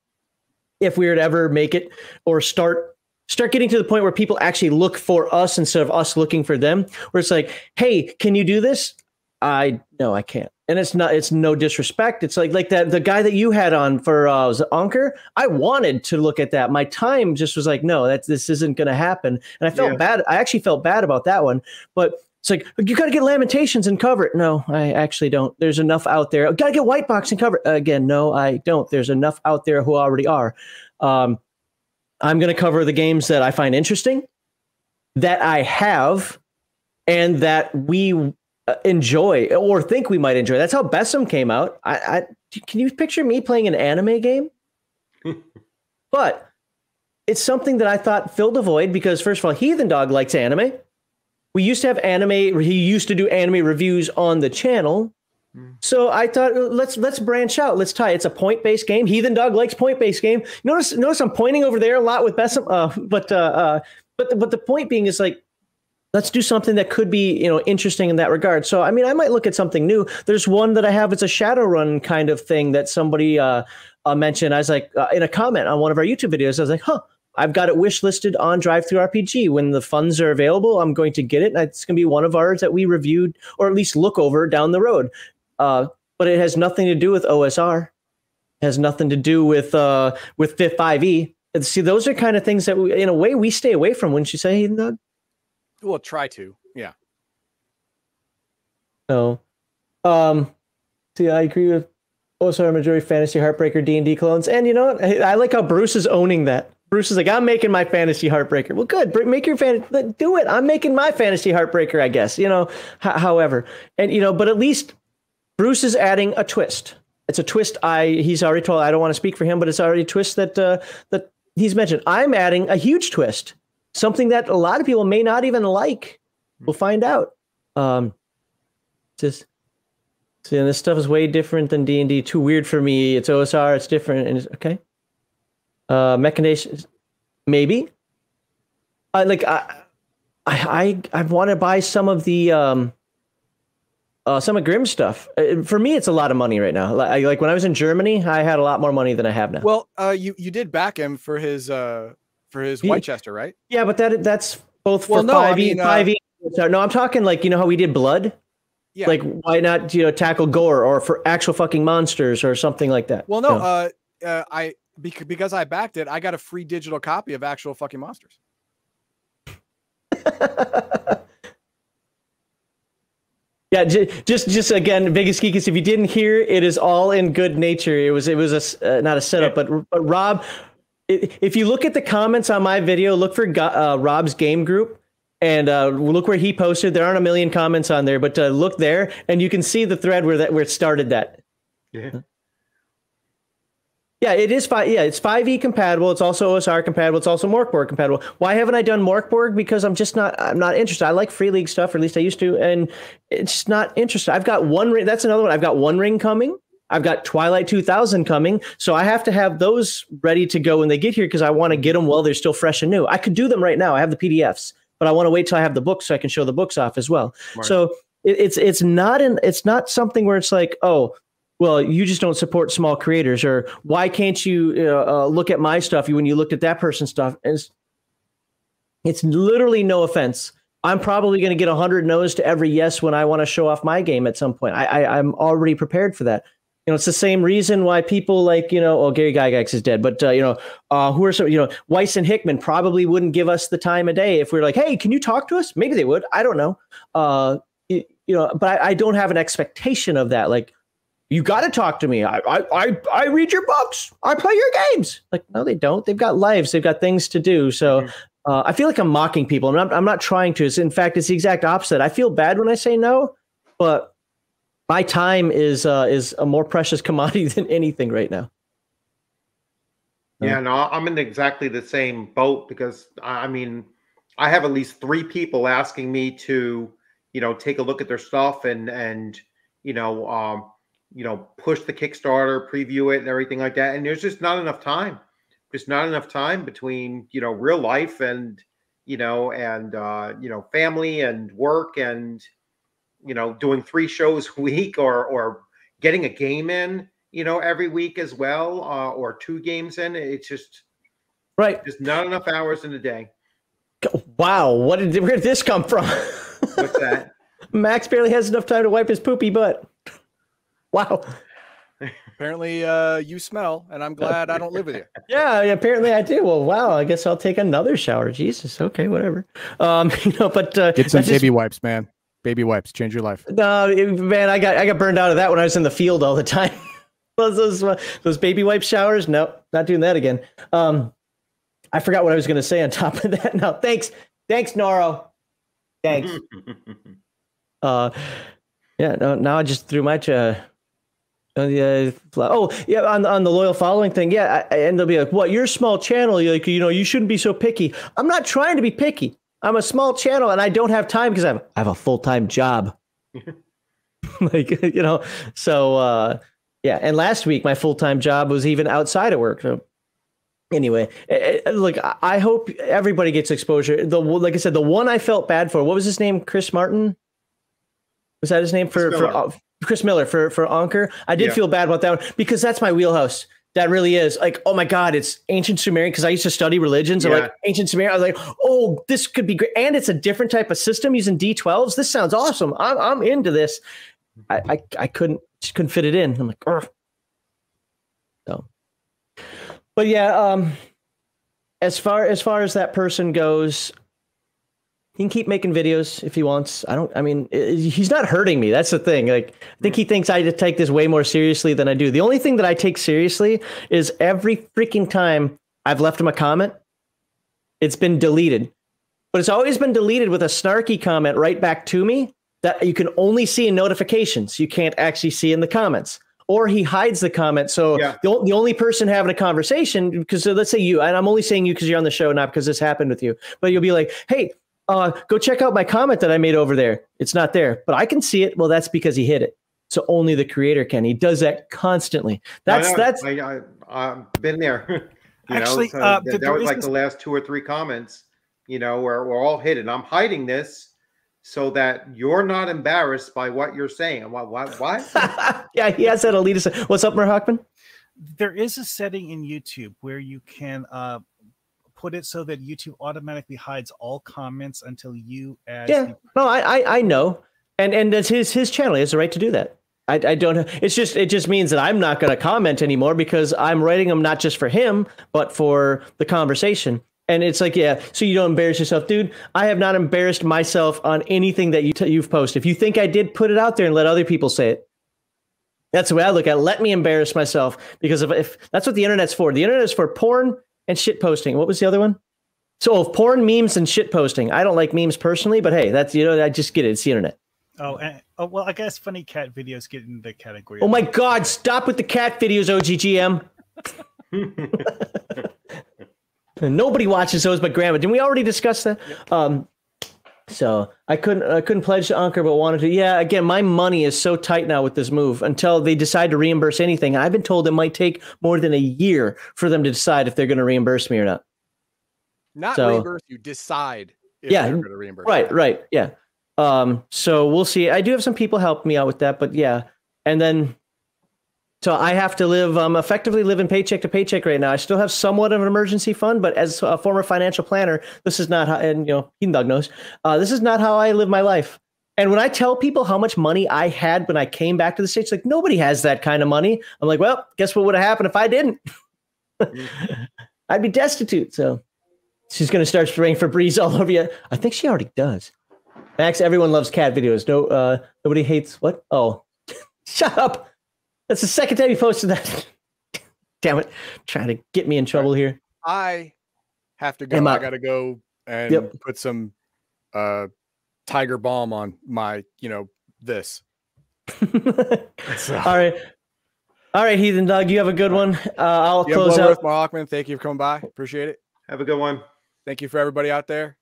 If we were to ever make it or start start getting to the point where people actually look for us instead of us looking for them, where it's like, hey, can you do this? I no, I can't. And it's not. It's no disrespect. It's like like that the guy that you had on for uh, was Anker. I wanted to look at that. My time just was like, no, that this isn't going to happen. And I felt Yeah. bad. I actually felt bad about that one. But it's like you got to get Lamentations and cover it. No, I actually don't. There's enough out there. Got to get White Box and cover it. Again, no, I don't. There's enough out there who already are. Um, I'm going to cover the games that I find interesting, that I have, and that we enjoy or think we might enjoy. That's how BESM came out. I, I can you picture me playing an anime game? (laughs) but it's something that I thought filled a void because first of all, Heathen Dog likes anime. We used to have anime. He used to do anime reviews on the channel. So I thought uh, let's let's branch out. Let's tie. It's a point based game. Heathen Dog likes point based game. Notice notice I'm pointing over there a lot with BESM. Uh, but uh, uh, but the, but the point being is like let's do something that could be you know interesting in that regard. So i mean i might look at something new. There's one that i have. It's a Shadowrun kind of thing that somebody uh, uh mentioned. I was like uh, in a comment on one of our youtube videos i was like huh i've got it wish listed on DriveThruRPG when the funds are available i'm going to get it it's going to be one of ours that we reviewed or at least look over down the road. Uh but it has nothing to do with osr it has nothing to do with uh with 5e see those are kind of things that we, in a way we stay away from wouldn't you say Doug? Well, try to. Yeah. No. Um, see, I agree with OSR majority fantasy heartbreaker D and D clones, and you know what? I, I like how Bruce is owning that. Bruce is like, I'm making my fantasy heartbreaker. Well, good. Make your fan. Do it. I'm making my fantasy heartbreaker. I guess you know. H- however, and you know, but at least Bruce is adding a twist. It's a twist. I he's already told. I don't want to speak for him, but it's already a twist that uh, that he's mentioned. I'm adding a huge twist, something that a lot of people may not even like. We'll find out. Um, just see, and this stuff is way different than D and D. Too weird for me. It's OSR. It's different. And it's, okay. Uh, mechanations, maybe. I like. I I I, I want to buy some of the um. Uh, some of Grimm stuff. Uh, For me, it's a lot of money right now. Like, like when I was in Germany, I had a lot more money than I have now. Well, uh, you you did back him for his uh for his He- Whitechester, right? yeah, but that that's both for Well, no, I five E mean, uh, five E. No, I'm talking like you know how we did blood. Yeah. Like why not you know tackle gore or for actual fucking monsters or something like that? Well, no, uh, uh, I bec- because I backed it, I got a free digital copy of actual fucking monsters. (laughs) Yeah, just just again, biggest geek is if you didn't hear, it is all in good nature. It was it was a uh, not a setup, but, but Rob, i- if you look at the comments on my video, look for uh, Rob's game group. And uh, look where he posted. There aren't a million comments on there, but uh, look there, and you can see the thread where that where it started. That Yeah. Yeah, it is five. Yeah, it's five E compatible. It's also OSR compatible. It's also Morkborg compatible. Why haven't I done Morkborg? Because I'm just not. I'm not interested. I like Free League stuff, or at least I used to, and it's not interested. I've got one ring. That's another one. I've got One Ring coming. I've got Twilight 2000 coming, so I have to have those ready to go when they get here because I want to get them while they're still fresh and new. I could do them right now. I have the PDFs, but I want to wait till I have the books so I can show the books off as well. So it, it's it's not an it's not something where it's like oh well you just don't support small creators or why can't you uh, uh, look at my stuff when you looked at that person's stuff and it's, it's literally no offense i'm probably going to get 100 no's to every yes when i want to show off my game at some point I, I i'm already prepared for that you know it's the same reason why people like you know oh gary gygax is dead but uh, you know uh, who are some you know Weis and hickman probably wouldn't give us the time of day if we are like hey can you talk to us maybe they would i don't know uh, you, you know but I, I don't have an expectation of that like you got to talk to me. I, I, I, I read your books. I play your games. Like, no, they don't. They've got lives. They've got things to do. So, Uh, I feel like I'm mocking people. I'm not, I'm not trying to. It's, in fact, it's the exact opposite. I feel bad when I say no, but my time is uh, is a more precious (laughs) commodity than anything right now. Yeah, no, I'm in exactly the same boat because I mean, I have at least three people asking me to, you know, take a look at their stuff and and you know, um, you know, push the Kickstarter, preview it, and everything like that. And there's just not enough time. Just not enough time between you know real life and you know and uh, you know family and work and you know doing three shows a week or or getting a game in you know every week as well uh, or two games in. It's just Right. just not enough hours in a day. Wow. What did where did this come from? What's that? (laughs) Max barely has enough time to wipe his poopy butt. (laughs) Wow. Apparently, uh, you smell, and I'm glad I don't live with you. (laughs) Yeah, apparently I do. Well, wow. I guess I'll take another shower. Jesus. Okay, whatever. Um, you know, but uh, Get some that's just- baby wipes, man. Baby wipes change your life. No, man, I got I got burned out of that when I was in the field all the (laughs) time. those those uh, those baby wipe showers. No, not doing that again. Um, I forgot what I was going to say on (laughs) top of that. No, thanks, thanks, Noro. Thanks. (laughs) uh, yeah. No, now I just threw my. Uh, uh, yeah, oh yeah, on on the loyal following thing, yeah, I, I- and they'll be like, "What? You're small channel. You're like, you know, you shouldn't be so picky." I'm not trying to be picky. I'm a small channel, and I don't have time because I have I have a full time job. (laughs) like (laughs) you know, so uh, yeah. And last week, my full time job was even outside of work. So anyway, eh, eh, look, I- I hope everybody gets exposure. The like I said, the one I felt bad for. What was his name? Chris Martin. Was that his name for Chris for Miller. uh, Chris Miller for for Anker? I did Yeah. feel bad about that one because that's my wheelhouse. That really is like, oh my God, it's ancient Sumerian because I used to study religions. and Yeah. like ancient Sumerian, I was like, oh, this could be great, and it's a different type of system using D12s. This sounds awesome. I'm I'm into this. I I, I couldn't just couldn't fit it in. I'm like, Ugh. so, but yeah, um, as far as far as that person goes, he can keep making videos if he wants. I don't. I mean, he's not hurting me. That's the thing. Like, I think he thinks I take this way more seriously than I do. The only thing that I take seriously is every freaking time I've left him a comment, it's been deleted. But it's always been deleted with a snarky comment right back to me that you can only see in notifications. You can't actually see in the comments. Or he hides the comment. So Yeah. the, the only person having a conversation, because so let's say you, and I'm only saying you because you're on the show, not because this happened with you, but you'll be like, hey, uh, go check out my comment that I made over there. It's not there, but I can see it. Well, that's because he hid it. So only the creator can. He does that constantly. That's I know, that's I, I I've been there. (laughs) you Actually, know, so uh, that, th- that was like this- the last two or three comments. You know, where we're all hidden. I'm hiding this so that you're not embarrassed by what you're saying. What? What? What? (laughs) yeah. He has that elitist. What's up, Mer Hawkman? there is a setting in YouTube where you can uh, put it so that YouTube automatically hides all comments until you as Yeah. the No, I, I I know, and and that's his his channel. He has the right to do that. I, I don't. It's just it just means that I'm not going to comment anymore because I'm writing them not just for him but for the conversation. And it's like, yeah, so you don't embarrass yourself, dude. I have not embarrassed myself on anything that you t- you've posted. If you think I did, put it out there and let other people say it. That's the way I look at. it. Let me embarrass myself because if, if that's what the internet's for. The internet is for porn and shit posting. What was the other one? So of porn, memes, and shit posting. I don't like memes personally, but hey, that's you know I just get it. It's the internet. oh, and, oh well, I guess funny cat videos get in the category. Oh my God! Stop with the cat videos, OGGM. (laughs) Nobody watches those but Grandma. Didn't we already discuss that? Um, so I couldn't I couldn't pledge to Anker, but wanted to. Yeah, again, my money is so tight now with this move until they decide to reimburse anything. I've been told it might take more than a year for them to decide if they're going to reimburse me or not. Not So- reimburse you, decide if Yeah, they're going to reimburse. Right, right, yeah. Um, so we'll see. I do have some people help me out with that, but yeah. And then, so I have to live, um, effectively living paycheck to paycheck right now. I still have somewhat of an emergency fund, but as a former financial planner, this is not how, and you know, Heathen Dog knows, uh, this is not how I live my life. And when I tell people how much money I had when I came back to the States, like nobody has that kind of money. I'm like, well, guess what would have happened if I didn't? (laughs) I'd be destitute. So she's going to start spraying Febreze all over you. I think she already does. Max, everyone loves cat videos. No, uh, nobody hates what? Oh, (laughs) shut up. That's the second time you posted that. Damn it. Trying to get me in trouble here. I have to go. Emma. I got to go and Yep. put some uh tiger balm on my, you know, this. So- (laughs) All right. All right, Heathen Dog, you have a good one. Uh, I'll Yeah, close Bloodworth out. Hawkman, thank you for coming by. Appreciate it. Have a good one. Thank you for everybody out there.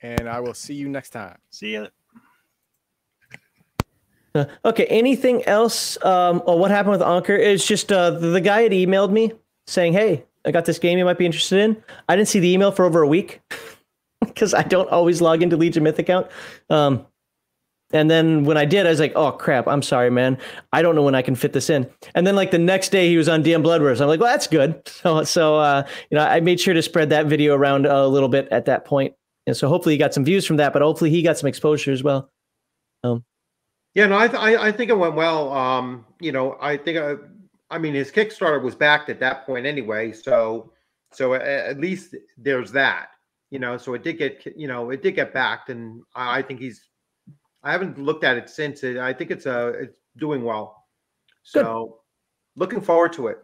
And I will see you next time. See ya. Uh, (laughs) okay, anything else? Um, what happened with Anker? It's just uh, the, guy had emailed me saying, hey, I got this game you might be interested in. I didn't see the email for over a week (laughs) because I don't always log into Legion Myth account. Um, and then when I did, I was like, oh crap, I'm sorry, man. I don't know when I can fit this in. And then like the next day he was on DM Blood Bloodworth. I'm like, well, that's good. (laughs) So, so uh, you know, I made sure to spread that video around a little bit at that point. And so hopefully he got some views from that, but hopefully he got some exposure as well. Yeah, no, I, th- I I think it went well. Um, you know, I think I, I mean his Kickstarter was backed at that point anyway, so so at least there's that. You know, so it did get you know it did get backed, and I, I think he's. I haven't looked at it since. It, I think it's uh it's doing well. So looking forward to it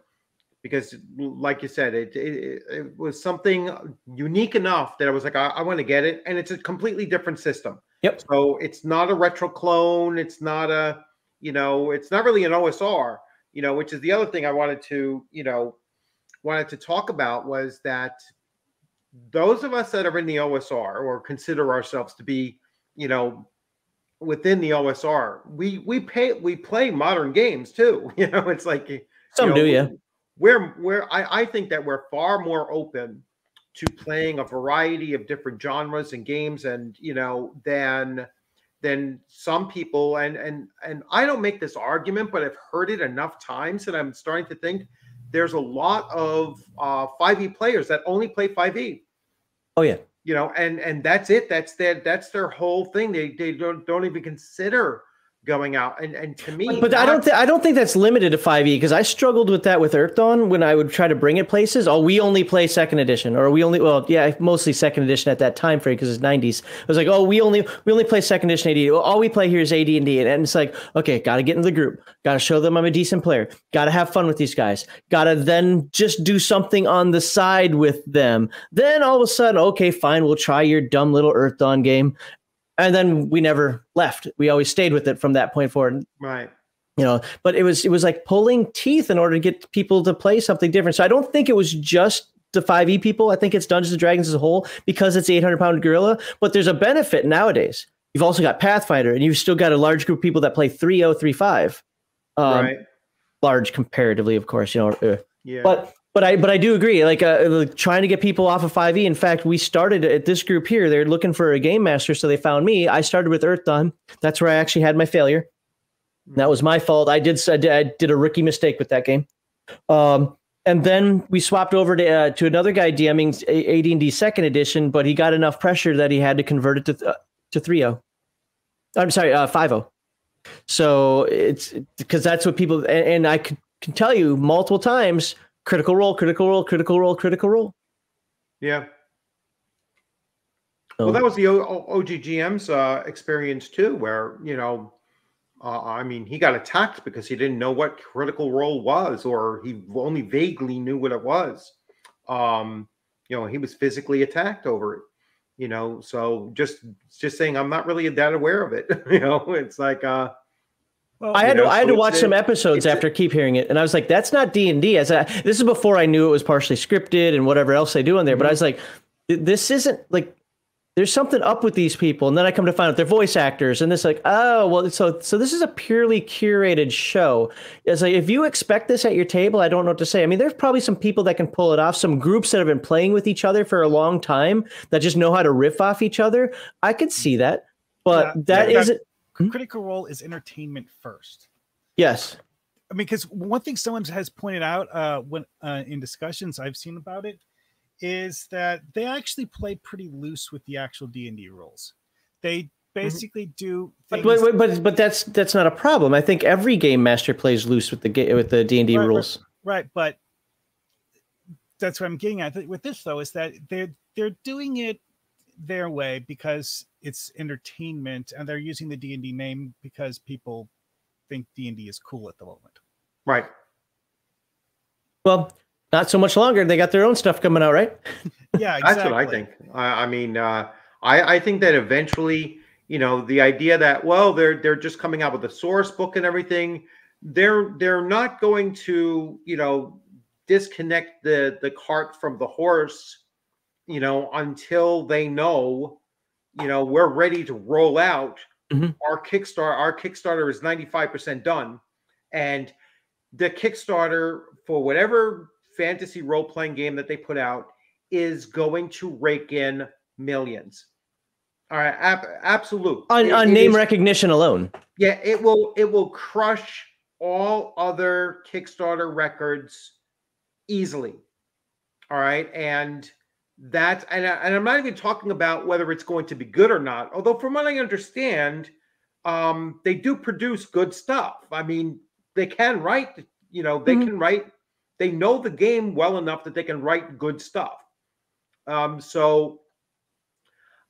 because, like you said, it it, it was something unique enough that I was like, I, I want to get it, and it's a completely different system. Yep. So it's not a retro clone. It's not a, you know, it's not really an OSR, you know, which is the other thing I wanted to, you know, wanted to talk about was that those of us that are in the OSR or consider ourselves to be, you know, within the OSR, we we pay we play modern games too. (laughs) You know, it's like you Some know, do, yeah. We're we're I, I think that we're far more open to playing a variety of different genres and games and you know than than some people. And and and I don't make this argument but I've heard it enough times that I'm starting to think there's a lot of uh 5e players that only play 5e Oh yeah. you know and and that's it. That's their that's their whole thing. They they don't don't even consider going out and and to me But I don't. Th- I don't think that's limited to 5e because I struggled with that with Earth when I would try to bring it places. Oh, we only play second edition, or we only. Well, yeah, mostly second edition at that time frame because it's 90s. I was like, oh, we only we only play second edition AD. All we play here is AD and D, and it's like, okay, got to get in the group, got to show them I'm a decent player, got to have fun with these guys, got to then just do something on the side with them. Then all of a sudden, okay, fine, we'll try your dumb little Earth game. And then we never left. We always stayed with it from that point forward. Right. You know but it was it was like pulling teeth in order to get people to play something different. So i don't think it was just the 5e people. I think it's dungeons and dragons as a whole because it's 800 pound gorilla. But there's a benefit nowadays. You've also got pathfinder and you've still got a large group of people that play 3035 um, right. large comparatively of course you know uh, yeah. but but I but I do agree. Like, uh, like trying to get people off of 5e. In fact, we started at this group here. They're looking for a game master, so they found me. I started with Earthdawn. That's where I actually had my failure. That was my fault. I did I did, I did a rookie mistake with that game. Um, and then we swapped over to uh, to another guy DMing AD&D second edition, but he got enough pressure that he had to convert it to uh, to 3.0. I'm sorry, uh, 5.0. So it's because that's what people and, and I can, can tell you multiple times critical role, critical role, critical role, critical role. yeah So, Well, that was the o- O- OGGM's uh, experience too, where you know, uh, I mean, he got attacked because he didn't know what critical role was, or he only vaguely knew what it was. Um, you know, he was physically attacked over it. You know, so just just saying, I'm not really that aware of it. (laughs) you know, it's like, uh, Well, I had you to I had to watch it's some episodes it's a- after keep hearing it, and I was like, "That's not D and D." I "This is before I knew it was partially scripted and whatever else they do in there." But I mm-hmm. was like, "This isn't like." There's something up with these people, and then I come to find out they're voice actors, and it's like, oh, well, so so this is a purely curated show. It's like if you expect this at your table, I don't know what to say. I mean, there's probably some people that can pull it off, some groups that have been playing with each other for a long time that just know how to riff off each other. I could see that, but Yeah, that yeah, isn't. Critical Role is entertainment first. Yes, I mean, because one thing someone has pointed out uh, when uh, in discussions I've seen about it is that they actually play pretty loose with the actual D and D rules. They basically do. But, but, but but that's that's not a problem. I think every game master plays loose with the ga- with the D and D Right, right. rules. right, but that's what I'm getting at with this though is that they're they're doing it their way because it's entertainment and they're using the D and D name because people think D and D is cool at the moment. right. Well, not so much longer. They got their own stuff coming out, right? (laughs) Yeah, That's what I think. I, I mean, uh, I I think that eventually, you know, the idea that well, they're they're just coming out with a source book and everything. They're they're not going to you know disconnect the the cart from the horse, you know, until they know, you know, we're ready to roll out Mhm. our Kickstarter. Our Kickstarter is ninety five percent done, and the Kickstarter for whatever fantasy role playing game that they put out is going to rake in millions. All right, ab- absolute. On, It- on it name is- recognition alone. yeah, it will it will crush all other Kickstarter records easily. All right, and that and, I- and I'm not even talking about whether it's going to be good or not. Although from what I understand, um, they do produce good stuff. I mean, they can write. You know, they Mhm. can write. They know the game well enough that they can write good stuff. Um, so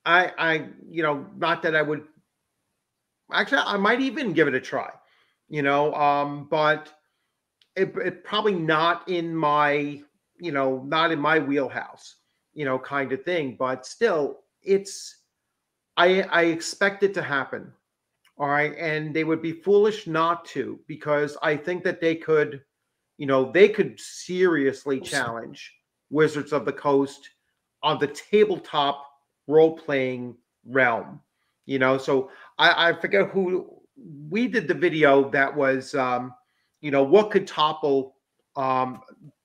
I, I, you know, not that I would actually I might even give it a try, you know, um, but it, it probably not in my, you know, not in my wheelhouse, you know, kind of thing. But still, it's I I expect it to happen. All right. And they would be foolish not to, because I think that they could, you know, they could seriously challenge Wizards of the Coast on the tabletop role playing realm. You know, so I, I forget who we did the video that was um, you know, what could topple um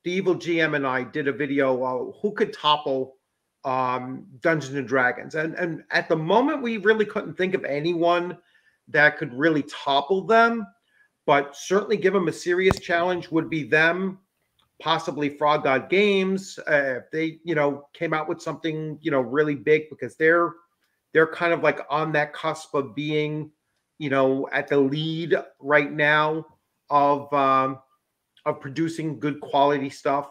the evil GM and I did a video uh, who could topple um Dungeons and Dragons. And and at the moment we really couldn't think of anyone that could really topple them, but certainly give them a serious challenge would be them possibly Frog God Games. Uh, if they, you know, came out with something, you know, really big because they're they're kind of like on that cusp of being, you know, at the lead right now of um, of producing good quality stuff,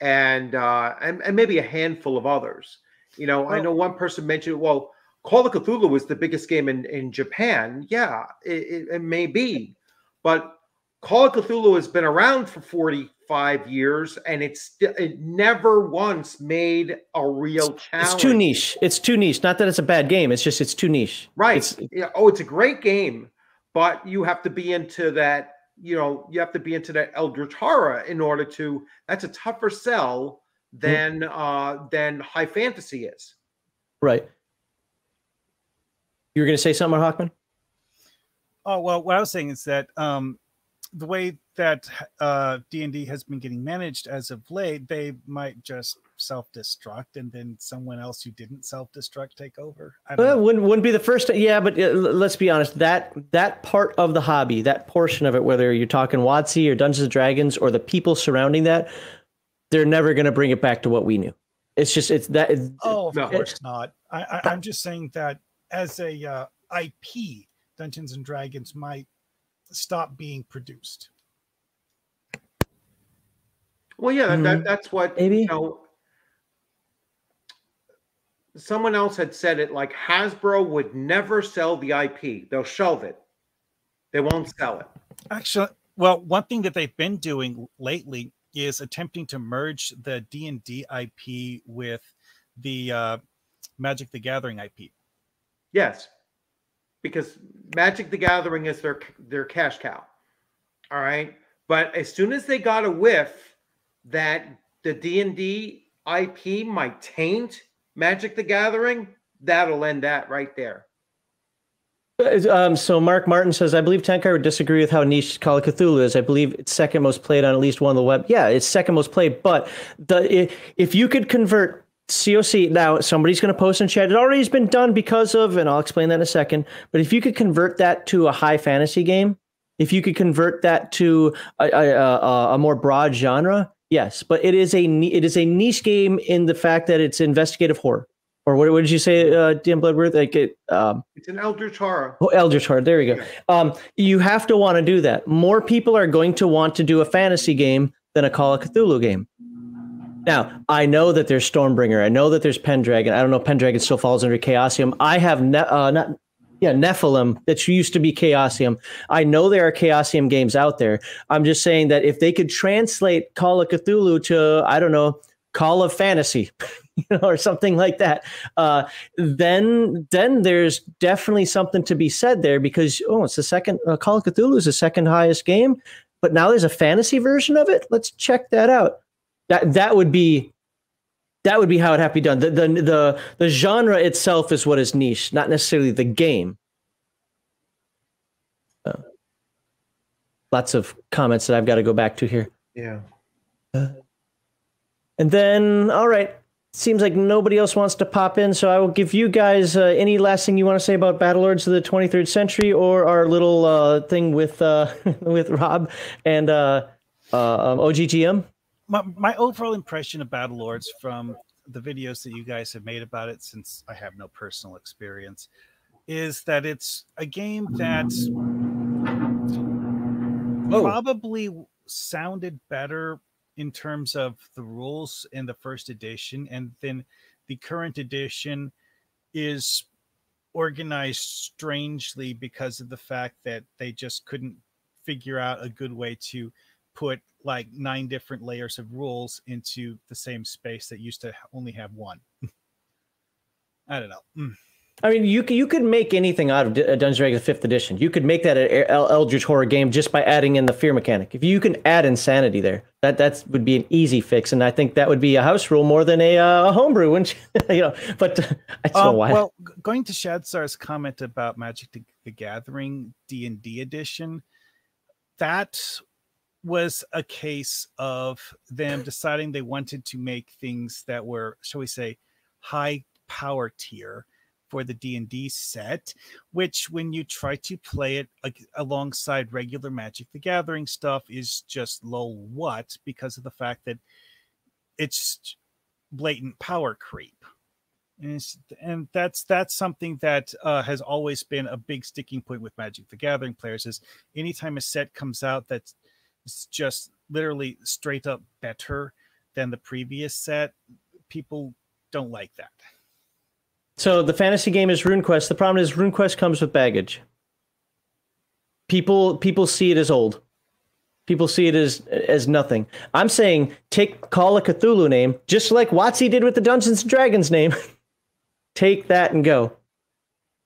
and uh, and and maybe a handful of others. You know, I know one person mentioned, well, Call of Cthulhu was the biggest game in in Japan. Yeah, it, it, may be, but Call of Cthulhu has been around for 45 years and it's it never once made a real challenge. It's too niche. It's too niche. Not that it's a bad game. It's just it's too niche. Right. It's, yeah. Oh, it's a great game, but you have to be into that, you know, you have to be into that Eldritch horror in order to that's a tougher sell than uh than high fantasy is. right. You were going to say something, Hawkman? Oh well, what I was saying is that um, the way that uh, D and D has been getting managed as of late, they might just self-destruct, and then someone else who didn't self-destruct take over. I don't Well, know. wouldn't wouldn't be the first. Yeah, but uh, let's be honest. That that part of the hobby, that portion of it, whether you're talking WotC or Dungeons and Dragons or the people surrounding that, they're never going to bring it back to what we knew. It's just it's that. It's, Oh, of No. course not. I, I, I'm just saying that as a uh, IP, Dungeons and Dragons might stop being produced. Well, yeah, that, that Mhm. that's what Maybe. you know. Someone else had said it like Hasbro would never sell the IP. They'll shelve it. They won't sell it. Actually, well, one thing that they've been doing lately is attempting to merge the D and D IP with the uh, Magic the Gathering IP. Yes, because Magic the Gathering is their their cash cow. All right, but as soon as they got a whiff that the D and D IP might taint Magic the Gathering, that'll end that right there. Um, so Mark Martin says, I believe Tenkar would disagree with how niche Call of Cthulhu is. I believe it's second most played on at least one of the web. Yeah, it's second most played. But the if you could convert COC now, somebody's going to post in chat. It already has been done because of, and I'll explain that in a second. But if you could convert that to a high fantasy game, if you could convert that to a, a, a, a more broad genre, yes. But it is a it is a niche game in the fact that it's investigative horror. Or what, what did you say, uh, Dan Bloodworth? Like it, um, It's an Eldritch horror. Oh, Eldritch Horror. There you go. Yeah. Um, you have to want to do that. More people are going to want to do a fantasy game than a Call of Cthulhu game. Now, I know that there's Stormbringer. I know that there's Pendragon. I don't know if Pendragon still falls under Chaosium. I have ne- uh, not yeah Nephilim that used to be Chaosium. I know there are Chaosium games out there. I'm just saying that if they could translate Call of Cthulhu to I don't know Call of Fantasy, (laughs) or something like that, uh, then then there's definitely something to be said there because oh, it's the second uh, Call of Cthulhu is the second highest game, but now there's a fantasy version of it. Let's check that out. That that would be that would be how it have to be done. The the the the genre itself is what is niche, not necessarily the game. Uh, lots of comments that I've got to go back to here. Yeah. And then, all right, seems like nobody else wants to pop in, so I will give you guys uh, any last thing you want to say about Battlelords of the 23rd Century or our little uh, thing with uh, (laughs) with Rob and uh, uh, um, OGGM. My, my overall impression of Battlelords from the videos that you guys have made about it, since I have no personal experience, is that it's a game that Oh. probably sounded better in terms of the rules in the first edition and then the current edition is organized strangely because of the fact that they just couldn't figure out a good way to put like nine different layers of rules into the same space that used to only have one i don't know Mm. I mean, you you could make anything out of D- uh, Dungeons and Dragons Fifth Edition. You could make that an Eldritch horror game just by adding in the fear mechanic. If you can add insanity there, that that would be an easy fix, and I think that would be a house rule more than a uh, a homebrew. Wouldn't you? (laughs) you know, but uh, I don't know Um, why. Well, going to Shadsar's comment about Magic the, the Gathering D and D edition, that was a case of them deciding they wanted to make things that were, shall we say, high power tier for the D and D set. Which, when you try to play it like, alongside regular Magic the Gathering stuff, is just low what because of the fact that it's blatant power creep and, and that's that's something that uh, has always been a big sticking point with Magic the Gathering players. Is anytime a set comes out that's just literally straight up better than the previous set, people don't like that. So the fantasy game is RuneQuest. The problem is RuneQuest comes with baggage. People people see it as old. People see it as as nothing. I'm saying take Call of Cthulhu name, just like WotC did with the Dungeons and Dragons name. (laughs) take that and go.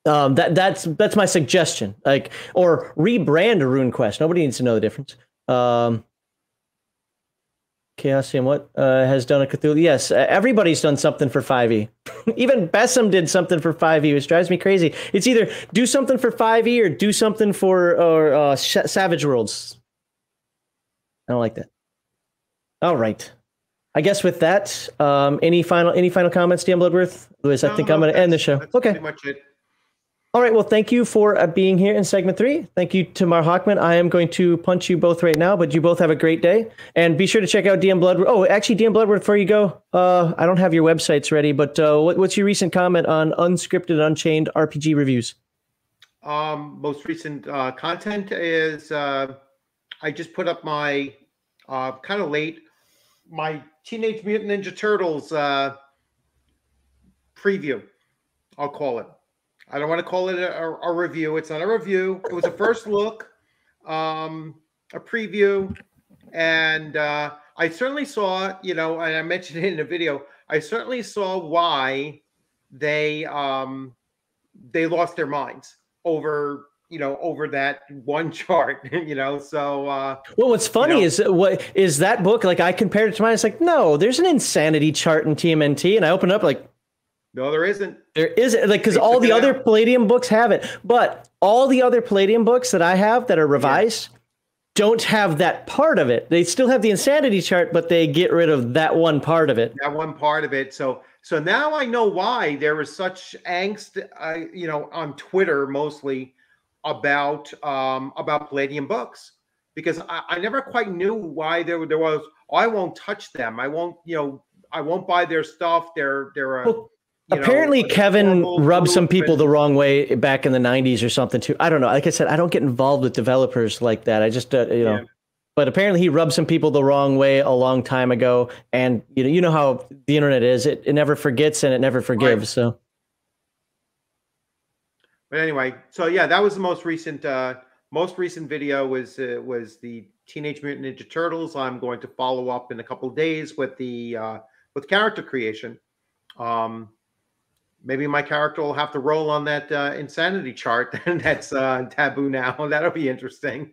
Um, that that's that's my suggestion. Like or rebrand a RuneQuest. Nobody needs to know the difference. Um, Chaosium, what uh, has done a Cthulhu? Yes, everybody's done something for 5e. (laughs) Even BESM did something for 5e, which drives me crazy. It's either do something for 5e or do something for or uh, Savage Worlds. I don't like that. All right. I guess with that, um, any final any final comments, Dan Bloodworth? Otherwise, I think no, I'm going to end the show. Okay. All right. Well, thank you for uh, being here in segment three. Thank you to Mar Hawkman. I am going to punch you both right now, but you both have a great day. And be sure to check out DM Bloodworth. Oh, actually, DM Bloodworth, before you go, uh, I don't have your websites ready, but uh, what, what's your recent comment on unscripted, unchained RPG reviews? Um, most recent uh, content is uh, I just put up my uh, kind of late my Teenage Mutant Ninja Turtles preview. I'll call it. I don't want to call it a, a- a review. It's not a review. It was a first look, um, a preview, and uh, I certainly saw. You know, and I mentioned it in the video. I certainly saw why they um, they lost their minds over you know over that one (laughs) chart you know so uh Well, what's funny know- is what is that book? Like I compared it to mine. It's like no, there's an insanity chart in TMNT, and I open up like no there isn't There isn't like because all the other out. Palladium books have it, but all the other Palladium books that I have that are revised don't have that part of it. They still have the insanity chart, but they get rid of that one part of it. that one part of it so so now i know why there was such angst uh, you know on twitter mostly about um about palladium books because i, I never quite knew why there, there was oh, i won't touch them i won't you know i won't buy their stuff they're they're a, Well, know, Apparently, a Kevin rubbed some people the wrong way back in the '90s or something too. I don't know. Like I said, I don't get involved with developers like that. I just, uh, you know. Yeah. But apparently, he rubbed some people the wrong way a long time ago, and you know, you know how the internet is. It, it never forgets and it never forgives. So. But anyway, so yeah, that was the most recent uh most recent video was uh, was the Teenage Mutant Ninja Turtles. I'm going to follow up in a couple of days with the uh with character creation. Um, maybe my character will have to roll on that uh, insanity chart (laughs) that's uh, taboo now. (laughs) That'll be interesting.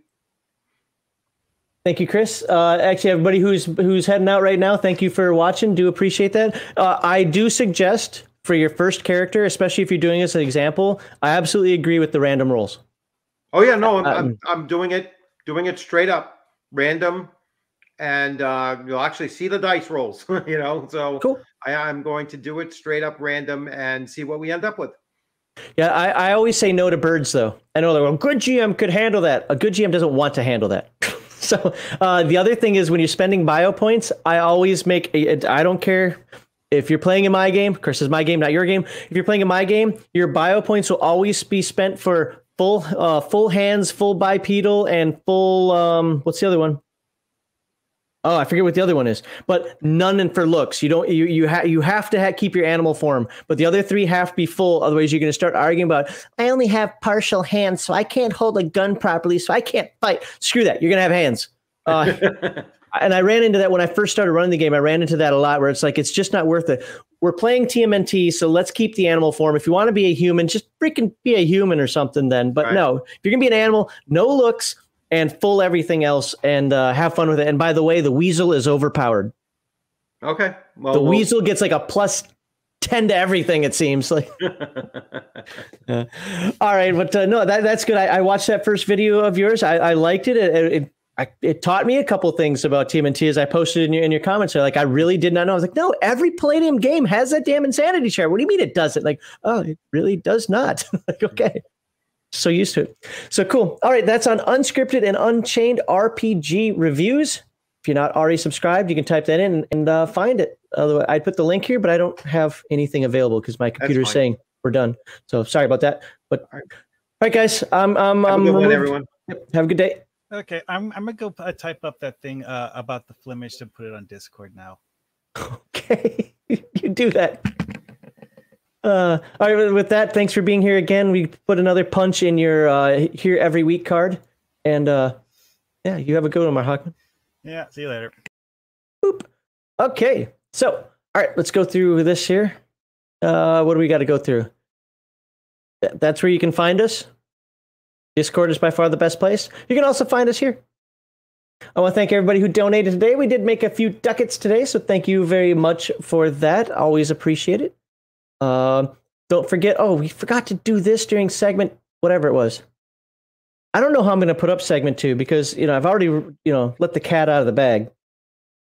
Thank you, Chris. Uh, actually, everybody who's who's heading out right now, thank you for watching. Do appreciate that. Uh, I do suggest for your first character, especially if you're doing this as an example, I absolutely agree with the random rolls. Oh yeah, no, I'm, I'm, Um, I'm doing it doing it straight up, random, and uh, you'll actually see the dice rolls. (laughs) you know, so Cool. I, I'm going to do it straight up, random, and see what we end up with. Yeah, I, I always say no to birds, though. I know that well, a good GM could handle that. A good GM doesn't want to handle that. (laughs) so uh, the other thing is when you're spending bio points, I always make. a- I don't care if you're playing in my game. Of course, it's my game, not your game. If you're playing in my game, your bio points will always be spent for full, uh, full hands, full bipedal, and full. Um, what's the other one? Oh, I forget what the other one is, but none in for looks. You don't you you have you have to ha- keep your animal form, but the other three have to be full. Otherwise, you're going to start arguing about. I only have partial hands, so I can't hold a gun properly, so I can't fight. Screw that. You're going to have hands. Uh, (laughs) and I ran into that when I first started running the game. I ran into that a lot, where it's like it's just not worth it. We're playing TMNT, so let's keep the animal form. If you want to be a human, just freaking be a human or something. Then, but Right. no, if you're gonna be an animal, no looks and full everything else, and uh, have fun with it. And by the way, the weasel is overpowered. okay. Well, The we'll- weasel gets like a plus ten to everything. It seems like. Uh, (laughs) (laughs) all right, but uh, no, that that's good. I, I watched that first video of yours. I, I liked it. It, it, I, it taught me a couple things about TMNT as I posted in your in your comments. Like I really did not know. I was like, no, every Palladium game has that damn insanity chart. What do you mean it doesn't? Like, oh, it really does not. (laughs) like, okay. So used to it. So cool. All right, that's on unscripted and unchained RPG reviews. If you're not already subscribed, you can type that in and uh, find it. Otherwise, I put the link here, but I don't have anything available because my computer is saying we're done. So sorry about that. But All all right. right, guys, I'm I'm, Have a I'm good one, everyone. Yep, Have a good day. Okay, I'm I'm gonna go uh, type up that thing uh, about the Flemish and put it on Discord now. (laughs) Okay, (laughs) you do that. Uh, all right. With that, thanks for being here again. We put another punch in your uh, here every week card, and uh, yeah, you have a good one, Mark Hawkman. Yeah, see you later. Boop. Okay, so all right, let's go through this here. Uh, what do we got to go through? Th- That's where you can find us. Discord is by far the best place. You can also find us here. I want to thank everybody who donated today. We did make a few ducats today, so thank you very much for that. Always appreciate it. Um, don't forget. Oh, we forgot to do this during segment whatever it was. I don't know how I'm going to put up segment two because you know I've already you know let the cat out of the bag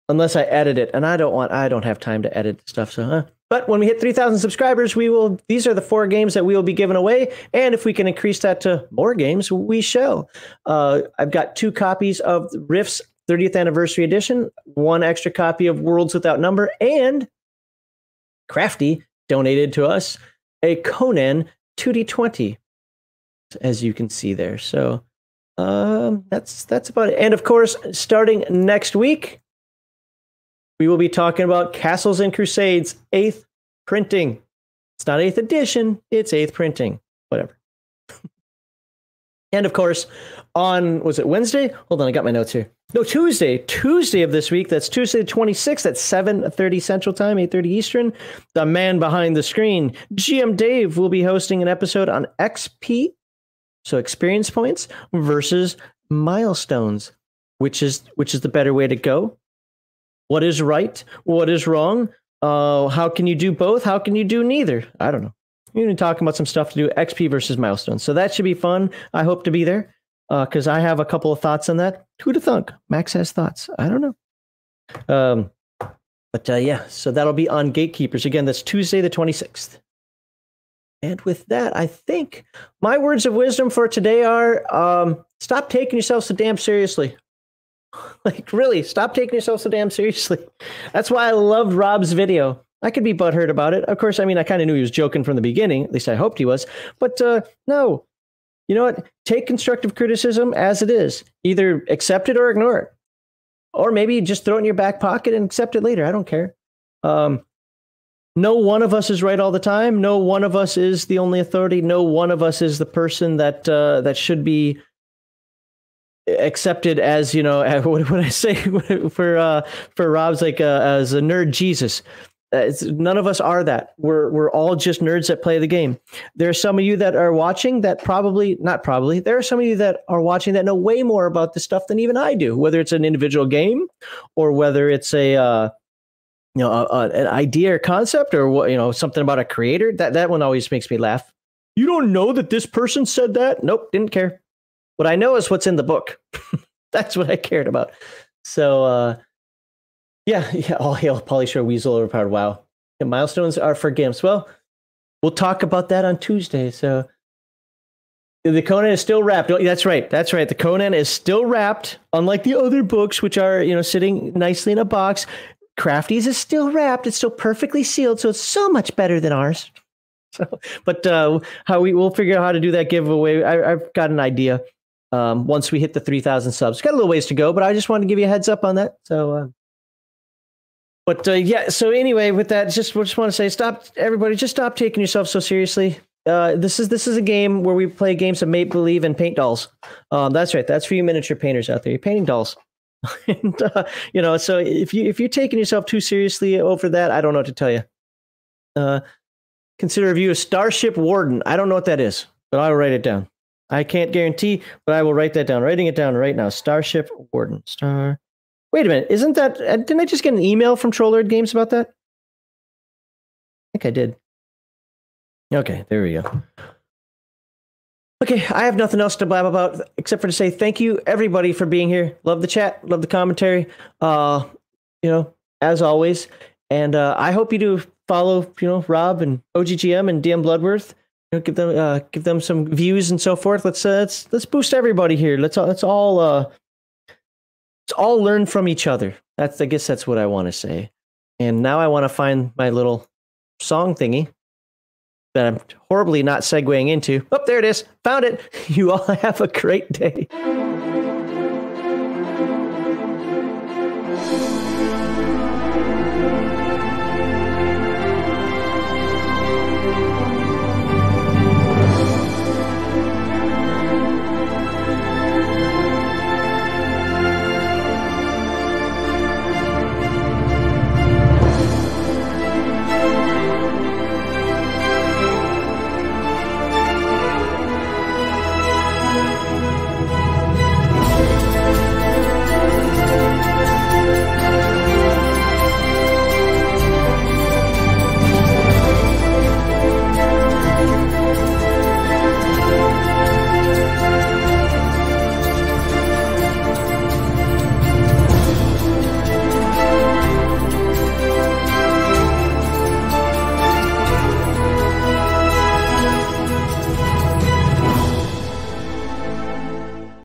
unless I edit it, and I don't want I don't have time to edit stuff. So, huh? But when we hit 3,000 subscribers, we will. These are the four games that we will be giving away, and if we can increase that to more games, we shall. Uh, I've got two copies of Rifts 30th anniversary edition, one extra copy of Worlds Without Number, and Crafty donated to us a Conan 2D20, as you can see there. So um, that's that's about it. And of course, starting next week, we will be talking about Castles and Crusades eighth printing. It's not eighth edition; it's eighth printing. Whatever. (laughs) and of course, on was it Wednesday? Hold on, I got my notes here. No, Tuesday. Tuesday of this week. That's Tuesday the twenty sixth at seven thirty Central Time, eight thirty Eastern. The man behind the screen, GM Dave, will be hosting an episode on XP, so experience points versus milestones. Which is which is the better way to go? What is right? What is wrong? Uh, how can you do both? How can you do neither? I don't know. We're going to talking about some stuff to do XP versus milestones. So that should be fun. I hope to be there because I have a couple of thoughts on that. Who to thunk? Max has thoughts. I don't know. Um, but uh, yeah, so that'll be on Gatekeepers. Again, that's Tuesday the 26th. And with that, I think my words of wisdom for today are um, stop taking yourself so damn seriously. (laughs) like, really, stop taking yourself so damn seriously. That's why I loved Rob's video. I could be butthurt about it. Of course, I mean, I kind of knew he was joking from the beginning. At least I hoped he was. But uh, no, you know what? Take constructive criticism as it is. Either accept it or ignore it. Or maybe just throw it in your back pocket and accept it later. I don't care. Um, no one of us is right all the time. No one of us is the only authority. No one of us is the person that uh, that should be accepted as you know. (laughs) What would I say (laughs) for uh, for Rob's like uh, as a nerd Jesus? Uh, none of us are that. We're we're all just nerds that play the game. There are some of you that are watching that probably not probably. There are some of you that are watching that know way more about this stuff than even I do. Whether it's an individual game, or whether it's a uh, you know a, a, an idea or concept, or what you know something about a creator. That that one always makes me laugh. You don't know that this person said that? Nope, didn't care. What I know is what's in the book. (laughs) That's what I cared about. So. uh yeah, (laughs) yeah. All hail Polysure Weasel overpowered. Wow. Yeah, milestones are for gimps. Well, we'll talk about that on Tuesday. So the Conan is still wrapped. Oh, that's right. That's right. The Conan is still wrapped, unlike the other books, which are you know sitting nicely in a box. Crafties is still wrapped. It's still perfectly sealed, so it's so much better than ours. (laughs) So, but uh, how we we'll figure out how to do that giveaway. I, I've got an idea. Um, once we hit the three thousand subs, got a little ways to go, but I just wanted to give you a heads up on that. So. Uh, but uh, yeah, so anyway, with that, just just want to say, stop, everybody, just stop taking yourself so seriously. Uh, this is this is a game where we play games of make believe and paint dolls. Um, that's right. That's for you miniature painters out there. You're painting dolls, (laughs) and uh, you know. So if you if you're taking yourself too seriously over that, I don't know what to tell you. Uh, consider review of Starship Warden. I don't know what that is, but I will write it down. I can't guarantee, but I will write that down. Writing it down right now. Starship Warden. Star Wait a minute, isn't that? Uh, didn't I just get an email from Troll Lord Games about that? I think I did. Okay, there we go. Okay, I have nothing else to blab about except for to say thank you everybody for being here. Love the chat, love the commentary. Uh, you know, as always, and uh, I hope you do follow, you know, Rob and OGGM and DM Bloodworth. You know, give them uh, give them some views and so forth. Let's uh, let's let's boost everybody here. Let's let's all uh all learn from each other. That's I guess that's what I want to say. And now I want to find my little song thingy that I'm horribly not segueing into. Oh, there it is. Found it. (laughs) You all have a great day.